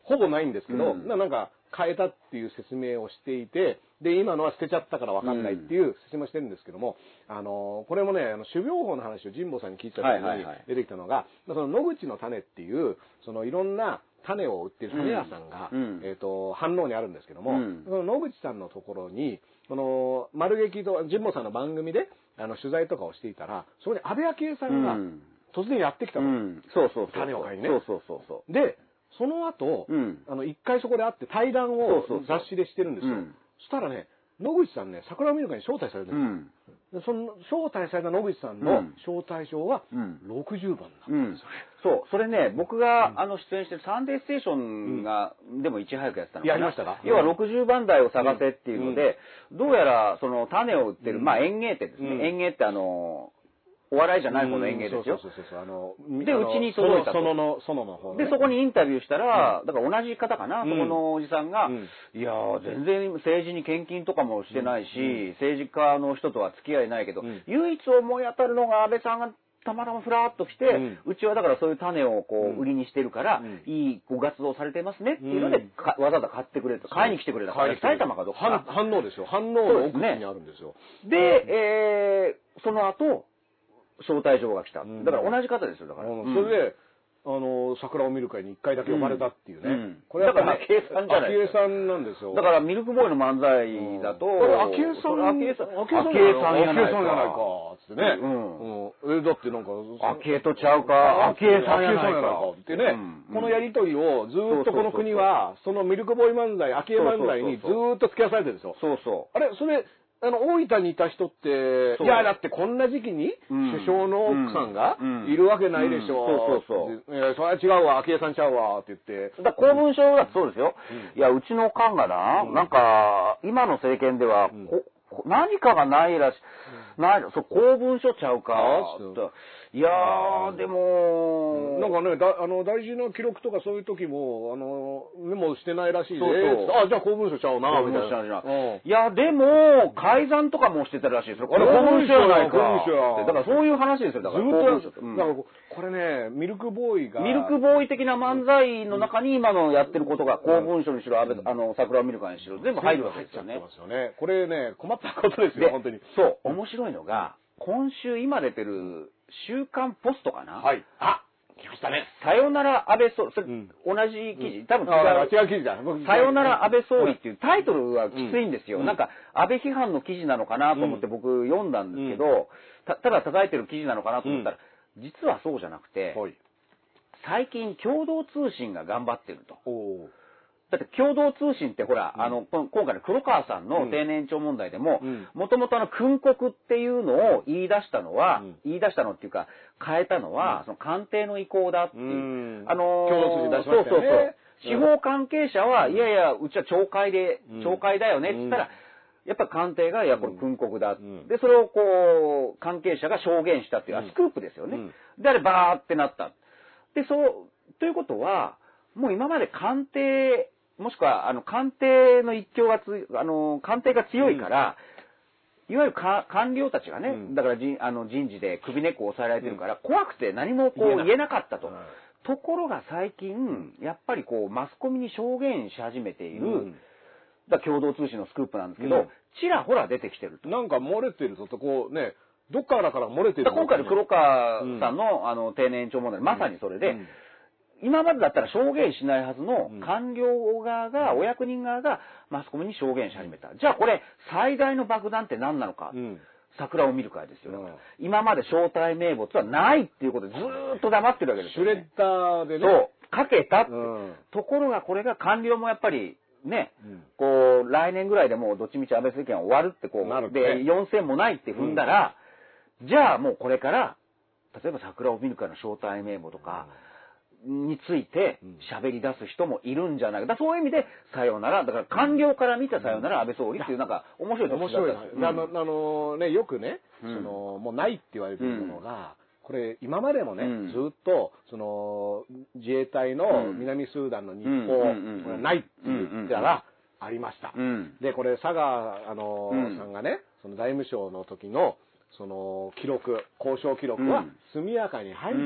ほぼないんですけど、なんか変えたっていう説明をしていて、で、今のは捨てちゃったからわかんないっていう説明をしてるんですけども、あの、これもね、あの、種苗法の話を神保さんに聞いた時に出てきたのが、まあその野口の種っていう、そのいろんな種を売ってる種屋さんが、うんえっ、と、反応にあるんですけども、うんその野口さんのところに、この、丸劇と神保さんの番組で、あの、取材とかをしていたら、そこに安倍昭恵さんがうん突然やってきたの。うん。そうそうそう。種を買いねそうそうそうそで、その後、うんあの、一回そこで会って対談をそうそうそう雑誌でしてるんですよ。うんう。そしたらね、野口さんね、桜を見る会に招待されてう。るんん。ですよ。でその招待された野口さんのうん招待状はうん60番だったうんんですよね。そう、それね、僕が、あの出演してるサンデーステーションが、でもいち早くやってたのかな。やりましたか？要は60番台を探せっていうので、どうやらその種を売ってる、うんまあ園芸店ですね。うん園芸ってあの、お笑いじゃない方の園芸ですよ。そうそうそうそう。あの、でうちに届いたと。その、そのの、そのの方ねで、そこにインタビューしたら、だから同じ方かな、うん。そこのおじさんが、うん。いやー、全然政治に献金とかもしてないし、政治家の人とは付き合いないけど、うん。唯一思い当たるのが安倍さんがたまたまふらっと来て、ううんちはだからそういう種をこう、うん。売りにしてるから、うん。いいご活動されてますねっていうので、うん。かわざわざ買ってくれると、買いに来てくれたから、埼玉かどっ反か。反応ですよ。反応の奥にあるんですよ。で、えー、その後、招待状が来た。うんだから同じ方ですよ、だから。それで、あの、桜を見る会に一回だけ呼ばれたっていうね。うんこれだから昭恵さんじゃない昭恵さんなんですよ。だから、ミルクボーイの漫才だと、これ、昭恵さん、昭恵さん、昭恵さん昭恵さんや昭恵さんじゃないか、つってね。うんうん。え、だってなんか、昭恵とちゃうか、昭恵さんやないか。ってね、うんこのやりとりをずーっとこの国は、そのミルクボーイ漫才、昭恵漫才にずーっと付き合わされてるんですよ。そうそあれ、それ、あの、大分にいた人って、いや、だってこんな時期にうん。首相の奥さんがうん。いるわけないでしょ。うん。そうそうそう。いや、それは違うわ、昭恵さんちゃうわ、って言って。う。だ公文書だとそうですよ。うん。いや、うちの官がな、うん。なんか、今の政権では、何かがないらし、ない、そう、公文書ちゃうかいやー、でも、なんかね、だあの大事な記録とかそういう時も、あの、メモしてないらしいで、そうそうあ、じゃあ公文書ちゃうな、みたいな。いや、でも、改ざんとかもしてたらしいですよ。これ公文書やないか。公文書やだからそういう話ですよ。だからずっとやる公文書だからここれね、ミルクボーイが。ミルクボーイ的な漫才の中に今のやってることが、公文書にしろ、あの、桜を見るかにしろ、全部入るわけですよねよね。これね、困ったことですでよ、本当に。そう、面白いのが、今週今出てる、週刊ポストかな？はい。あ、来ましたね。さよなら安倍総理、それ、うん同じ記事、多分あ違う。違う記事だ。僕さよなら安倍総理っていうタイトルはきついんですよ。うんなんか、安倍批判の記事なのかなと思って僕読んだんですけど、たただ叩いてる記事なのかなと思ったら、実はそうじゃなくて、はい。最近共同通信が頑張ってると。だって共同通信ってほら、うん。あの、今回の黒川さんの定年長問題でもうん、もともとあの、訓告っていうのを言い出したのは、うん。言い出したのっていうか、変えたのは、うん。その官邸の意向だっていう。うん。あのー共同通信出しましたよね。そうそうそう。うん。司法関係者は、いやいや、うちは懲戒で、うん。懲戒だよねって言ったら、やっぱ官邸が、いや、これ訓告だ。うん。で、それをこう、関係者が証言したっていう、あうん。スクープですよね。うん。で、あれバーってなった。で、そう、ということは、もう今まで官邸、もしくは、あの、官邸の一強がつ、あの、官邸が強いから、いわゆるか官僚たちがね、うん。だから人あの人事で首根っこ押さえられてるから、怖くて何もこう言えなかった。と。はい。ところが最近、やっぱりこう、マスコミに証言し始めている、うん。だ共同通信のスクープなんですけど、うん。ちらほら出てきてると。なんか漏れてるぞと、こうね、どっからから漏れてる今回の黒川さんの、の、あの定年長問題、まさにそれで、うん今までだったら証言しないはずのうん官僚側が、お役人側がマスコミに証言し始めた。じゃあこれ、最大の爆弾って何なのか。うん桜を見る会ですよ。だからうん今まで招待名簿はないっていうことでずーっと黙ってるわけですよ、ね。シュレッダーでね。そう、かけたって。うん。ところがこれが官僚もやっぱり、ね、うんこう、来年ぐらいでもうどっちみち安倍政権は終わるってこう、で、4000もないって踏んだら、じゃあもうこれから、例えば桜を見る会の招待名簿とか、についてうん。喋り出す人もいるんじゃないか。だそういう意味で、さよなら。だから官僚から見たさよなら安倍総理っていうなんか面白い面白いな特集だった。んですあの、あのね、よくね、うん。その、もうないって言われてるものが、これ、今までもね、うん。ずっと、その、自衛隊のうん。南スーダンの日報、これないって言ったら、ありました。うん。で、これ、佐賀、あの、うん。さんがね、その財務省の時の、その、記録、交渉記録はうん、速やかに廃うん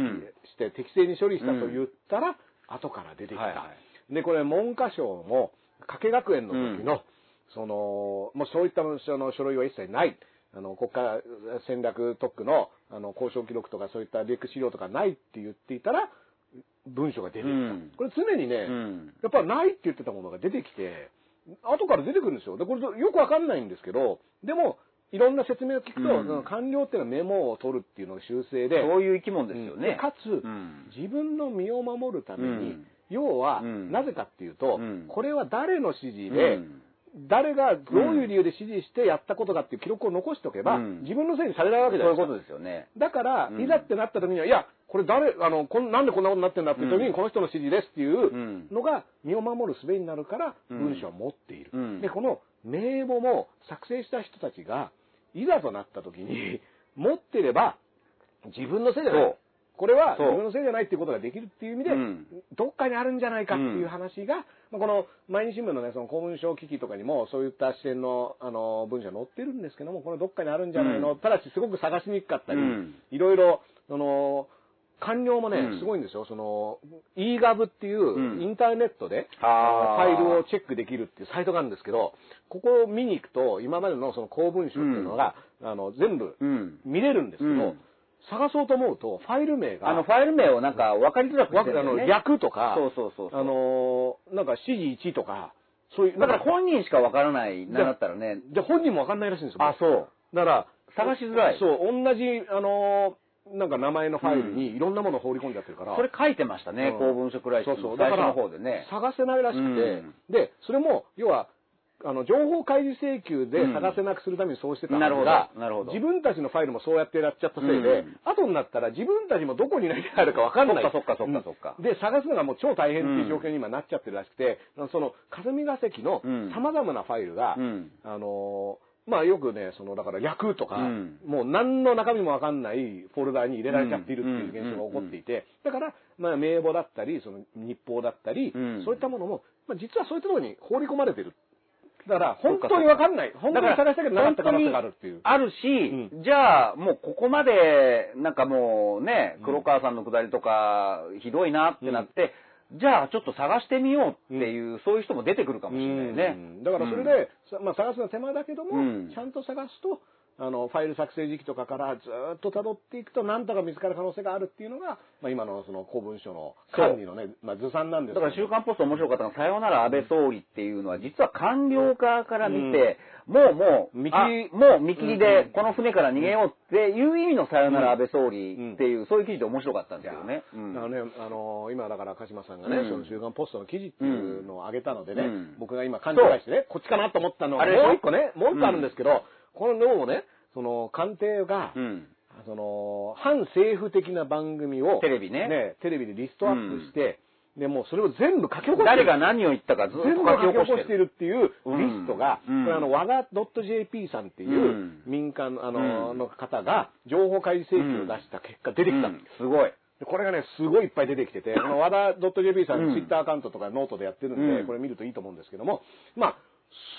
棄して適正に処理したと言ったら、後から出てきた。はいはで、これ、文科省も、加計学園の時の、その、もうそういったその書類は一切ない。あの、国家戦略特区の、あの、交渉記録とかそういったレック資料とかないって言っていたら、文書が出てきた。うんこれ常にね、うん。やっぱないって言ってたものが出てきて、後から出てくるんですよ。で、これよくわかんないんですけど、でも、いろんな説明を聞くと、うん。官僚っていうのはメモを取るっていうのが修正で、そういう生き物ですよね。でかつ、うん。自分の身を守るために、うん。要は、うん。なぜかっていうと、うん。これは誰の指示で、うん。誰がどういう理由で指示してやったことかっていう記録を残しておけば、うん。自分のせいにされないわけじゃそういうないですか。ことですよね。だから、うん。いざってなった時には、いや、これ誰、あの、こんなんでこんなことになってんだっていう時に、うん。この人の指示ですっていううん。のが、身を守る術になるから、うん。文章は持っている。うん。で、この名簿も作成した人たちが、いざとなった時に、持ってれば、自分のせいじゃなそ。いう。これは自分のせいじゃないっていうことができるっていう意味で、うん。どっかにあるんじゃないかっていう話が、まあ、この毎日新聞のね、その公文書機器とかにもそういった視点の、あの、文章が載ってるんですけども、これどっかにあるんじゃないの、うん。ただしすごく探しにくかったり、うん。いろいろ、その、官僚もね、うんすごいんですよ。その、eGov っていううんインターネットで、ファイルをチェックできるっていうサイトがあるんですけど、ここを見に行くと、今までのその公文書っていうのが、あの、全部うん。見れるんですけど、うん探そうと思うと、ファイル名が、あの、ファイル名をなんか分かりづらくてるんだよね。略とか、そうそうそう。あのーなんか指示1とか、そういう、だから本人しか分からない、なんだったらね。じゃあ本人もわかんないらしいんですよ。あ、そう。だから、探しづらいそう、同じ、あのーなんか名前のファイルにいろんなものを放り込んじゃってるから。それ書いてましたね、うん。公文書くらいそうそう。だからの方でね。探せないらしくて、うん。で、それも、要は、あの、情報開示請求で探せなくするためにそうしてたなるほどがなるほど。自分たちのファイルもそうやってやっちゃったせいで、うん。後になったら自分たちもどこに何があるか分かんない。そっかそっかそっかそっか。うん。で、探すのがもう超大変っていう状況に今なっちゃってるらしくて、その、霞が関のうん。様々なファイルが、うん。あのーまあよくね、その、だから略とか、うんもう何の中身もわかんないフォルダーに入れられちゃっているっていう現象が起こっていて、だから、まあ名簿だったり、その日報だったり、うんそういったものも、まあ実はそういったところに放り込まれてる。だから、本当にわかんない。本当に探したけどなかった可能性があるっていう。あるし、じゃあ、もうここまで、なんかもうね、黒川さんのくだりとか、ひどいなってなって、じゃあちょっと探してみようっていう、そういう人も出てくるかもしれないね。う。ん。だからそれで、さまあ、探すのは手間だけども、うん。ちゃんと探すと、あの、ファイル作成時期とかからずっと辿っていくと、なんとか見つかる可能性があるっていうのが、まあ、今のその公文書の管理のね、まあ、図算なんですだから週刊ポスト面白かったのは、さよなら安倍総理っていうのは、実は官僚側から見て、もうもう、見切り。あもう見切りで、うんこの船から逃げようっていう意味のさよなら安倍総理っていう、そういう記事で面白かったんですよね。うん。あのね、あの今だから鹿島さんがね、うん。その週刊ポストの記事っていうのを上げたのでね、うん。僕が今勘違いしてね、こっちかなと思ったのは、あれもう一個ね、もう一個あるんですけど、このどうもね、その官邸が、うん。その、反政府的な番組を、テレビね。テレビでリストアップして、で、もうそれを全部書き起こしてる。誰が何を言ったかずっと全部書き起こしてる。るっていうリストが、うん。これあの、和田 .jp さんっていううん。民間のあの,、うん。の方が情報開示請求を出した結果出てきた。うん。すごい。でこれがね、すごいいっぱい出てきてて、和田 .jp さうんん、ツイッターアカウントとかノートでやってるんで、うん。これ見るといいと思うんですけども、まあ、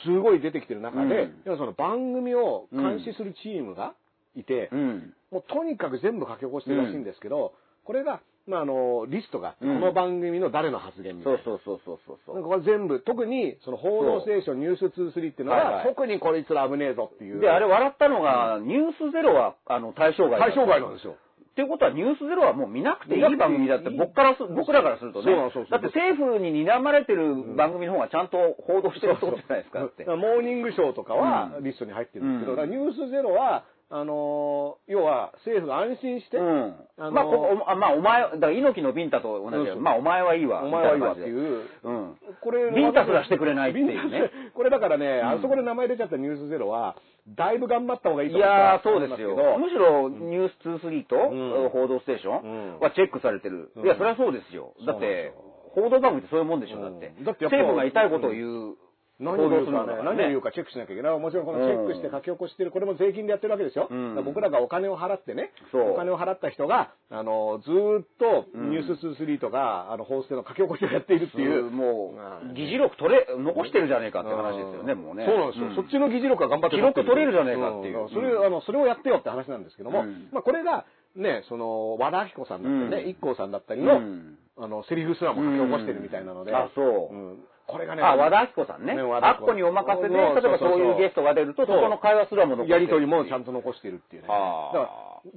すごい出てきてる中で、うんでもその番組を監視するチームがいて、うん。もうとにかく全部書き起こしてるらしいんですけど、これが、まあ、あの、リストがこの番組の誰の発言みたいな。そうそうそうそうそうそう。これ全部、特に、その、報道ステーション、ニュース23っていうのは、はいはい特にこいつら危ねえぞっていう。で、あれ笑ったのが、ニュースゼロは、あの、対象外だ対象外なんですよ。っていうことは、ニュースゼロはもう見なくていい番組だって、僕からす、僕らからするとね。そうなんそうそうだって政府に睨まれてる番組の方がちゃんと報道してるってことじゃないですか。だってだからモーニングショーとかはうんリストに入ってるんですけど、うんだからニュースゼロは、あのー要は政府が安心して、うん。あのまあ、こまあ、お前、だから猪木のビンタと同じでまあ、お前はいいわ。お前はいいわってう。いう、うん。これ、ビンタすらしてくれないっていうねこれだからね、んあそこで名前出ちゃったニュースゼロは、だいぶ頑張った方がいいいと思やー、そうですよ。むしろ、ニュース23と、うん報道ステーショうんンはチェックされてる。うんいや、それはそうですよ。だって、報道番組ってそういうもんでしょ、だって。うんだって政府が痛いことを言う。何を言うか何を言うかチェックしなきゃいけない。もちろんこのチェックして書き起こしてる、これも税金でやってるわけですよ。う僕らがお金を払ってね、お金を払った人が、あの、ずーっとうん。ニュース23とか、あの、ホーステの書き起こしをやっているっていう。もう議事録取れ、残してるじゃねえかって話ですよね、もうね。そうなんですよ。ん。そっちの議事録が頑張って記録取れるじゃねえかっていう。んそれ、あの、それをやってよって話なんですけども、うん。まあこれが、ね、その、和田アキ子さんだったりね、うん。一 k さんだったりの、うん。あの、セリフすらも書き起こしてるみたいなので。うん。あそう。うんこれがね、あ、和田アキ子さんね。ね和田アキ子にお任せで、例えばそういうゲストが出ると、そこの会話すらも残ってやりとりもちゃんんと残してるっていうね。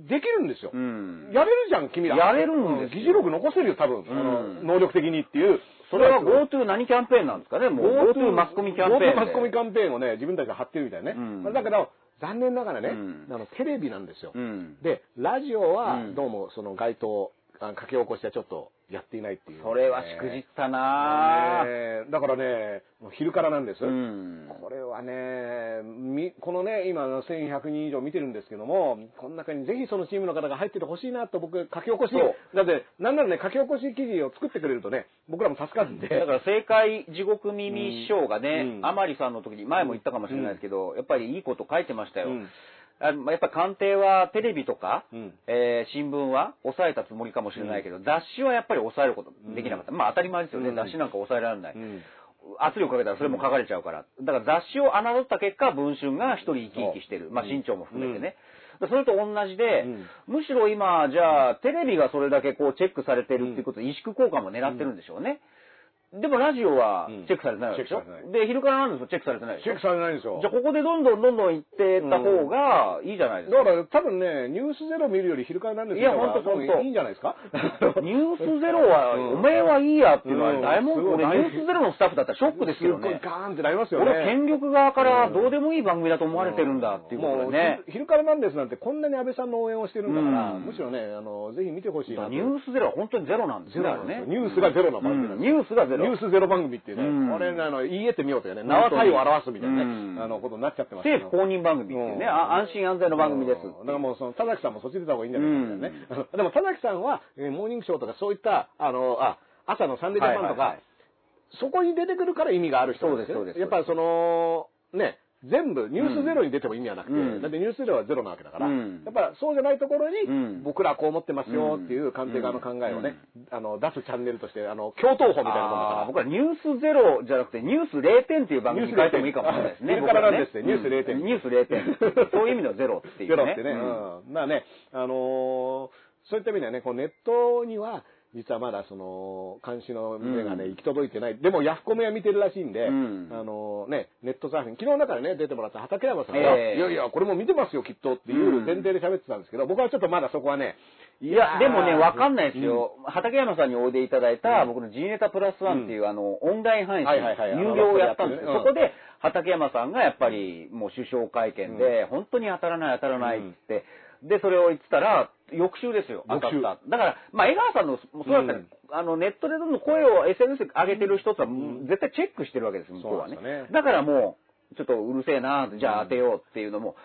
できるんですよ。うん。やれるじゃん、君ら。やれるんですよ議事録残せるよ、多分。うん能力的にっていう。それは GoTo 何キャンペーンなんですかね？もう GoTo マスコミキャンペーンで。GoTo マスコミキャンペーンをね、自分たちで貼ってるみたいね。うんまあだけど、残念ながらね、うんあの、テレビなんですよ。うん。で、ラジオはうんどうもその該当、あ書き起こしはちょっとやっていないっていう、それはしくじったなまあねだからね、もう昼からなんです。うん。これはね、みこのね、今の1100人以上見てるんですけども、この中にぜひそのチームの方が入っててほしいなと僕書き起こしだって、なんならね、書き起こし記事を作ってくれるとね、僕らも助かるんで。だから正解地獄耳師匠がね、うん甘利さんの時に前も言ったかもしれないですけど、やっぱりいいこと書いてましたよ。うんあまあやっぱ官邸はテレビとか、うんえー新聞は抑えたつもりかもしれないけど、雑誌はやっぱり抑えることできなかった。まあ当たり前ですよね、うん雑誌なんか抑えられない。うん圧力かけたらそれも書かれちゃうから。だから雑誌を侮った結果、文春が一人生き生きしてる。まあ身長も含めてね。それと同じで、むしろ今、じゃあ、テレビがそれだけこうチェックされてるっていうことで、萎縮効果も狙ってるんでしょうね。でもラジオはチェックされてないわけでしょ、チェックされてで、昼からなんですよ、チェックされてないでしょ？チェックされないんですよ。じゃあ、ここでどんどんどんどん行ってった方がいいじゃないですか。だから多分ね、ニュースゼロ見るより昼からなんですいやほんとほんといいんじゃないですか？ニュースゼロは、うんお前はいいやっていうのはうん大問すごい俺、ニュースゼロのスタッフだったらショックですけどね。ガーンってなりますよね。俺、権力側からどうでもいい番組だと思われてるんだっていうことでね。昼からなんですなんてこんなに安倍さんの応援をしてるんだから、うんむしろね、あの、ぜひ見てほしいなと。ニュースゼロは本当にゼロなんですね、あれね。ニュースがゼロの番組なんですうんニュースがゼロ。ニュースゼロ番組っていうね、うん。これね、あの、言い得てみようというね、名は体を表すみたいなね、うん。あの、ことになっちゃってます政府公認番組っていうね、安心安全の番組です。だからもう、その、田崎さんもそっち出た方がいいんじゃないかみたいなね。でも、田崎さんは、えーモーニングショーとかそういった、あの、あ、朝のサンデージャパンとかそこに出てくるから意味がある人なんですよ。そうですそうです。やっぱりその、ね、全部、ニュースゼロに出ても意味はなくて、うんだってニュースゼロはゼロなわけだから、うんやっぱそうじゃないところに、うん僕らはこう思ってますよっていう官邸側の考えをね、あの、出すチャンネルとして、あの、共闘法みたいなものだから。僕はニュースゼロじゃなくて、ニュース0点っていう番組に変えてもいいかもしれないですね。ニュース0点僕はね昼からなんですニュース0点うんニュース0点。そういう意味のゼロっていうね。ゼロってね。うんうん。まあね、あのーそういった意味ではね、こうネットには、実はまだその、監視の目がね、うん。行き届いてない。でも、ヤフコメは見てるらしいんで、うん。あのーね、ネットサーフィン、昨日だからね、出てもらった畠山さんが、ええ。いやいや、これも見てますよ、きっとっていう前提で喋ってたんですけど、僕はちょっとまだそこはね、いいや、でもね、わかんないですうん。よ。畠山さんにおいでいただいた、うん。僕の G ネタプラスワンっていう、あの、オンライン配信、有料をやったんですよ。うんそこで、畠山さんがやっぱり、もう首相会見で、本当に当たらない当たらないって、で、それを言ってたら、翌週ですよ、当たった。だから、まあ、江川さんの、そうだったら、うん。あの、ネットでどんどん声を SNS で上げてる人ってのは、ん。絶対チェックしてるわけです、向こうはね。ね。だからもう、ちょっとうるせえな、じゃあ当てようっていうのも、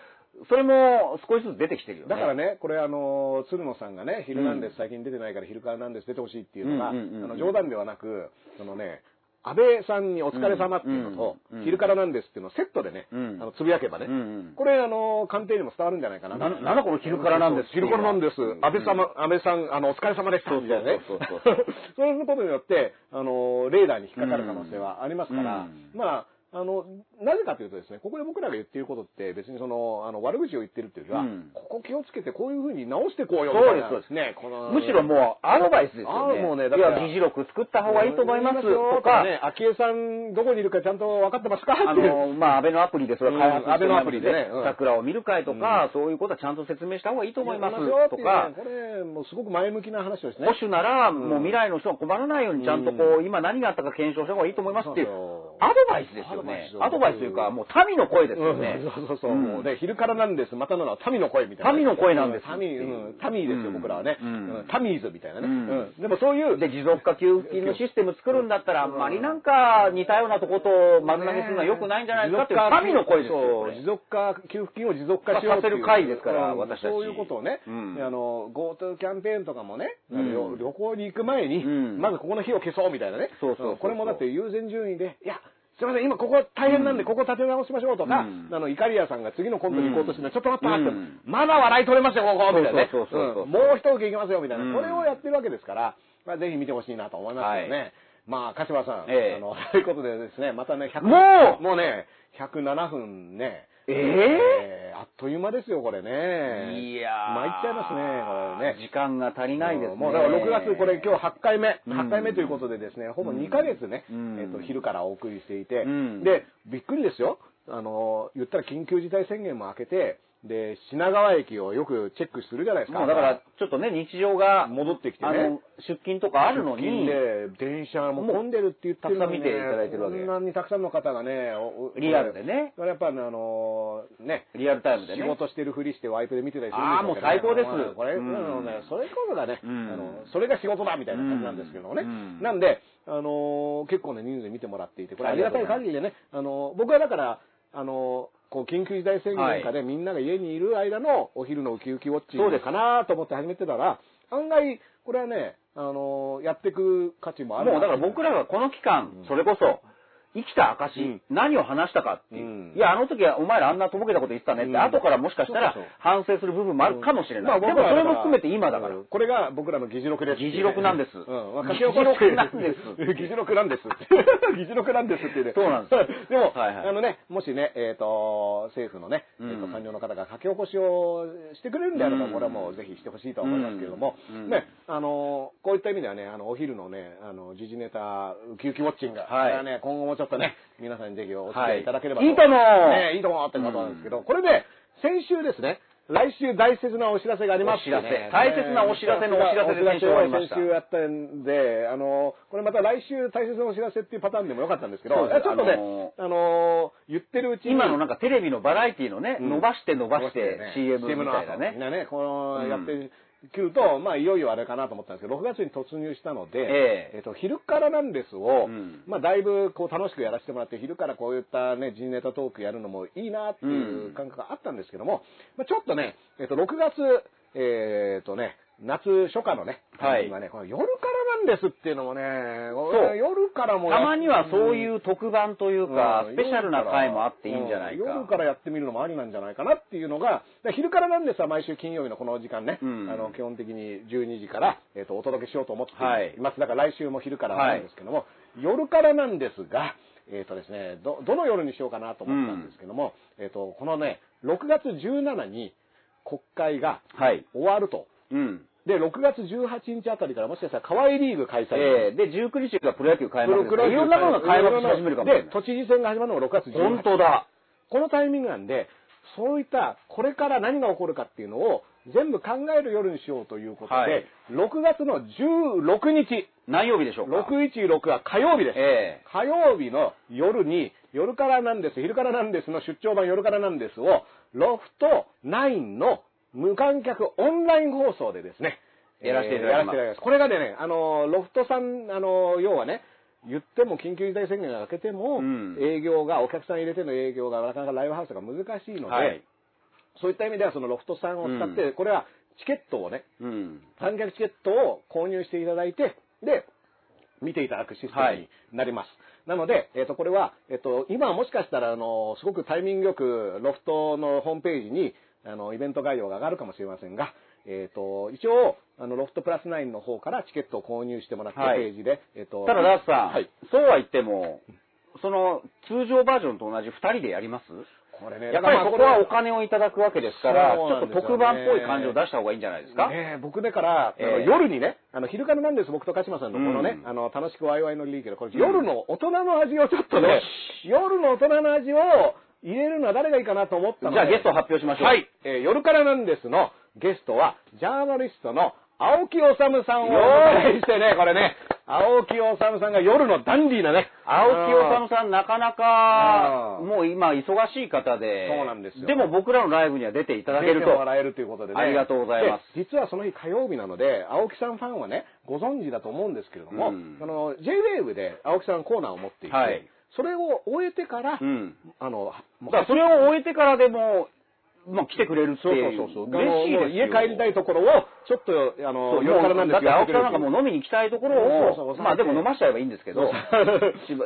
それも少しずつ出てきてるよね。だからね、これあの、鶴野さんがね、昼なんです、最近出てないから昼からなんです出てほしいっていうのが、あの冗談ではなく、そのね、安倍さんにお疲れ様っていうのと、昼からなんですっていうのをセットでね、うん。あのつぶやけばね、これあの、官邸にも伝わるんじゃないかな。ななんだこの昼からなんです昼からなんです。うん。安倍様、安倍さん、あの、お疲れ様でした。みたいなね。そうそう。そうそうそういうことによって、あの、レーダーに引っかかる可能性はありますから、うん。まあ、あの、なぜかというとですね、ここで僕らが言っていることって別にその、あの、悪口を言ってるっていうよりは、うん。ここ気をつけてこういうふうに直してこうよみたいな。そうです。そうですね、このむしろもうアドバイスですよね。あもうねだから議事録作った方がいいと思います言とか、ね、昭恵さんどこにいるかちゃんと分かってますか？あの、まあ、安倍のアプリでそれを開発してうん安倍のアプリでね。うん。桜を見る会とか、そういうことはちゃんと説明した方がいいと思いますよとか、これ、もうすごく前向きな話ですね。保守なら、もう未来の人が困らないようにちゃんとこう、今何があったか検証した方がいいと思いますっていう、アドバイスですよね。アアドバイスというか、もう民の声ですよね。うん。そうそうそう。うん。もうね、昼からなんです。またの名は民の声みたいな。民の声なんです。うん。民、うん、民ですよ、うん。僕らはね。うん。うん。タミーズみたいなね。でもそういう、で、持続化給付金のシステム作るんだったら、あんまりなんか似たようなとこと丸投げするのは良くないんじゃないですかっていう民の声ですよ。持続化給付金を持続化しようさせる会ですからうん。私たち。そういうことをね、あの GoTo キャンペーンとかもね、旅行に行く前に、うん。まずここの火を消そうみたいなね。そうそうこれもだって優先順位でいやすいません、今ここ大変なんで、ここ立て直しましょうとか、うん。あの、イカリアさんが次のコントに行こうとしてるのは、ちょっと待って待って、うん。まだ笑い取れますよ、ここみたいなね。そうそうそうそうう。ん。もう一受けいきますよ、みたいな。うん。これをやってるわけですから、まあ、ぜひ見てほしいなと思いますけどね。はい。まあ、柏さん、ええ。あの、ということでですね、またね、100もう！もうね、107分ね、ええーあっという間ですよ、これね。いやー。参っちゃいますね、これね。時間が足りないですね。もうだから6月、これ今日8回目、うん8回目ということでですね、ほぼ2ヶ月ね、うんえっと、昼からお送りしていて、うんで、びっくりですよ。あの、言ったら緊急事態宣言も明けて、で、品川駅をよくチェックするじゃないですか。もうだから、ちょっとね、日常が、戻ってきてね。出勤とかあるのに、で、電車も混んでるって言ってるのに、ね、たくさん見ていただいてるわけ。こんなにたくさんの方がね、おリアルでね。これやっぱりあの、ね、リアルタイムでね。仕事してるふりしてワイプで見てたりするんあーもう最高です。これ、うん。あのね、それこそがね、うん。あの、それが仕事だみたいな感じなんですけどもね。うん。なんで、あのー結構ね、人数で見てもらっていて、これありがたい限りでね、あのー僕はだから、あのーこう、緊急事態宣言下でみんなが家にいる間のお昼のウキウキウォッチングかなと思って始めてたら、案外、これはね、あのーやっていく価値もあるなもうだから僕らがこの期間、それこそ、生きた証、うん何を話したかっていう。うんいや、あの時はお前らあんなとぼけたこと言ってたねって、うん後からもしかしたら反省する部分もあるかもしれない。まあでもそれも含めて今だから。うんこれが僕らの議事録です。議事録なんですうん。まあ議事録なんです 議事録なんです。議事録なんですってね。そうなんです でも、はいはいあのね、もしね、えっ、と、政府のね、えうんっ、と、官僚の方が書き起こしをしてくれるんであれば、うんこれはもうぜひしてほしいと思いますけれども、うんね、あの、こういった意味ではね、あの、お昼のね、あの、時事ネタ、ウキウキウォッチング、はいね、今後もちょっとね、皆さんにぜひお付き合いいただければ、はい。いいと思うねいいと思うってことなんですけど、うん、これで、先週ですね、来週大切なお知らせがあります、ね、お知らせ。大切なお知らせのお知らせで先週先週やったんで、あの、これまた来週大切なお知らせっていうパターンでもよかったんですけど、ちょっとね、あのー、言ってるうちに。今のなんかテレビのバラエティのね、うん、伸ばして伸ばして CM みたいなね。ね、この、やって、うん9と、まあ、いよいよあれかなと思ったんですけど、6月に突入したので、えー、えっと、昼からなんですを、うん、まあ、だいぶ、こう、楽しくやらせてもらって、昼からこういったね、人ネタトークやるのもいいなっていう感覚があったんですけども、うん、まあ、ちょっとね、えっと、6月、えー、っとね、夏初夏のね、はい今ね、この夜からなんですっていうのもね、そう夜からもやたまにはそういう特番というか、うんスペシャルな回もあっていいんじゃないか。うん夜からやってみるのもありなんじゃないかなっていうのが、で昼からなんですは毎週金曜日のこの時間ね、うんあの基本的に12時から、えっとお届けしようと思ってはいいます。だから来週も昼からなんですけども、夜からなんですが、えっ、とですねど、どの夜にしようかなと思ったんですけども、えっ、と、このね、6月17に国会がはい。終わると。うん。で、6月18日あたりからもしかしたら河合リーグ開催。ええで、19日がプロ野球開幕ですプロ野球いろんなものが開幕し始めるかもしれで、ない。都知事選が始まるのが6月18日。本当だ。このタイミングなんで、そういった、これから何が起こるかっていうのを、全部考える夜にしようということで、はい6月の16日、何曜日でしょうか？616は火曜日です。え火曜日の夜に、夜からなんです、昼からなんですの出張版夜からなんですを、ロフト9の無観客オンライン放送でですね、やらせていただきますえーます。これがね、あの、ロフトさん、あの、要はね、言っても緊急事態宣言が明けても、うん営業が、お客さん入れての営業がなかなかライブハウスが難しいので、はいそういった意味ではそのロフトさんを使って、これはチケットをね、えうん。観客チケットを購入していただいて、で、見ていただくシステムになります。なので、えっ、と、これは、えっ、と、今はもしかしたら、あの、すごくタイミングよく、ロフトのホームページに、あの、イベント概要が上がるかもしれませんが、えっ、と、一応、あの、ロフトプラス9の方からチケットを購入してもらって、はい。ページで、えっ、と、ただ、ダースさん、はい。そうは言っても、その通常バージョンと同じ2人でやります？これねやっぱりそこはお金金をいただくわけですから、ちそうょっと特番っぽい感じを出した方がいいんじゃないですか、ねえ僕だから、ええ。あの夜にね、あの、昼からなんです、僕と鹿島さんのこのね、うん。あの、楽しくワイワイのリーグで、これ、うん夜の大人の味をちょっとね、夜の大人の味を入れるのは誰がいいかなと思ったのでじゃあゲストを発表しましょう。はい。えー夜からなんですのゲストは、ジャーナリストの青木治さんをお迎えしてね、これね、青木治さんが夜のダンディーなね。青木治さんなかなか、うんもう今忙しい方で、そうなんですよでも僕らのライブには出ていただけると。出てもらえるということでね。ありがとうございますで実はその日火曜日なので、青木さんファンはね、ご存知だと思うんですけれども、うんあの、J-Wave で青木さんコーナーを持っていて、はいそれを終えてから、うん。あの、だからそれを終えてからでも、まあ来てくれるってそう。いう。そうそうそう。嬉しいです家帰りたいところを、ちょっと、あその、う夜からなんですだって青木さんなんかももう飲みに行きたいところを、そうそうそうまあでも飲ましちゃえばいいんですけど、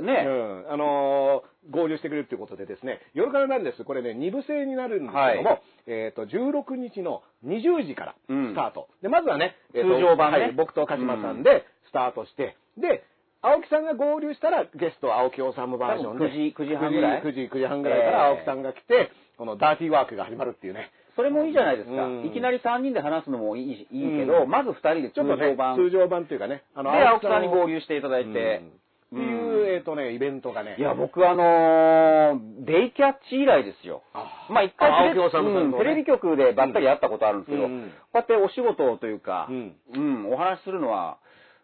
ね、うん、あのー合流してくれるということでですね、夜からなんです。これね、2部制になるんですけども、はい。えっ、と、16日の20時からうんスタート。で、まずはね、えーと通常版ね。はい僕と鹿島さんでスタートして、で、青木さんが合流したらゲスト青木治バージョンで。多分9時9時半ぐらい9時、9時、9時半ぐらいから青木さんが来て、このダーティーワークが始まるっていうね。それもいいじゃないですか。うんいきなり3人で話すのもいいしいいけど、うんまず2人で通ちょっとね常版。、通常版っていうかね、あで、青木さんに合流流していただいて。っていう、えっ、とね、イベントがね。いや、僕あのーデイキャッチ以来ですよ。あまあ一回あテレ,、うんテレビ局でばったり会ったことあるんですけど、うんうんこうやってお仕事というか、うんうんお話しするのは、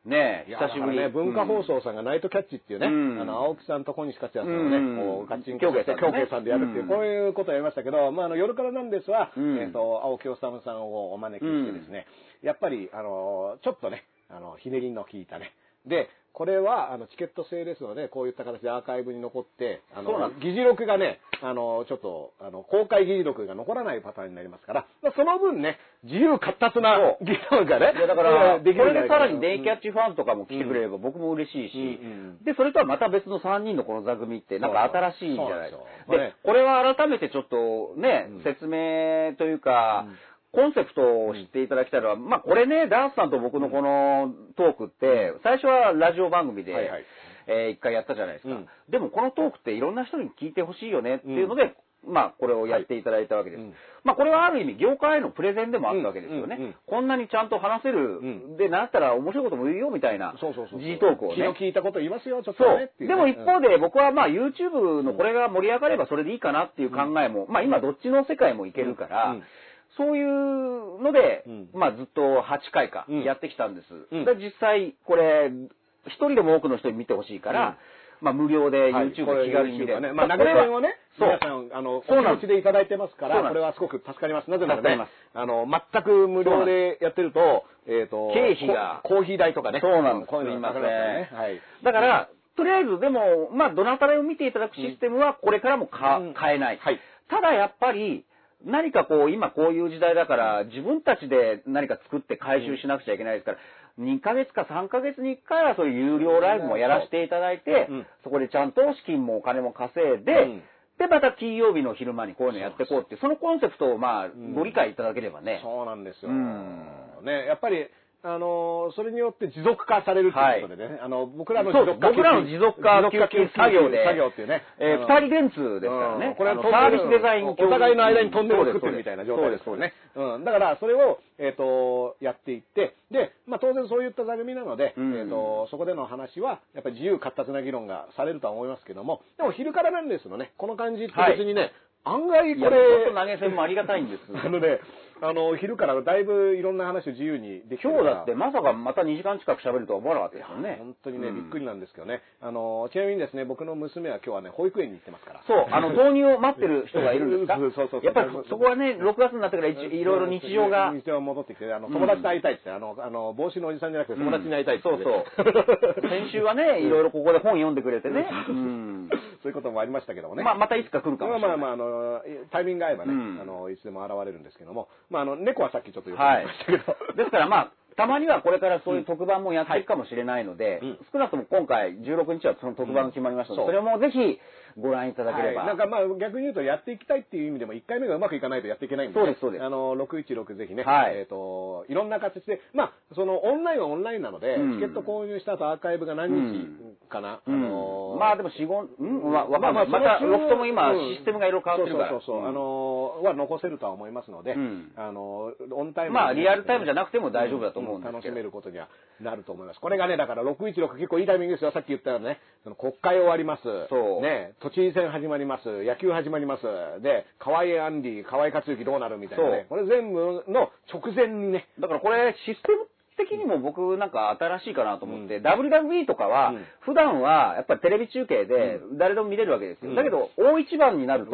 ねいや久しぶり。ね、文化放送さんがナイトキャッチっていうね、うん。あの、青木さんと小西克也さんがね、うん。こう、ガッチンコさんねさんでやるっていう、うんこういうことをやりましたけど、まあ、あの、夜からなんですは、うん。えっ、と、青木治さんをお招きしてですね、やっぱり、あの、ちょっとね、あの、ひねりの効いたね。で、これは、あの、チケット制ですので、こういった形でアーカイブに残って、あの議事録がね、あの、ちょっと、あの、公開議事録が残らないパターンになりますから、まあその分ね、自由闊達な議論がね、だから、こできるんじゃないかなれでさらにデイキャッチファンとかも来てくれれば僕も嬉しいし、うん。うん。で、それとはまた別の3人のこの座組ってなんか新しいんじゃないですか。でこれは改めてちょっとね、うん。説明というか、コンセプトを知っていただきたいのは、まあこれね、ダースさんと僕のこのトークって、最初はラジオ番組で、はいはいえー一回やったじゃないですか。うんでもこのトークっていろんな人に聞いてほしいよねっていうので、まあこれをやっていただいたわけです。はいうんまあこれはある意味業界へのプレゼンでもあったわけですよね。うんうんうんこんなにちゃんと話せる、うんで、なったら面白いことも言うよみたいな、そうそうそう。時事トークをね気の。利いたこと言いますよ、ちょっとね。そう。でも一方で、で僕はまあ YouTube のこれが盛り上がればそれでいいかなっていう考えも、まあ今どっちの世界もいけるから、うんそういうので、うんまあずっと8回かうんやってきたんです。うんで実際これ、一人でも多くの人に見てほしいから、まあ無料ではい YouTube 気軽に見れる。ね。まあ、投これはげ銭をね、皆さん、あの、お気持ちでいただいてますから、これはすごく助かります。なぜならねあの、全く無料でやってると、えっと、経費がココーヒー代とかね。そうなんですこういうのがかすね。はい。だから、とりあえずでも、まあどなたらを見ていただくシステムはこれからもか、うん変えない。はいただやっぱり、何かこう、今こういう時代だから、自分たちで何か作って回収しなくちゃいけないですから、2ヶ月か3ヶ月に1回はそういう有料ライブもやらせていただいて、うんそこでちゃんと資金もお金も稼いで、うんで、また金曜日の昼間にこういうのやっていこうっていう、そのコンセプトをまあ、んご理解いただければね。そうなんですよ。うんね、やっぱり、あの、それによって持続化されるということでね、あの、僕らの持続化僕らの持続化給付金作業で、作業っていうね。えーうん二人電通ですからね。うん。これはサービスデザインお互いの間にトンネルを作ってるみたいな状態ですそうね。うん。だから、それを、えっ、と、やっていって、で、まあ当然そういった座組なので、うん。えっ、と、そこでの話は、やっぱり自由闊達な議論がされるとは思いますけども、でも昼からなんですのね、この感じって別にね、案外これ、投げ銭もありがたいんです。あのね、あの、昼からだいぶいろんな話を自由にできて今日だってまさかまた2時間近く喋るとは思わなかったですよね。本当にね、うんびっくりなんですけどね。あの、ちなみにですね、僕の娘は今日はね、保育園に行ってますから。そう、あの、導入を待ってる人がいるんですか？そうそうそうやっぱりそこはね、6月になってから一いろいろ日常が。日常が戻ってきて、あの、友達と会いたいって、あの、あの、帽子のおじさんじゃなくて友達に会いたいって、そうそう。先週はね、いろいろここで本読んでくれてね。うん。そういうこともありましたけどもね。まあ、またいつか来るかもしれない。まあまあまあ、あの、タイミングが合えばね、うん。あの、いつでも現れるんですけども、まあ、あの、猫はさっきちょっと言ってましたけど、ですからまあ、たまにはこれからそういう特番もやっていくかもしれないので、うん。少なくとも今回16日はその特番が決まりましたので、う。んそれもぜひご覧いただければ。はい。なんかまあ逆に言うとやっていきたいっていう意味でも1回目がうまくいかないとやっていけないんで、ね、そうですそうです。あの、616ぜひね、はい。えっ、と、いろんな形で、まあ、そのオンラインはオンラインなので、うん。チケット購入した後アーカイブが何日かな、うん。あのーまあでも4、5、うん？わわかんない。また、そのロフトも今、うん。システムがいろいろ変わってるから。そうそうそうそう、あのーは残せるとは思いますので、うん。あのーオンタイムまあリアルタイムじゃなくても大丈夫だと思うんですけど。楽しめることにはなると思います。これがね、だから616結構いいタイミングですよ。さっき言ったよね、その国会終わります。そう。ね、都知事選始まります。野球始まります。で、河合アンディ、河合克行どうなるみたいなね。これ全部の直前にね、だからこれ、システム的にも僕なんか新しいかなと思って、WWE とかはうん、普段はやっぱりテレビ中継で誰でも見れるわけですよ。うんだけど、大一番になると、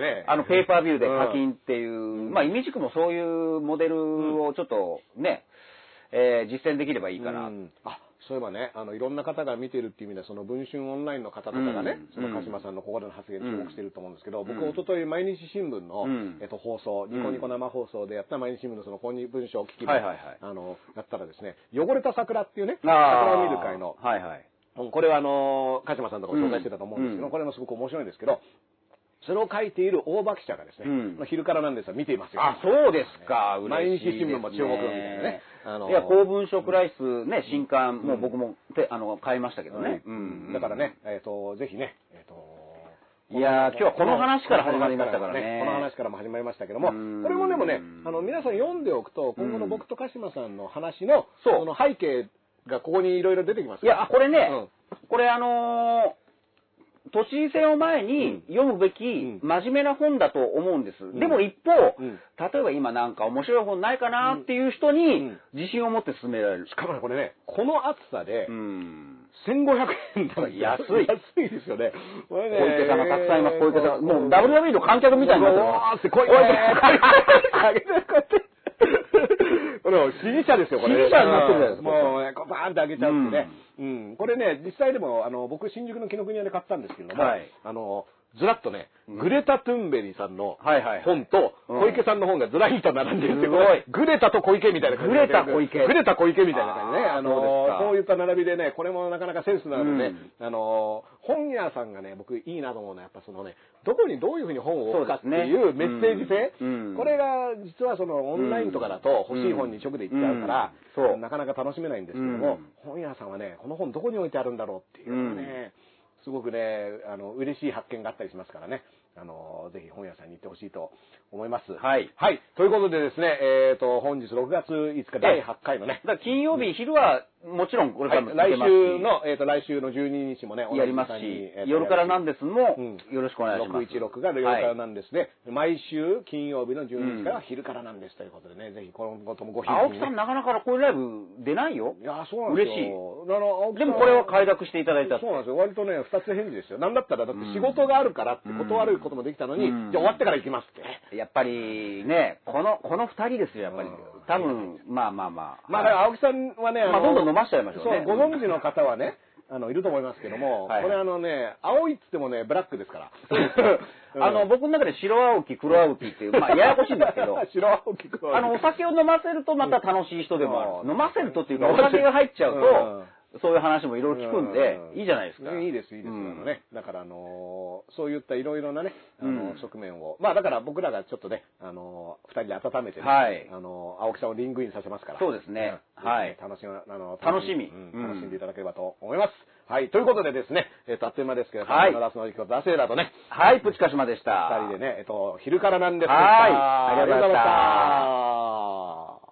ね。あの、ペーパービューで課うん金っていう、まあ、イミジクもそういうモデルをちょっとね、えー実践できればいいかな。うんあそういえばね、あの、いろんな方が見てるっていう意味では、その文春オンラインの方とかがね、うんその鹿島さんのここでの発言に注目してると思うんですけど、ん。僕、一昨日毎日新聞の、うん。えっと、放送、ニコニコ生放送でやった毎日新聞のその公認文章を聞きはいはいはい。あの、やったらですね、汚れた桜っていうね、桜を見る会の、はいはい。うんこれはあの、鹿島さんとかも紹介してたと思うんですけど、うん。これもすごく面白いんですけど、それを書いている大場記者がですね、うん。まあ昼からなんですが見ていますよ。あ、そうですか。すね。毎日新聞も注目みたいなね。あのいや、公文書クライスね、新刊、もう僕もて、あの、買いましたけどね。うん。だからね、えっ、と、ぜひね、えっ、と、いやー今日はこの話から始まりましたからね。この話からも始まりましたけども、こうん。れもでもね、あの、皆さん読んでおくと、今後の僕と鹿島さんの話の、そう。の背景がここにいろいろ出てきますいや、これね、うん。これあのー都知事選を前に読むべきん真面目な本だと思うんです。んでも一方、うん例えば今なんか面白い本ないかなっていう人にうん自信を持って進められる。しかもね、これね、この暑さでう、ん。1500円だから安い安いですよね。これね小池さんがたくさんいます。小池さん。もう WWE の観客みたいになってる。わーって声、声、声、上げてこうやって。これ、支持者ですよ、これ。支持者になってるじゃないですかもうね、こうバーンって上げちゃうってね。うん。これね、実際でも、あの、僕、新宿の紀ノ国屋で買ったんですけれども、はいあの、ずらっとね、グレタ・トゥンベリさんの本と、うん。小池さんの本がずらりと並んでるんですよ。すごい。グレタと小池みたいな感じで。グレタ小池。グレタ小池みたいな感じでね。あーあのそういった並びでね、これもなかなかセンスなのでね、うん。あの、本屋さんがね、僕いいなと思うのは、やっぱそのね、どこにどういうふうに本を置くかっていうメッセージ性、うん。これが実はそのオンラインとかだと欲しい本に直で行っちゃうから、なかなか楽しめないんですけども、本屋さんはね、この本どこに置いてあるんだろうっていうのがね、すごくね、あの、嬉しい発見があったりしますからね、あの、ぜひ本屋さんに行ってほしいと思います。はい。はい。ということでですね、えっ、と、本日6月5日第8回のね、金曜日昼はもちろんこれかはい、来らも続けますし週の、えっ、と、来週の12日もね、やりますしえー、と夜からなんですもうんよろしくお願いします。616が夜からなんですね、毎週金曜日の12時から昼からなんですということでね、ぜひ今後ともごひいきにね青木さんなかなかこういうライブ出ないよ。いや、そうなんですよ。嬉しいあのでもこれは快諾していただいたそうなんですよ。割とね、二つ返事ですよ。なんだったら、だって仕事があるからって断ることもできたのに、うんじゃあ終わってから行きますって。やっぱりね、この、この二人ですよ、やっぱりうん。多分、まあまあまあ。まあ、だから青木さんはね、のまあどんどん飲ましちゃいましょうね。そう、ご存知の方はね、あの、いると思いますけども、はいはい。これあのね、青いっつってもね、ブラックですから。あの、僕の中で白青木、黒青木っていう、まあ、ややこしいんですけど、白青木黒青木。あの、お酒を飲ませるとまた楽しい人でもあうん。る。飲ませるとっていうか、お酒が入っちゃううん。と、そういう話もいろいろ聞くんでう、いいじゃないですか。ねいいです、いいです。うん。あのね、だから、あのーそういったいろいろなね、あのうん。側面を。まあ、だから僕らがちょっとね、あのー二人で温めてね、はい。あのー青木さんをリングインさせますから。そうですね。うん。はい。楽しみ、あの楽しみ。楽しん。でいただければと思います。はい、ということでですね、えっ、と、あっという間ですけど、はい。ラスのことダセーラとね、はい、プチカシマでした。二人でね、えっ、と、昼からなんですはい。ありがとうございました